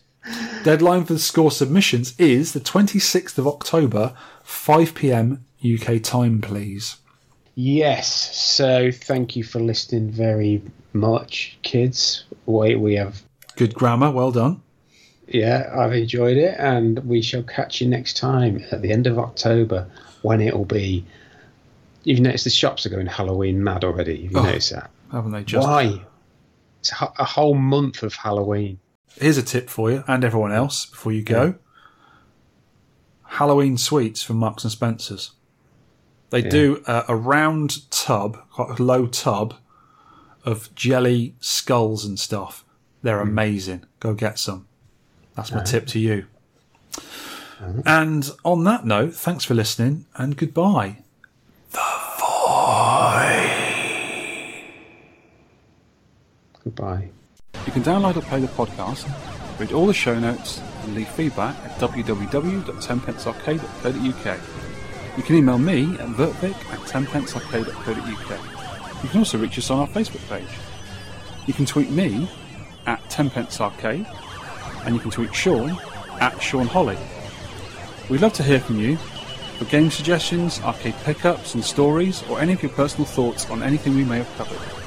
Deadline for the score submissions is the 26th of October, 5 pm UK time, please. Yes. So thank you for listening very much, kids. We we have Good grammar, well done. yeah, I've enjoyed it, and we shall catch you next time at the end of October when it will be. You've noticed the shops are going Halloween mad already. Have you Oh. noticed that? Haven't they just? Why? It's a, a whole month of Halloween. Here's a tip for you and everyone else before you go Halloween sweets from Marks and Spencer's. They yeah. do a, a round tub, quite a low tub of jelly skulls and stuff. They're mm. amazing. Go get some. That's my tip to you. And on that note, thanks for listening and goodbye. The Void. Goodbye. You can download or play the podcast, read all the show notes, and leave feedback at www.tenpencearcade.co.uk. You can email me at vertvic at tenpencearcade.co.uk. You can also reach us on our Facebook page. You can tweet me at tenpencearcade, and you can tweet Sean at Sean Holly. We'd love to hear from you for game suggestions, arcade pickups and stories, or any of your personal thoughts on anything we may have covered.